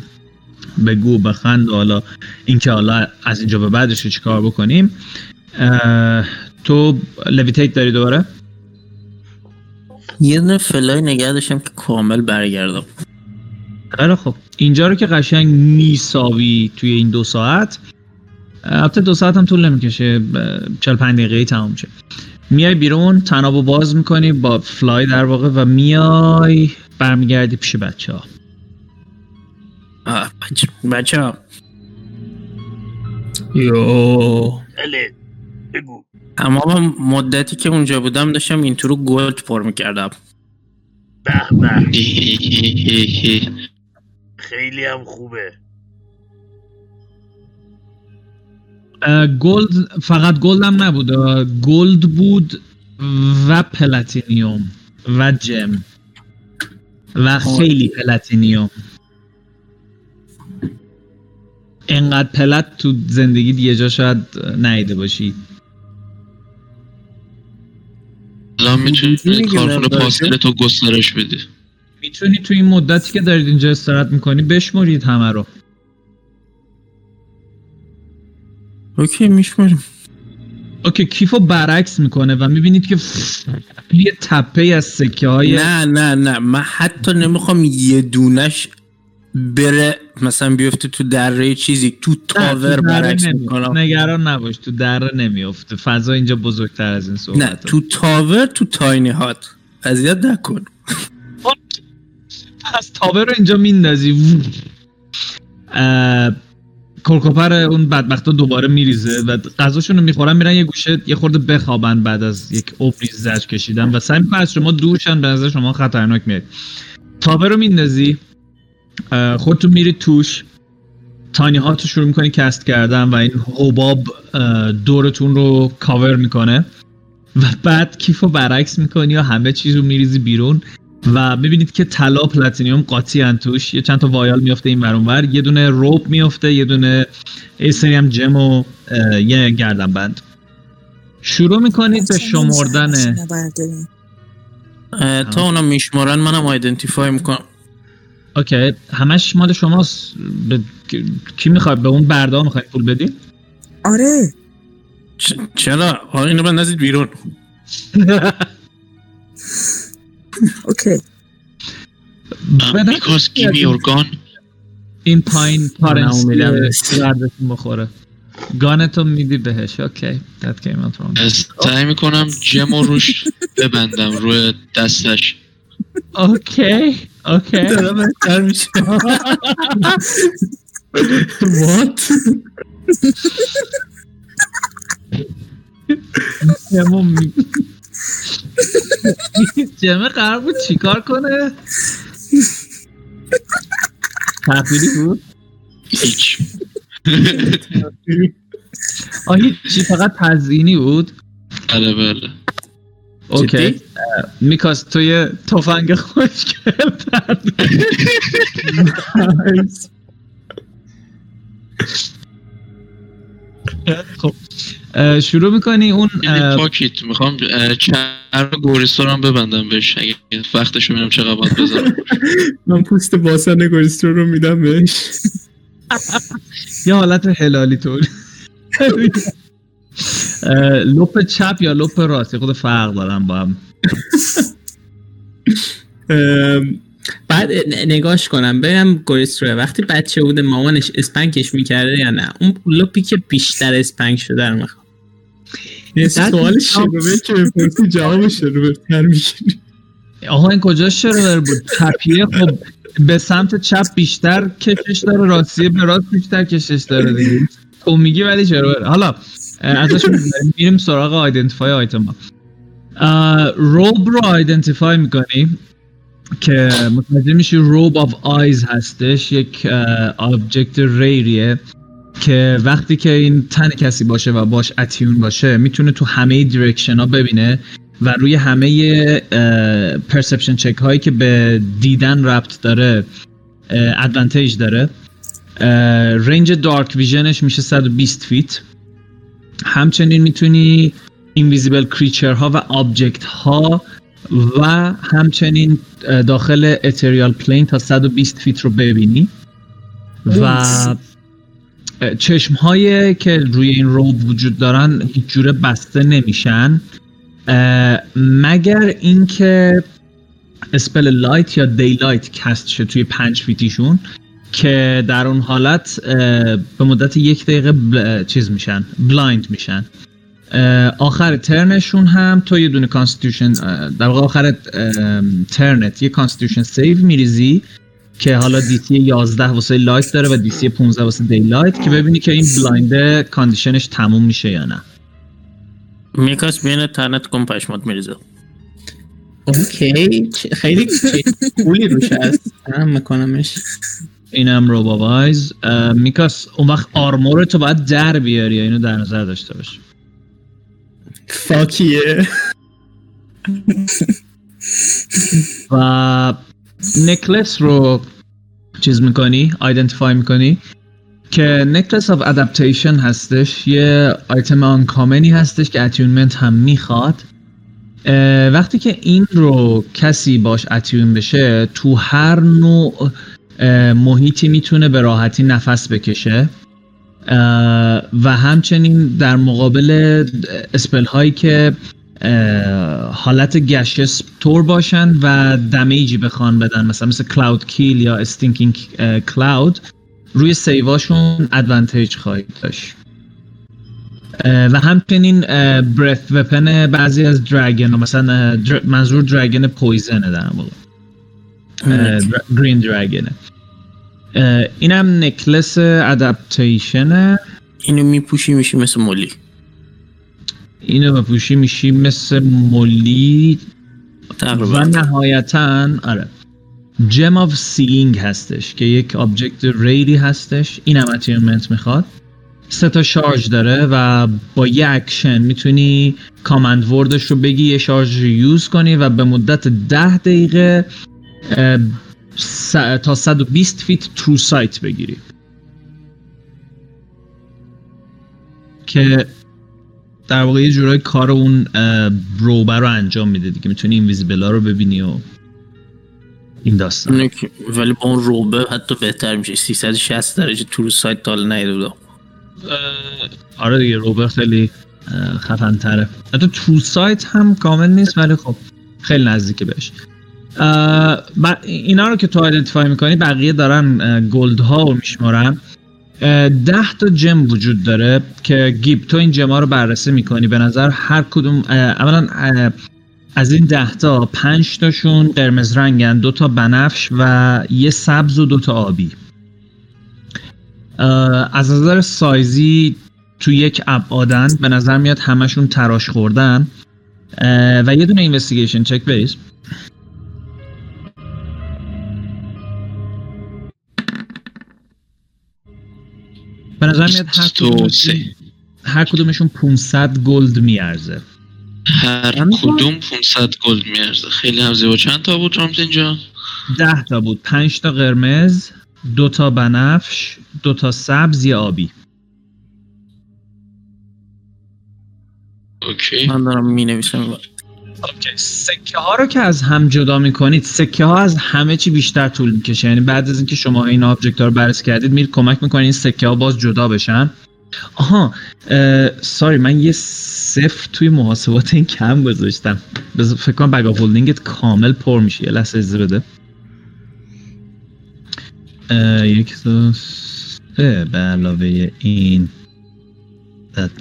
بگو و بخند و حالا اینکه حالا از اینجا به بعدش چیکار بکنیم. تو levitate داری دوباره؟ یه دونه fly نگه داشتم که کامل برگردم. خیلی خب اینجا رو که قشنگ میسابی توی این دو ساعت البته دو ساعت هم طول نمی‌کشه. 45 دقیقه تمام میشه میای بیرون طنابو باز می‌کنی با fly در واقع و میای برمیگردی پیش بچه ها بچه ها Yo. بله بگو. تمام مدتی که اونجا بودم داشتم این رو gold پر می‌کردم. به به. خیلی هم خوبه. gold فقط gold هم نبود gold بود و platinum و gem و خیلی platinum. انقدر plat تو زندگی یه جا شاید ندیده باشی. الان می‌تونی کارخونه؟ پاستل تو گسترش بدی. می‌تونی تو این مدتی که دارید اینجا استراحت می‌کنی بشمرید همه رو. okay میشماریم. okay کیفو برعکس می‌کنه و می‌بینید که یه تپه از سکه های نه نه نه. من حتی نمی‌خوام یه دونش بره مثلا بیفته تو دره چیزی تو تاور برعکس می‌کنم. نگران نباش تو دره نمیافته. فضا اینجا بزرگتر از این صحبت نه تو تاور تو تاینی هات. اذیت نکن. پس تاور رو اینجا میندازی. اه، کرکوپر اون بدبختا دوباره میریزه و غذاشون رو می‌خورن میرن یه گوشه یه خورده بخوابن بعد از یک اوپریز زج کشیدن و سعی می‌کنن از شما دورشن به نظر شما خطرناک میاد. تابه رو میندازی خودتون میری توش Tiny Hut و شروع می‌کنی cast کردن و این حباب دورتون رو کاور می‌کنه و بعد کیف رو برعکس می‌کنی و همه چیز رو میریزی بیرون. و ببینید که طلا platinum قاطی ان توش. یه چند تا vial میفته این ور ور. یه دونه robe میفته یه دونه یه سری هم gem و یه گردن بند شروع می‌کنید به شمردن. تا اونا میشمارن منم آیدنتیفای می‌کنم. اوکی. همش مال شماست. به... کی می‌خواد به اون بردا می‌خواد پول بدی آره. چ- چرا؟ آره اینو بندازید بیرون. اوکی بیکاز گیمی اورگان این پایین نیست. دردتون بخوره گانتو میدی بهش اوکی that came out wrong. سعی می‌کنم جم رو روش ببندم روی دستش اوکی اوکی دارم بهتر میشه وات جمو جمه قرار بود چیکار کنه؟ تحقیری بود؟ هیچ. آهی چی فقط تزیینی بود؟ بله بله. اوکی. میکاس تو یه تفنگ خوشگل داری. خب. شروع می‌کنی اون یعنی پاکیت می‌خوام چرم گوریستور هم ببندم بهش اگه وقتشو ببینم چقدر باید بذارم من پوست باسن گوریسترو رو میدم بهش. یه حالت هلالی طور. لپ چپ یا لپ راست؟ یه خود فرق دارن با هم. ام، بعد نگاش کنم ببینم گوریسترو وقتی بچه بوده مامانش spank ش می‌کرده یا نه؟ اون لپی که بیشتر اسپنک شده رو می‌خوام سوال شبه که بپرسی جوابش رو بهتر می‌گیری. آها این کجا شروع بود. چپیه خب به سمت چپ بیشتر کشش داره راستی به راست بیشتر کشش داره دیگه. تو میگی ولی چرا؟ حالا ازش. میریم سراغ identify item ها. robe رو identify می‌کنی. که متوجه میشی Robe of Eyes هستش یک object rare یه که وقتی که این تن کسی باشه و باش attune باشه می‌تونه تو همه direction ها ببینه و روی همه perception check هایی که به دیدن ربط داره advantage داره range darkvision ش میشه 120 feet همچنین می‌تونی invisible creature ها و object ها و همچنین داخل ethereal plane تا 120 feet رو ببینی. و چشم هایی که روی این robe وجود دارن هیچ جوره بسته نمیشن. مگر اینکه spell light یا daylight cast شه توی پنج feet یشون که در اون حالت به مدت یک دقیقه بل- چیز میشن blind میشن. آخر turn شون هم تو یه دونه constitution در واقع آخر ترنت یه constitution save میریزی که حالا DC 11 واسه light داره و DC 15 واسه daylight که ببینی که این blind ه condition ش تموم میشه یا نه. میکاس بین تنت کن پشمات میریزه. اوکی. خیلی پولی روش هست. هم میکنمش. اینم رو بابایز میکاس اون وقت آرمور تو باید در بیاری یا اینو در نظر داشته باش فاکیه و نکلس رو چیز می‌کنی آیدنتیفای می‌کنی که Necklace of Adaptation هستش. یه item uncommon ی هستش که attunement هم می‌خواد. وقتی که این رو کسی باش attune بشه تو هر نوع محیطی می‌تونه به راحتی نفس بکشه. و همچنین در مقابل spell هایی که حالت gaseous طور باشن و damage ی بخوان بدن مثلا مثل Cloudkill یا Stinking کلاود روی سیواشون ادوانتیج خواهید داشت. و همچنین برث وپن بعضی از درگن مثلا در- منظور درگن پویزنه در واقع. گرین درگنه. اینم نکلس ادپتیشنه اینو میپوشی میشی مثل مولی. اینو بپوشی میشی مثل مولی. و تقریبا نهایتا آره. Gem of Seeing هستش که یک object rare ی هستش. این هم attunement می‌خواد. سه تا شارژ داره و با یه اکشن می‌تونی command word ش رو بگی یه شارژ رو use کنی و به مدت ده دقیقه س- تا 120 feet truesight بگیری. که در واقع یه جورای کار اون روبه رو انجام میده دیگه. می‌تونی invisible ا رو ببینی و این داستان. ولی با اون robe ه حتی بهتر میشه. 360 درجه truesight تا حالا ندیده بودم آره دیگه robe ه خیلی خفن تره حتی truesight هم کامل نیست ولی خب خیلی نزدیکه بهش. اینا رو که تو identify می‌کنی بقیه دارن gold ها رو میشمارن. ده تا gem وجود داره که گیب تو این gem ها رو بررسی می‌کنی. به نظر هر کدوم اولا از این ده تا پنج تاشون قرمز رنگن دو تا بنفش و یه سبز و دو تا آبی. از نظر سایزی تو یک ابعادن به نظر میاد همشون تراش خوردن. و یه دونه اینوستیگیشن چک بیس به نظر میاد هر کدومشون. هر کدومشون 500 gold میارزه. هر کدوم 500 gold میارزه. خیلی هم زیبا. چند تا بود رامز اینجا؟ 10 تا بود. 5 تا قرمز دو تا بنفش دو تا سبز یه آبی. okay. من دارم می نویسم okay سکه ها رو که از هم جدا می‌کنید سکه ها از همه چی بیشتر طول می‌کشه. یعنی بعد از اینکه شما این object رو بررسی کردید میرید کمک می‌کنید این سکه ها باز جدا بشن. آها sorry من یه صفر توی محاسبات این کم گذاشتم. فکر کنم bag of holding ت کامل پر میشه. یه لحظه اجازه بده. یک دو سه. به علاوه این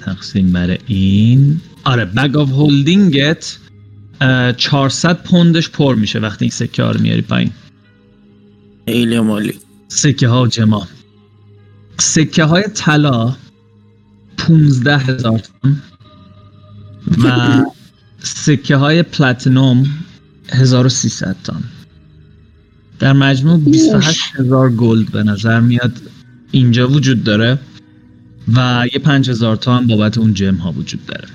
تقسیم بر این. آره bag of holding ت 400 pound ش پر میشه وقتی این سکه ها رو میاری پایین. خیلی عالی. سکه ها و جما سکه های طلا 15 هزار تومن و سکه های پلاتینوم 1300 تن در مجموع 28 هزار گلد به نظر میاد اینجا وجود داره و یه 5000 تا هم بابت اون جم ها وجود داره.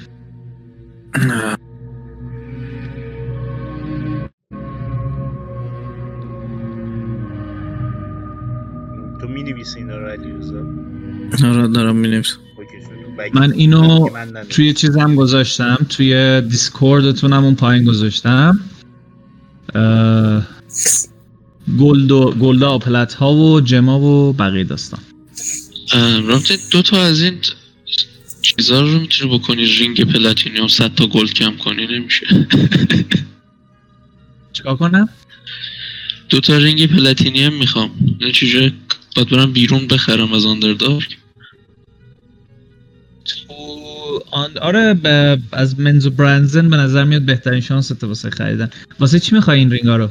علیرضا. آره دارم می نویسم okay، چون تو بک- من اینو من. توی چیزم گذاشتم. توی Discord تونم اون پایین گذاشتم. اه، gold و gold goblet ها و gem ا و بقیه داستان. رامز دو تا از این چیزا رو می‌تونی بکنی. ring platinum 100 تا gold کم کنی نمیشه. چیکار کنم؟ دو تا ring platinum می‌خوام. یعنی چجوری باید برم بیرون بخرم از Underdark تو آن آره ب- از Menzoberranzan به نظر میاد بهترین شانس واسه خریدن. واسه چی می‌خوای این رینگا رو؟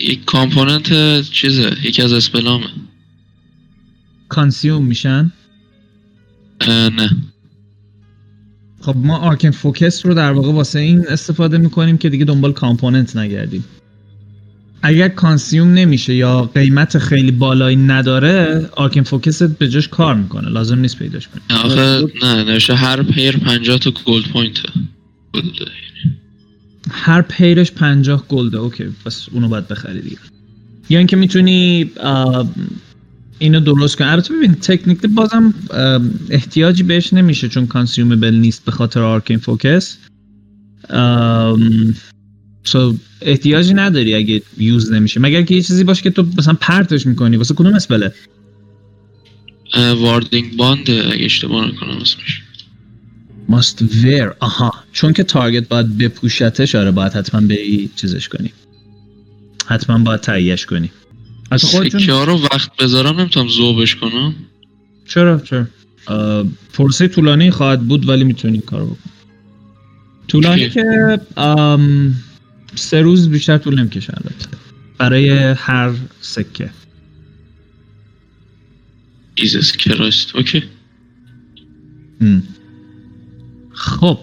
یک component چیزه یکی از spell امه. consume میشن؟ نه. خب ما arcane focus رو در واقع واسه این استفاده می‌کنیم که دیگه دنبال component نگردیم. اگر consume نمیشه یا قیمت خیلی بالایی نداره arcane focus ت به جاش کار می‌کنه. لازم نیست پیداش کنی. آخه نه نوشته هر pair 50 تا gold point ه. gold. هر pair ش 50 gold ه okay پس اونو باید بخری دیگه. یا اینکه می‌تونی اینو درست کنی. البته ببین technically بازم احتیاجی بهش نمیشه چون consumable نیست به خاطر arcane focus سو احتیاجی نداری اگه یوز نمیشه. مگر که یه چیزی باشه که تو مثلا پرتش می‌کنی؟ واسه کدوم اسپله واردینگ بانده اگه اشتباه نکنم اسمش. Must wear. آها. چون که تارگت باید بپوشتش آره باید حتما به چیزش کنی. حتما باید تهیهش کنی. حتی خودتون سکه رو وقت بذارم نمی‌تونم زوبش کنم. چرا؟ چرا؟ آه، پروسه طولانی خواهد بود ولی می‌تونی این کارو بکن طولانی. که آم، سه روز بیشتر طول نمی‌کشه البته. برای هر سکه. Jesus Christ okay. خب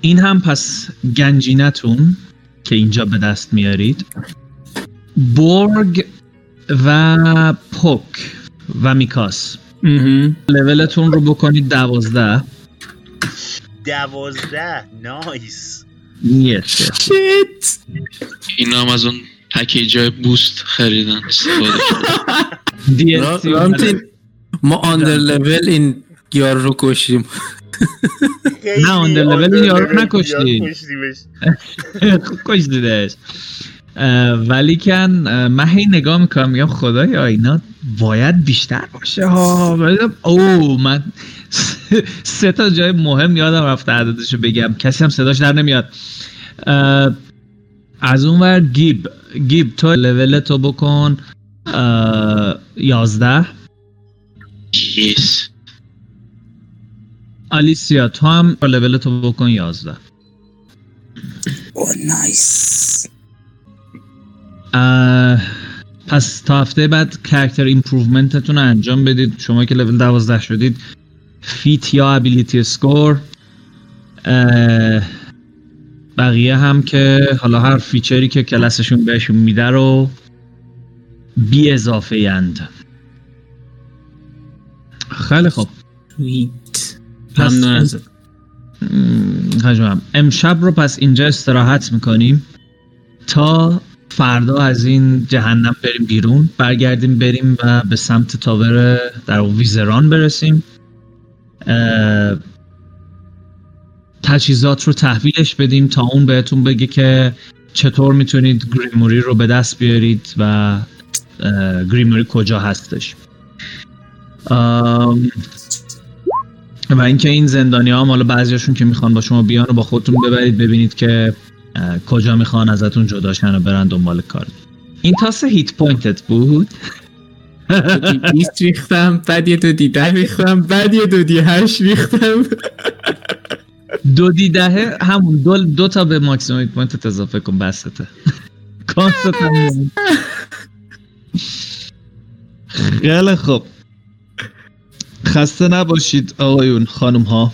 این هم پس گنجینتون که اینجا به دست میارید. بورگ و پوک و میکاس. لولتون رو بکنید دوازده. دوازده. نایس یس یس. شیت اینا هم از اون پکیج های بوست خریدن. استفاده کردن. DLC رامتین ما آندر لول این یار رو کشیم خیلی آندر لول آندر یارو لول نکشتی. یارو کشتیمش. خوب کشیدش ولی کن من هی نگاه می‌کنم میگم خدایا اینا باید بیشتر باشه ها. بعدم، او من سه تا جای مهم یادم رفته عددشو بگم. کسی هم صداش در نمیاد. از اون ور گیب. گیب تو لول تو بکن. یازده. یس آلیسیا تو هم لول تو بکن یازده. oh nice اه، پس تا هفته بعد character improvement تون رو انجام بدید. شما که لول 12 شدید feat یا ability score بقیه هم که حالا هر feature ی که کلاسشون بهشون میده رو بی اضافه اند. خیلی خوب. sweet پس- ممنون. ازت امشب رو پس اینجا استراحت می‌کنیم تا فردا از این جهنم بریم بیرون برگردیم بریم و به سمت تاور در ویزران برسیم. تجهیزات رو تحویلش بدیم تا اون بهتون بگه که چطور می‌تونید گریموری رو به دست بیارید و گریموری کجا هستش. و اینکه این زندانی ها حالا بعضیاشون که می‌خوان با شما بیان رو با خودتون ببرید ببینید که کجا می‌خوان ازتون جداشن و برن دنبال کار. این تاس hit point ت بود؟ بیست ریختم بعد یه دو d ده ریختم بعد یه دو d هشت ریختم. دو d دهه همون دو, دو تا به ماکسیموم hit point ت اضافه کن بسته Const هم. خیلی خوب. خسته نباشید آقایون خانم ها